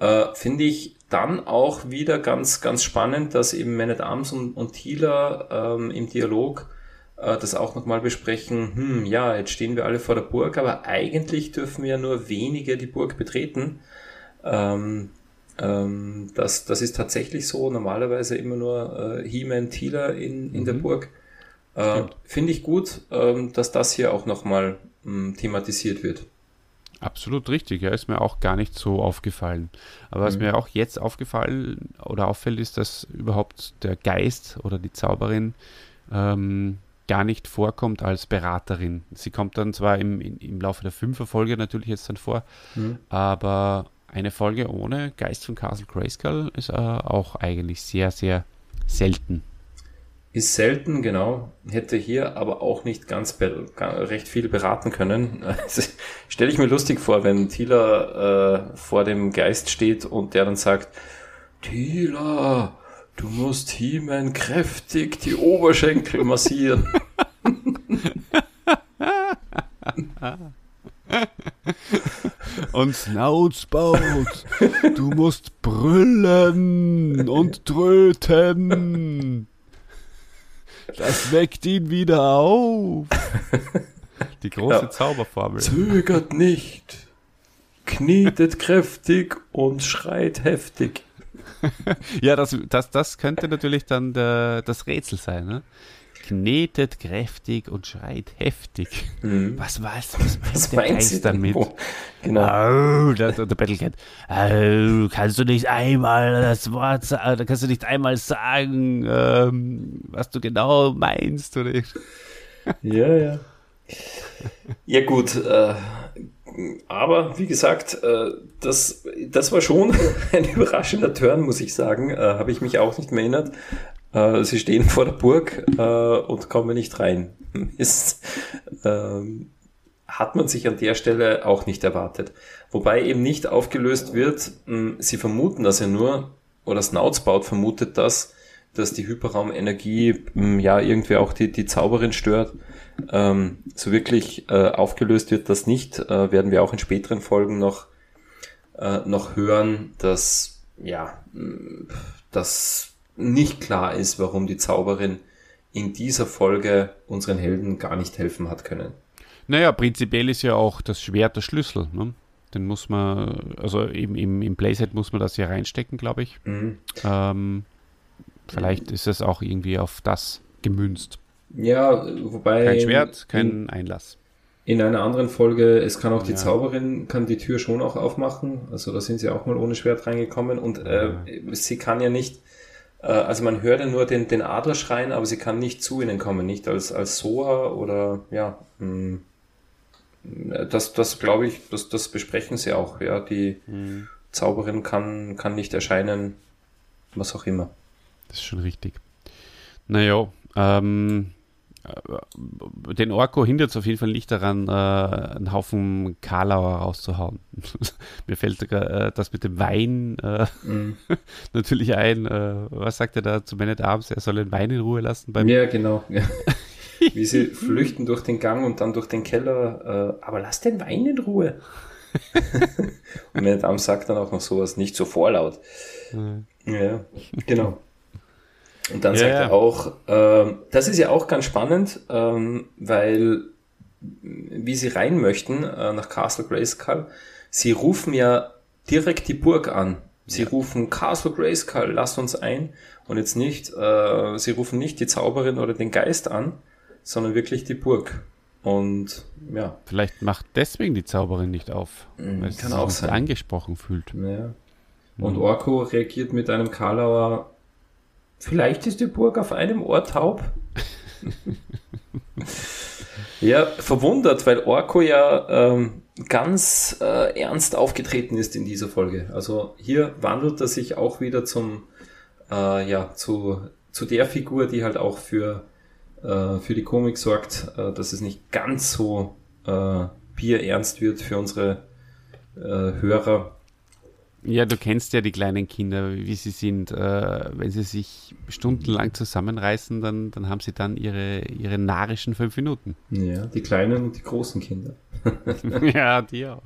S2: Äh, Finde ich dann auch wieder ganz, ganz spannend, dass eben Man at Arms und, und Thieler ähm, im Dialog äh, das auch nochmal besprechen, hm, ja, jetzt stehen wir alle vor der Burg, aber eigentlich dürfen wir ja nur wenige die Burg betreten. Ähm, Ähm, das, das ist tatsächlich so. Normalerweise immer nur äh, He-Man Thieler in, in mhm. der Burg. Äh, Finde ich gut, ähm, dass das hier auch nochmal ähm, thematisiert wird.
S4: Absolut richtig, ja, ist mir auch gar nicht so aufgefallen. Aber was mhm. mir auch jetzt aufgefallen oder auffällt, ist, dass überhaupt der Geist oder die Zauberin ähm, gar nicht vorkommt als Beraterin. Sie kommt dann zwar im, im Laufe der Fünfer-Folge natürlich jetzt dann vor, mhm. aber eine Folge ohne Geist von Castle Grayskull ist äh, auch eigentlich sehr, sehr selten.
S2: Ist selten, genau. Hätte hier aber auch nicht ganz recht viel beraten können. Also, Stelle ich mir lustig vor, wenn Thieler äh, vor dem Geist steht und der dann sagt, Thieler, du musst He-Man kräftig die Oberschenkel massieren.
S4: und Snoutsbaut, du musst brüllen und tröten. Das weckt ihn wieder auf. Die große ja. Zauberformel.
S2: Zögert nicht, knietet kräftig und schreit heftig.
S4: ja, das, das, das könnte natürlich dann der, das Rätsel sein. Ne? knetet kräftig und schreit heftig. Mhm. Was was meint was der Geist damit? Genau. Oh, der, der Battlecat. Oh, kannst du nicht einmal das Wort sagen, kannst du nicht einmal sagen, ähm, was du genau meinst, oder?
S2: Ja, ja. Ja gut, äh, aber wie gesagt, äh, das, das war schon ein überraschender Turn, muss ich sagen. Äh, Habe ich mich auch nicht mehr erinnert. Äh, sie stehen vor der Burg äh, und kommen nicht rein. Ist, ähm, hat man sich an der Stelle auch nicht erwartet. Wobei eben nicht aufgelöst wird, mh, hm, sie vermuten das ja nur, oder Snoutsbaut vermutet das, dass die Hyperraumenergie hm, ja irgendwie auch die, die Zauberin stört. Ähm, so wirklich äh, aufgelöst wird das nicht, äh, werden wir auch in späteren Folgen noch, äh, noch hören, dass ja, hm, das nicht klar ist, warum die Zauberin in dieser Folge unseren Helden gar nicht helfen hat können.
S4: Naja, prinzipiell ist ja auch das Schwert der Schlüssel. Ne? Den muss man, also eben im, im Playset muss man das ja reinstecken, glaube ich. Mhm. Ähm, vielleicht ist es auch irgendwie auf das gemünzt.
S2: Ja, wobei.
S4: Kein Schwert, kein in, Einlass.
S2: In einer anderen Folge, es kann auch die ja. Zauberin, kann die Tür schon auch aufmachen. Also da sind sie auch mal ohne Schwert reingekommen und äh, sie kann ja nicht äh, also man hört ja nur den, den Adler schreien, aber sie kann nicht zu ihnen kommen, nicht als, als Soa oder ja. Mh, hm, das, das glaube ich, das, das besprechen sie auch. Ja, die mhm. Zauberin kann, kann nicht erscheinen, was auch immer.
S4: Das ist schon richtig. Naja, ähm, den Orko hindert es auf jeden Fall nicht daran, äh, einen Haufen Karlauer rauszuhauen. Mir fällt äh, das mit dem Wein äh, mm. natürlich ein. Äh, was sagt er da zu Man at Arms? Er soll den Wein in Ruhe lassen.
S2: Beim ja, genau. Ja. Wie sie flüchten durch den Gang und dann durch den Keller. Äh, aber lass den Wein in Ruhe. und Man at Arms sagt dann auch noch sowas, nicht so vorlaut. Ja, genau. Und dann ja, sagt er auch, äh, das ist ja auch ganz spannend, ähm, weil wie sie rein möchten äh, nach Castle Grayskull, sie rufen ja direkt die Burg an. Sie ja. rufen Castle Grayskull, lass uns ein. Und jetzt nicht, äh, sie rufen nicht die Zauberin oder den Geist an, sondern wirklich die Burg. Und ja.
S4: Vielleicht macht deswegen die Zauberin nicht auf,
S2: mhm, weil sie sich
S4: angesprochen fühlt.
S2: Ja. Und mhm. Orko reagiert mit einem Karlauer Vielleicht ist die Burg auf einem Ohr taub. ja, verwundert, weil Orko ja ähm, ganz äh, ernst aufgetreten ist in dieser Folge. Also hier wandelt er sich auch wieder zum, äh, ja, zu, zu der Figur, die halt auch für, äh, für die Komik sorgt, äh, dass es nicht ganz so äh, bierernst wird für unsere äh, Hörer.
S4: Ja, du kennst ja die kleinen Kinder, wie sie sind. Äh, wenn sie sich stundenlang zusammenreißen, dann, dann haben sie dann ihre, ihre narischen fünf Minuten.
S2: Ja, die kleinen und die großen Kinder.
S4: ja, die auch.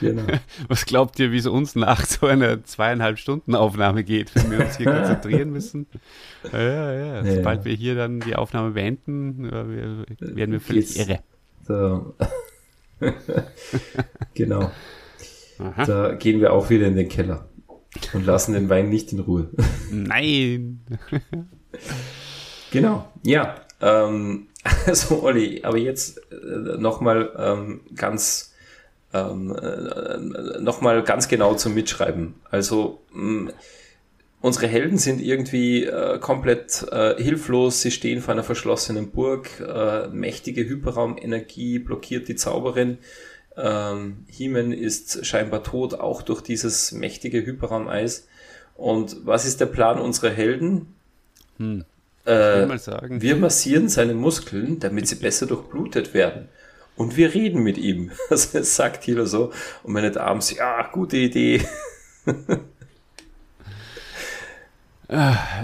S4: genau. Was glaubt ihr, wie es uns nach so einer zweieinhalb Stunden Aufnahme geht, wenn wir uns hier konzentrieren müssen? Ja, ja, ja. Sobald wir hier dann die Aufnahme beenden, äh, werden wir völlig Geht's irre. So.
S2: genau. Aha. Da gehen wir auch wieder in den Keller. Und lassen den Wein nicht in Ruhe.
S4: Nein.
S2: genau, ja. Ähm, also Olli, aber jetzt äh, nochmal ähm, ganz ähm, äh, nochmal ganz genau zum Mitschreiben. Also mh, unsere Helden sind irgendwie äh, komplett äh, hilflos, sie stehen vor einer verschlossenen Burg, äh, mächtige Hyperraumenergie blockiert die Zauberin. Ähm, Heeman ist scheinbar tot, auch durch dieses mächtige Hyperraumeis. Und was ist der Plan unserer Helden?
S4: Hm.
S2: Äh, wir massieren seine Muskeln, damit sie besser durchblutet werden. Und wir reden mit ihm. Also sagt Hilo so. Und meine Damen, ja, gute Idee.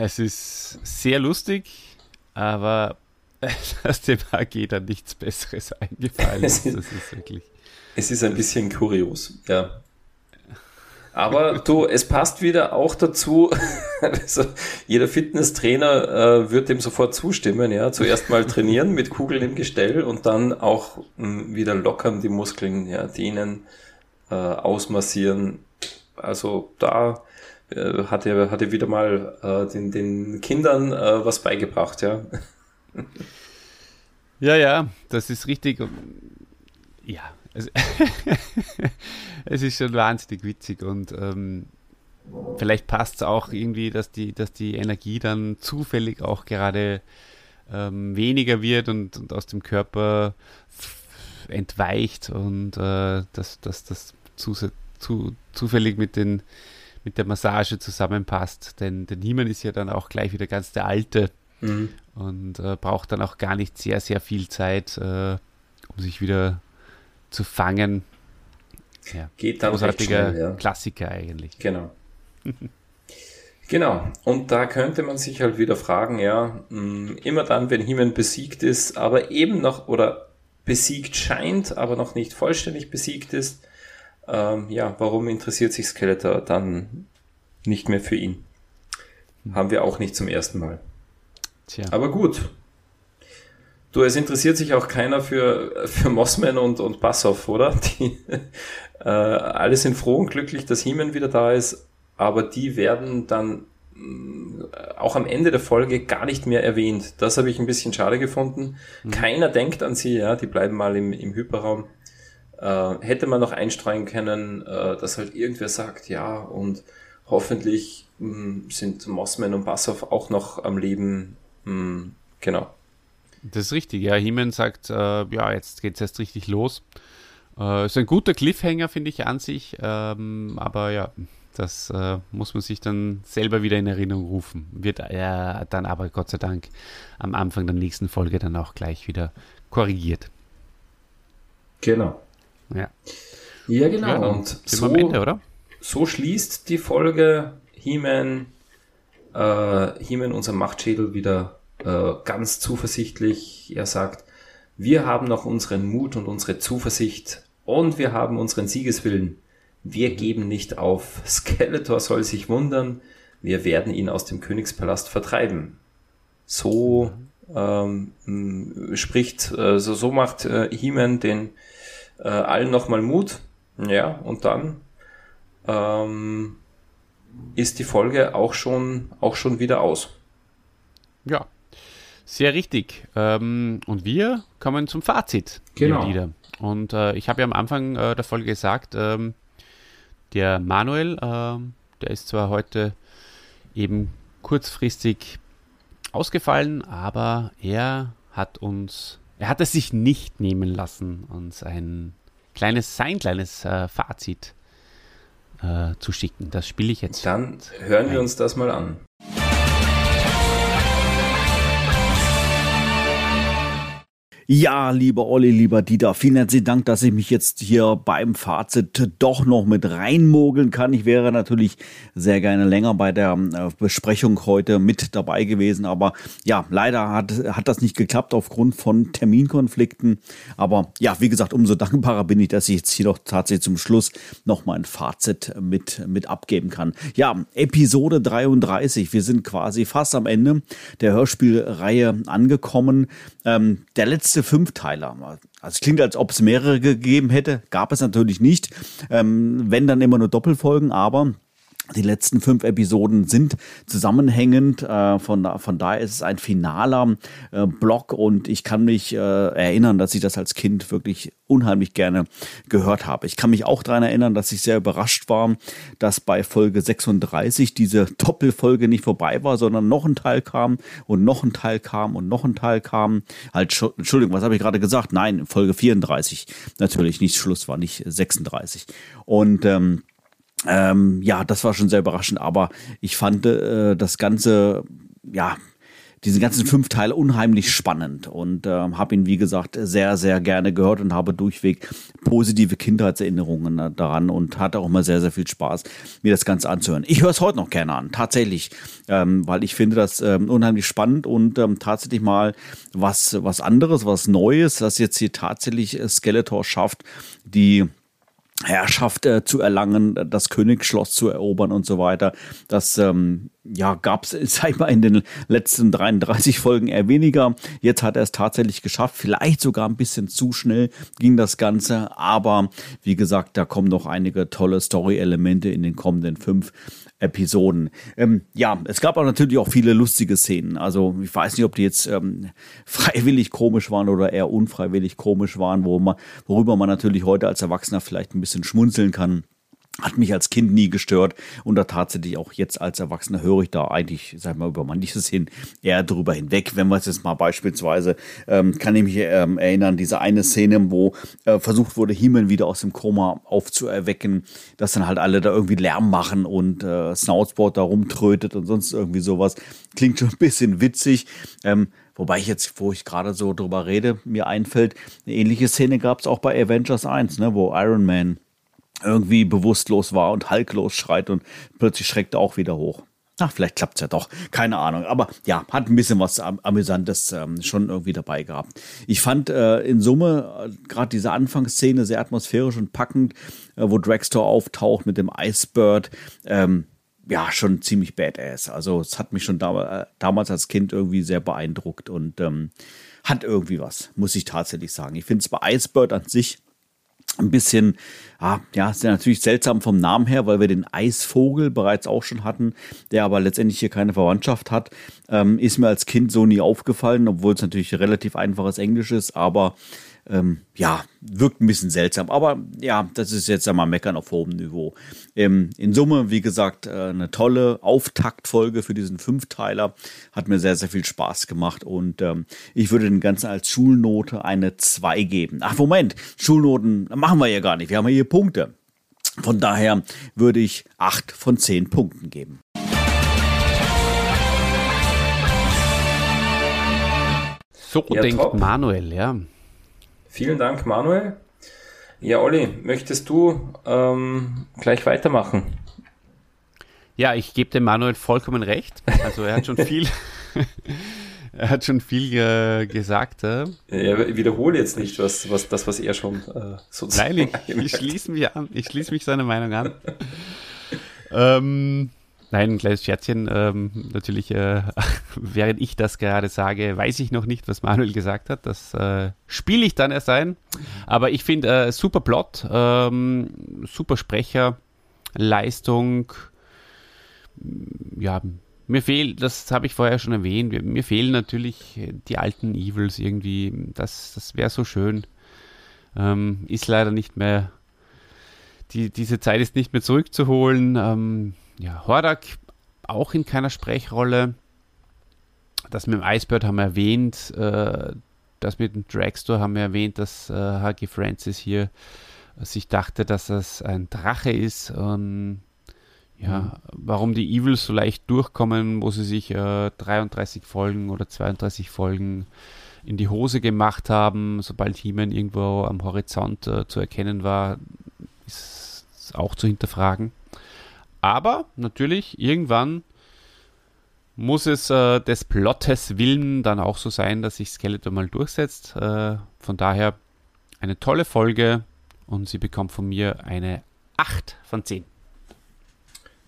S4: Es ist sehr lustig, aber dass dem AG dann nichts Besseres eingefallen ist. Das ist wirklich.
S2: Es ist ein bisschen kurios, ja. Aber du, es passt wieder auch dazu, also jeder Fitnesstrainer äh, wird dem sofort zustimmen, ja. Zuerst mal trainieren mit Kugeln im Gestell und dann auch mh, hm, wieder lockern die Muskeln, ja, dehnen, äh, ausmassieren. Also da äh, hat er, hat er wieder mal äh, den, den Kindern äh, was beigebracht, ja.
S4: Ja, ja, das ist richtig. Ja, also es ist schon wahnsinnig witzig und ähm, vielleicht passt es auch irgendwie, dass die, dass die Energie dann zufällig auch gerade ähm, weniger wird und, und, aus dem Körper entweicht und äh, dass das zu, zu, zufällig mit, den, mit der Massage zusammenpasst. Denn der Niemann ist ja dann auch gleich wieder ganz der Alte mhm. und äh, braucht dann auch gar nicht sehr, sehr viel Zeit, äh, um sich wieder zu fangen.
S2: Ja, Geht dann großartiger schnell, ja.
S4: Klassiker eigentlich.
S2: Genau. genau. Und da könnte man sich halt wieder fragen, ja, mm, immer dann, wenn Himen besiegt ist, aber eben noch oder besiegt scheint, aber noch nicht vollständig besiegt ist, ähm, ja, warum interessiert sich Skeletor dann nicht mehr für ihn? Haben wir auch nicht zum ersten Mal. Tja. Aber gut, Du, es interessiert sich auch keiner für, für Mossman und, und Bassoff, oder? Die, äh, alle sind froh und glücklich, dass Heeman wieder da ist, aber die werden dann mh, äh, auch am Ende der Folge gar nicht mehr erwähnt. Das habe ich ein bisschen schade gefunden. Mhm. Keiner denkt an sie, ja, die bleiben mal im, im Hyperraum. Äh, hätte man noch einstreuen können, äh, dass halt irgendwer sagt, ja, und hoffentlich mh, sind Mossman und Bassoff auch noch am Leben. Mh, genau.
S4: Das ist richtig, ja. Himen sagt, äh, ja, jetzt geht es erst richtig los. Äh, ist ein guter Cliffhanger, finde ich an sich. Ähm, aber ja, das äh, muss man sich dann selber wieder in Erinnerung rufen. Wird äh, dann aber Gott sei Dank am Anfang der nächsten Folge dann auch gleich wieder korrigiert.
S2: Genau.
S4: Ja.
S2: Ja, genau. Ja, und so, am Ende, oder? so schließt die Folge He-Man, äh, He-Man, unser Machtschädel, wieder äh, ganz zuversichtlich. Er sagt, wir haben noch unseren Mut und unsere Zuversicht und wir haben unseren Siegeswillen. Wir geben nicht auf. Skeletor soll sich wundern. Wir werden ihn aus dem Königspalast vertreiben. So ähm, spricht, äh, so, so macht äh, He-Man den äh, allen nochmal Mut. Ja, und dann ähm, ist die Folge auch schon, auch schon wieder aus.
S4: Ja, sehr richtig. Ähm, und wir kommen zum Fazit.
S2: Genau.
S4: Und äh, ich habe ja am Anfang äh, der Folge gesagt, ähm, der Manuel, äh, der ist zwar heute eben kurzfristig ausgefallen, aber er hat uns, er hat es sich nicht nehmen lassen, uns ein kleines, sein kleines äh, Fazit äh, zu schicken. Das spiele ich jetzt.
S2: Dann hören wir uns das mal an.
S3: Ja, lieber Olli, lieber Dieter, vielen herzlichen Dank, dass ich mich jetzt hier beim Fazit doch noch mit reinmogeln kann. Ich wäre natürlich sehr gerne länger bei der äh, Besprechung heute mit dabei gewesen, aber ja, leider hat, hat das nicht geklappt aufgrund von Terminkonflikten. Aber ja, wie gesagt, umso dankbarer bin ich, dass ich jetzt hier doch tatsächlich zum Schluss noch mal ein Fazit mit, mit abgeben kann. Ja, Episode 33. Wir sind quasi fast am Ende der Hörspielreihe angekommen. Ähm, der letzte letzte Fünfteiler. Also es klingt, als ob es mehrere gegeben hätte. Gab es natürlich nicht. Ähm, wenn dann immer nur Doppelfolgen, aber Die letzten fünf Episoden sind zusammenhängend. Äh, von, von daher ist es ein finaler äh, Block und ich kann mich äh, erinnern, dass ich das als Kind wirklich unheimlich gerne gehört habe. Ich kann mich auch daran erinnern, dass ich sehr überrascht war, dass bei Folge 36 diese Doppelfolge nicht vorbei war, sondern noch ein Teil kam und noch ein Teil kam und noch ein Teil kam. Halt, Entschuldigung, was habe ich gerade gesagt? Nein, Folge 34 natürlich nicht. Schluss war nicht 36. Und ähm, ähm, ja, das war schon sehr überraschend, aber ich fand äh, das Ganze, ja, diese ganzen fünf Teile unheimlich spannend und äh, habe ihn, wie gesagt, sehr, sehr gerne gehört und habe durchweg positive Kindheitserinnerungen äh, daran und hatte auch mal sehr, sehr viel Spaß, mir das Ganze anzuhören. Ich höre es heute noch gerne an, tatsächlich, ähm, weil ich finde das ähm, unheimlich spannend und ähm, tatsächlich mal was, was anderes, was Neues, das jetzt hier tatsächlich Skeletor schafft, die Herrschaft äh, zu erlangen, das Königsschloss zu erobern und so weiter. Das ähm, ja, gab es, sag ich mal, in den letzten 33 Folgen eher weniger. Jetzt hat er es tatsächlich geschafft. Vielleicht sogar ein bisschen zu schnell ging das Ganze. Aber wie gesagt, da kommen noch einige tolle Story-Elemente in den kommenden fünf Episoden. Ähm, ja, es gab aber natürlich auch viele lustige Szenen. Also ich weiß nicht, ob die jetzt ähm, freiwillig komisch waren oder eher unfreiwillig komisch waren, worüber man natürlich heute als Erwachsener vielleicht ein bisschen schmunzeln kann hat mich als Kind nie gestört und da tatsächlich auch jetzt als Erwachsener höre ich da eigentlich, sag mal, über manches hin eher drüber hinweg. Wenn wir es jetzt mal beispielsweise, ähm, kann ich mich ähm, erinnern, diese eine Szene, wo äh, versucht wurde, Himmel wieder aus dem Koma aufzuerwecken, dass dann halt alle da irgendwie Lärm machen und äh, Snoutsport da rumtrötet und sonst irgendwie sowas. Klingt schon ein bisschen witzig. Ähm, Wobei ich jetzt, wo ich gerade so drüber rede, mir einfällt, eine ähnliche Szene gab es auch bei Avengers 1, ne, wo Iron Man irgendwie bewusstlos war und halklos schreit und plötzlich schreckt er auch wieder hoch. Ach, vielleicht klappt es ja doch. Keine Ahnung. Aber ja, hat ein bisschen was Am Amüsantes ähm, schon irgendwie dabei gehabt. Ich fand äh, in Summe äh, gerade diese Anfangsszene sehr atmosphärisch und packend, äh, wo Dragstore auftaucht mit dem Icebird. Ähm, ja, schon ziemlich badass. Also es hat mich schon da, äh, damals als Kind irgendwie sehr beeindruckt und ähm, hat irgendwie was, muss ich tatsächlich sagen. Ich finde es bei Icebird an sich ein bisschen, ah, ja, ist ja natürlich seltsam vom Namen her, weil wir den Eisvogel bereits auch schon hatten, der aber letztendlich hier keine Verwandtschaft hat. Ähm, ist mir als Kind so nie aufgefallen, obwohl es natürlich relativ einfaches Englisch ist, aber ähm, ja, wirkt ein bisschen seltsam. Aber ja, das ist jetzt einmal Meckern auf hohem Niveau. Ähm, in Summe, wie gesagt, äh, eine tolle Auftaktfolge für diesen Fünfteiler. Hat mir sehr, sehr viel Spaß gemacht und ähm, ich würde den Ganzen als Schulnote eine 2 geben. Ach, Moment, Schulnoten machen wir ja gar nicht. Wir haben ja hier Punkte. Von daher würde ich 8 von 10 Punkten geben.
S4: So ja, denkt top. Manuel, ja.
S2: Vielen Dank, Manuel. Ja, Olli, möchtest du ähm, gleich weitermachen?
S4: Ja, ich gebe dem Manuel vollkommen recht. Also er hat schon viel, er hat schon viel äh, gesagt. Äh.
S2: Ja, wiederhole jetzt nicht was, was, das, was er schon äh,
S4: sozusagen. Nein, ich, ich schließe mich an. Ich schließe mich seiner Meinung an. ähm, Nein, ein kleines Scherzchen. Ähm, natürlich, äh, während ich das gerade sage, weiß ich noch nicht, was Manuel gesagt hat. Das äh, spiele ich dann erst ein. Aber ich finde, äh, super Plot, ähm, super Sprecher, Leistung. Ja, mir fehlt, das habe ich vorher schon erwähnt, mir fehlen natürlich die alten Evils irgendwie. Das, das wäre so schön. Ähm, ist leider nicht mehr, die, diese Zeit ist nicht mehr zurückzuholen. Ähm, ja, Hordak auch in keiner Sprechrolle. Das mit dem Icebird haben wir erwähnt. Äh, das mit dem Dragstore haben wir erwähnt, dass äh, Huggy Francis hier sich dachte, dass das ein Drache ist. Ähm, ja, mhm. warum die Evils so leicht durchkommen, wo sie sich äh, 33 Folgen oder 32 Folgen in die Hose gemacht haben, sobald He-Man irgendwo am Horizont äh, zu erkennen war, ist auch zu hinterfragen. Aber natürlich, irgendwann muss es äh, des Plottes willen dann auch so sein, dass sich Skeletor mal durchsetzt. Äh, von daher eine tolle Folge und sie bekommt von mir eine 8 von 10.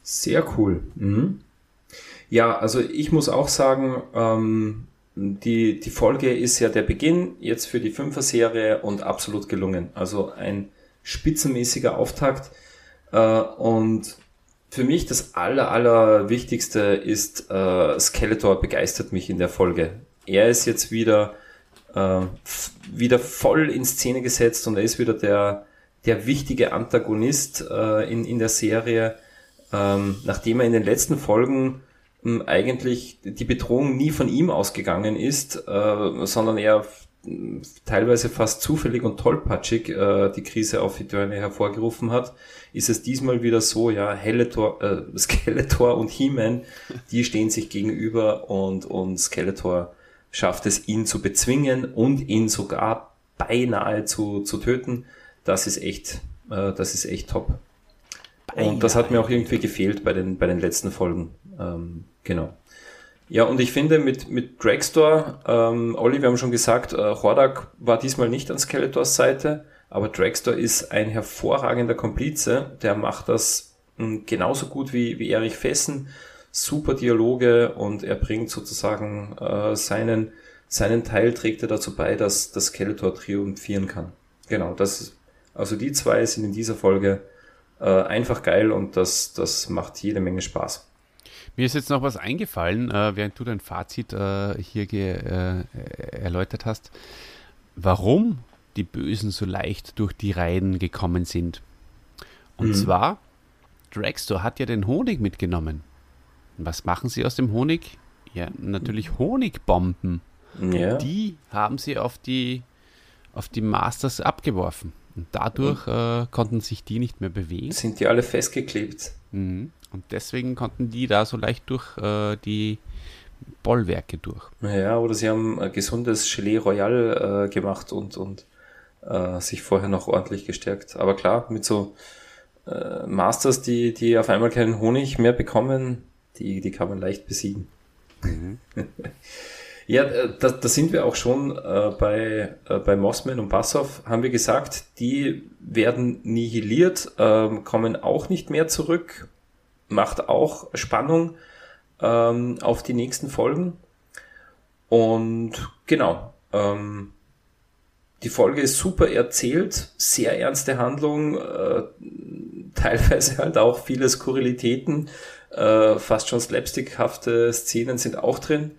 S2: Sehr cool. Mhm. Ja, also ich muss auch sagen, ähm, die, die Folge ist ja der Beginn jetzt für die Fünfer-Serie und absolut gelungen. Also ein spitzenmäßiger Auftakt. Äh, und für mich das aller, aller ist, äh, Skeletor begeistert mich in der Folge. Er ist jetzt wieder, äh, wieder voll in Szene gesetzt und er ist wieder der, der wichtige Antagonist äh, in, in der Serie, ähm, nachdem er in den letzten Folgen ähm, eigentlich die Bedrohung nie von ihm ausgegangen ist, äh, sondern er teilweise fast zufällig und tollpatschig äh, die Krise auf Eternia hervorgerufen hat, ist es diesmal wieder so, ja, Heletor, äh, Skeletor und He-Man, die stehen sich gegenüber und, und Skeletor schafft es, ihn zu bezwingen und ihn sogar beinahe zu, zu töten. Das ist echt, äh, das ist echt top. Beinahe. Und das hat mir auch irgendwie gefehlt bei den, bei den letzten Folgen. Ähm, genau. Ja, und ich finde mit, mit Dragstore, ähm, Olli, wir haben schon gesagt, äh, Hordak war diesmal nicht an Skeletors Seite, aber Dragstore ist ein hervorragender Komplize, der macht das mh, hm, genauso gut wie, wie Erich Fessen, super Dialoge und er bringt sozusagen äh, seinen, seinen Teil trägt er dazu bei, dass das Skeletor triumphieren kann. Genau, das, also die zwei sind in dieser Folge äh, einfach geil und das, das macht jede Menge Spaß.
S4: Mir ist jetzt noch was eingefallen, äh, während du dein Fazit äh, hier äh, erläutert hast, warum die Bösen so leicht durch die Reihen gekommen sind. Und mhm. zwar, Dragstore hat ja den Honig mitgenommen. Und was machen sie aus dem Honig? Ja, natürlich Honigbomben. Ja. Die haben sie auf die, auf die Masters abgeworfen. Und dadurch äh, konnten sich die nicht mehr bewegen.
S2: Sind die alle festgeklebt?
S4: Mhm. Und deswegen konnten die da so leicht durch äh, die Bollwerke durch.
S2: Ja, oder sie haben ein gesundes Gelee Royal äh, gemacht und, und äh, sich vorher noch ordentlich gestärkt. Aber klar, mit so äh, Masters, die, die auf einmal keinen Honig mehr bekommen, die, die kann man leicht besiegen. Mhm. ja, äh, da, da sind wir auch schon äh, bei, äh, bei Mossman und Bassoff, haben wir gesagt, die werden nihiliert, äh, kommen auch nicht mehr zurück macht auch Spannung ähm, auf die nächsten Folgen. Und genau, ähm, die Folge ist super erzählt, sehr ernste Handlung, äh, teilweise halt auch viele Skurrilitäten, äh, fast schon slapstickhafte Szenen sind auch drin.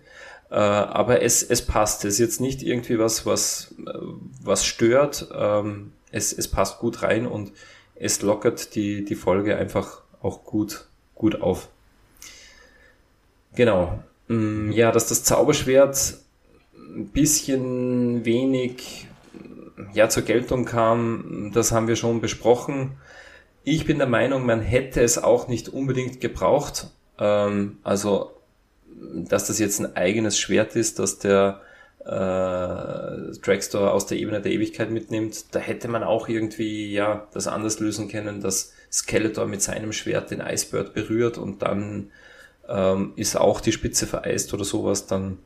S2: Äh, aber es, es passt. Es ist jetzt nicht irgendwie was, was, äh, was stört. Ähm, es, es passt gut rein und es lockert die, die Folge einfach auch gut gut auf. Genau. Mm, ja, dass das Zauberschwert ein bisschen wenig ja, zur Geltung kam, das haben wir schon besprochen. Ich bin der Meinung, man hätte es auch nicht unbedingt gebraucht. Ähm, also, dass das jetzt ein eigenes Schwert ist, dass der äh, Dragstore aus der Ebene der Ewigkeit mitnimmt, da hätte man auch irgendwie ja das anders lösen können, dass Skeletor mit seinem Schwert den Icebird berührt und dann ähm, ist auch die Spitze vereist oder sowas, dann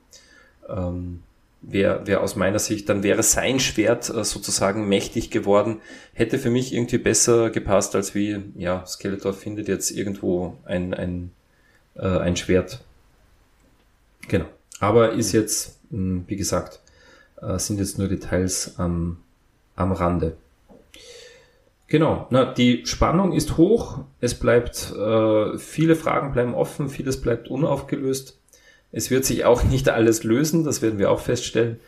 S2: ähm, wäre wär aus meiner Sicht, dann wäre sein Schwert äh, sozusagen mächtig geworden, hätte für mich irgendwie besser gepasst, als wie, ja, Skeletor findet jetzt irgendwo ein, ein, äh, ein Schwert. Genau. Aber ist jetzt, mh, hm, wie gesagt, äh, sind jetzt nur Details am, am Rande. Genau, na, die Spannung ist hoch, es bleibt, äh, viele Fragen bleiben offen, vieles bleibt unaufgelöst. Es wird sich auch nicht alles lösen, das werden wir auch feststellen.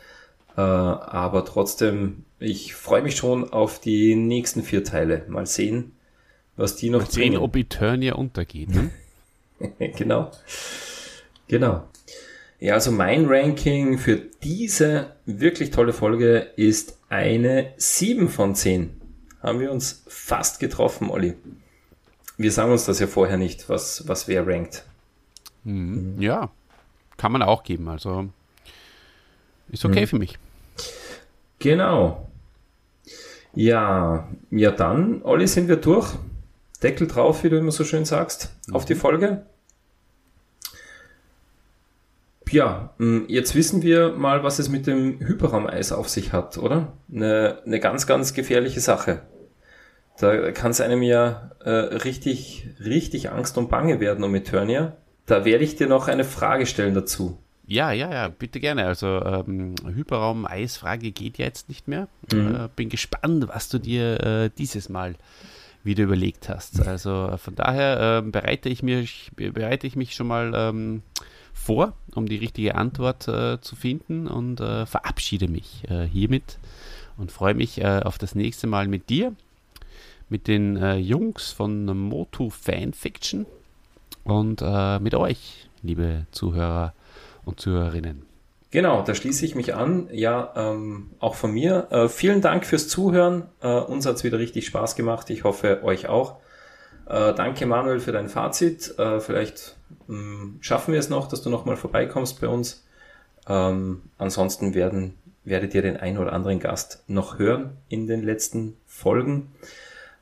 S2: Äh, aber trotzdem, ich freue mich schon auf die nächsten vier Teile. Mal sehen, was die noch Mal
S4: sehen, ob Eternia untergeht. Ne?
S2: genau. Genau. Ja, also mein Ranking für diese wirklich tolle Folge ist eine 7 von 10 haben wir uns fast getroffen, Olli. Wir sagen uns das ja vorher nicht, was, was wer rankt.
S4: Mhm. Ja, kann man auch geben. Also ist okay mhm. für mich.
S2: Genau. Ja, ja dann, Olli, sind wir durch. Deckel drauf, wie du immer so schön sagst, mhm. auf die Folge. Ja, jetzt wissen wir mal, was es mit dem Hyperraumeis auf sich hat, oder? Eine, eine ganz, ganz gefährliche Sache. Da kann es einem ja äh, richtig, richtig Angst und Bange werden um Eternia. Da werde ich dir noch eine Frage stellen dazu.
S4: Ja, ja, ja, bitte gerne. Also ähm, Hyperraum-Eisfrage geht ja jetzt nicht mehr. Mhm. Äh, bin gespannt, was du dir äh, dieses Mal wie du überlegt hast. Also von daher äh, bereite, ich mich, bereite ich mich schon mal ähm, vor, um die richtige Antwort äh, zu finden und äh, verabschiede mich äh, hiermit und freue mich äh, auf das nächste Mal mit dir, mit den äh, Jungs von Motu Fanfiction und mit euch, liebe Zuhörer und Zuhörerinnen.
S2: Genau, da schließe ich mich an. Ja, ähm, auch von mir. Äh, vielen Dank fürs Zuhören. Äh, uns hat's wieder richtig Spaß gemacht. Ich hoffe, euch auch. Äh, danke, Manuel, für dein Fazit. Äh, vielleicht mh, hm, schaffen wir es noch, dass du nochmal vorbeikommst bei uns. Ähm, ansonsten werden, werdet ihr den einen oder anderen Gast noch hören in den letzten Folgen.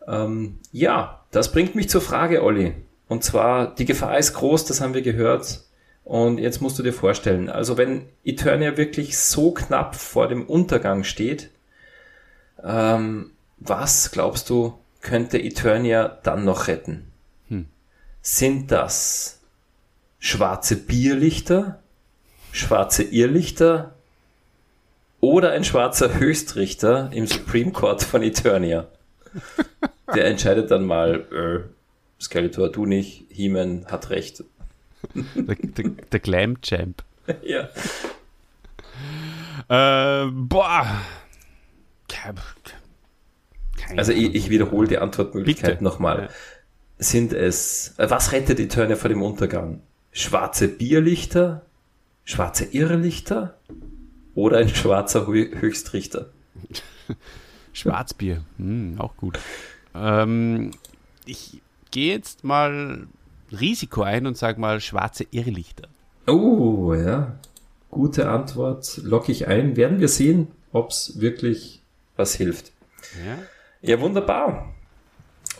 S2: Ähm, ja, das bringt mich zur Frage, Olli. Und zwar, die Gefahr ist groß, das haben wir gehört und jetzt musst du dir vorstellen, also wenn Eternia wirklich so knapp vor dem Untergang steht, ähm, was glaubst du, könnte Eternia dann noch retten? Hm. Sind das schwarze Bierlichter, schwarze Irrlichter oder ein schwarzer Höchstrichter im Supreme Court von Eternia? Der entscheidet dann mal, äh, Skeletor, du nicht, He-Man hat recht
S4: der, der, der Glam Champ.
S2: Ja.
S4: Äh, boah.
S2: Keine also ich, ich, wiederhole die Antwortmöglichkeit nochmal. Ja. Sind es, äh, was rettet die Turner vor dem Untergang? Schwarze Bierlichter, schwarze Irrlichter oder ein schwarzer Höchstrichter?
S4: Schwarzbier, hm, auch gut. Ähm, ich gehe jetzt mal Risiko ein und sag mal schwarze Irrlichter.
S2: Oh, ja. Gute Antwort. Locke ich ein. Werden wir sehen, ob es wirklich was hilft. Ja. ja, wunderbar.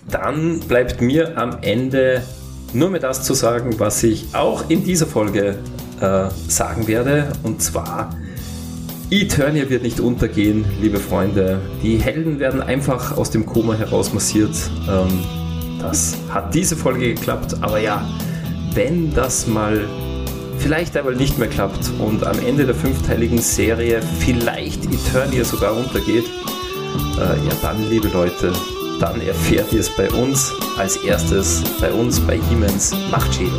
S2: Dann bleibt mir am Ende nur mehr das zu sagen, was ich auch in dieser Folge äh, sagen werde. Und zwar, Eternia wird nicht untergehen, liebe Freunde. Die Helden werden einfach aus dem Koma heraus massiert. Ähm, das hat diese Folge geklappt, aber ja, wenn das mal vielleicht einmal nicht mehr klappt und am Ende der fünfteiligen Serie vielleicht Eternia sogar untergeht, äh, ja dann, liebe Leute, dann erfährt ihr es bei uns als erstes, bei uns bei Hiemens Machtschädel.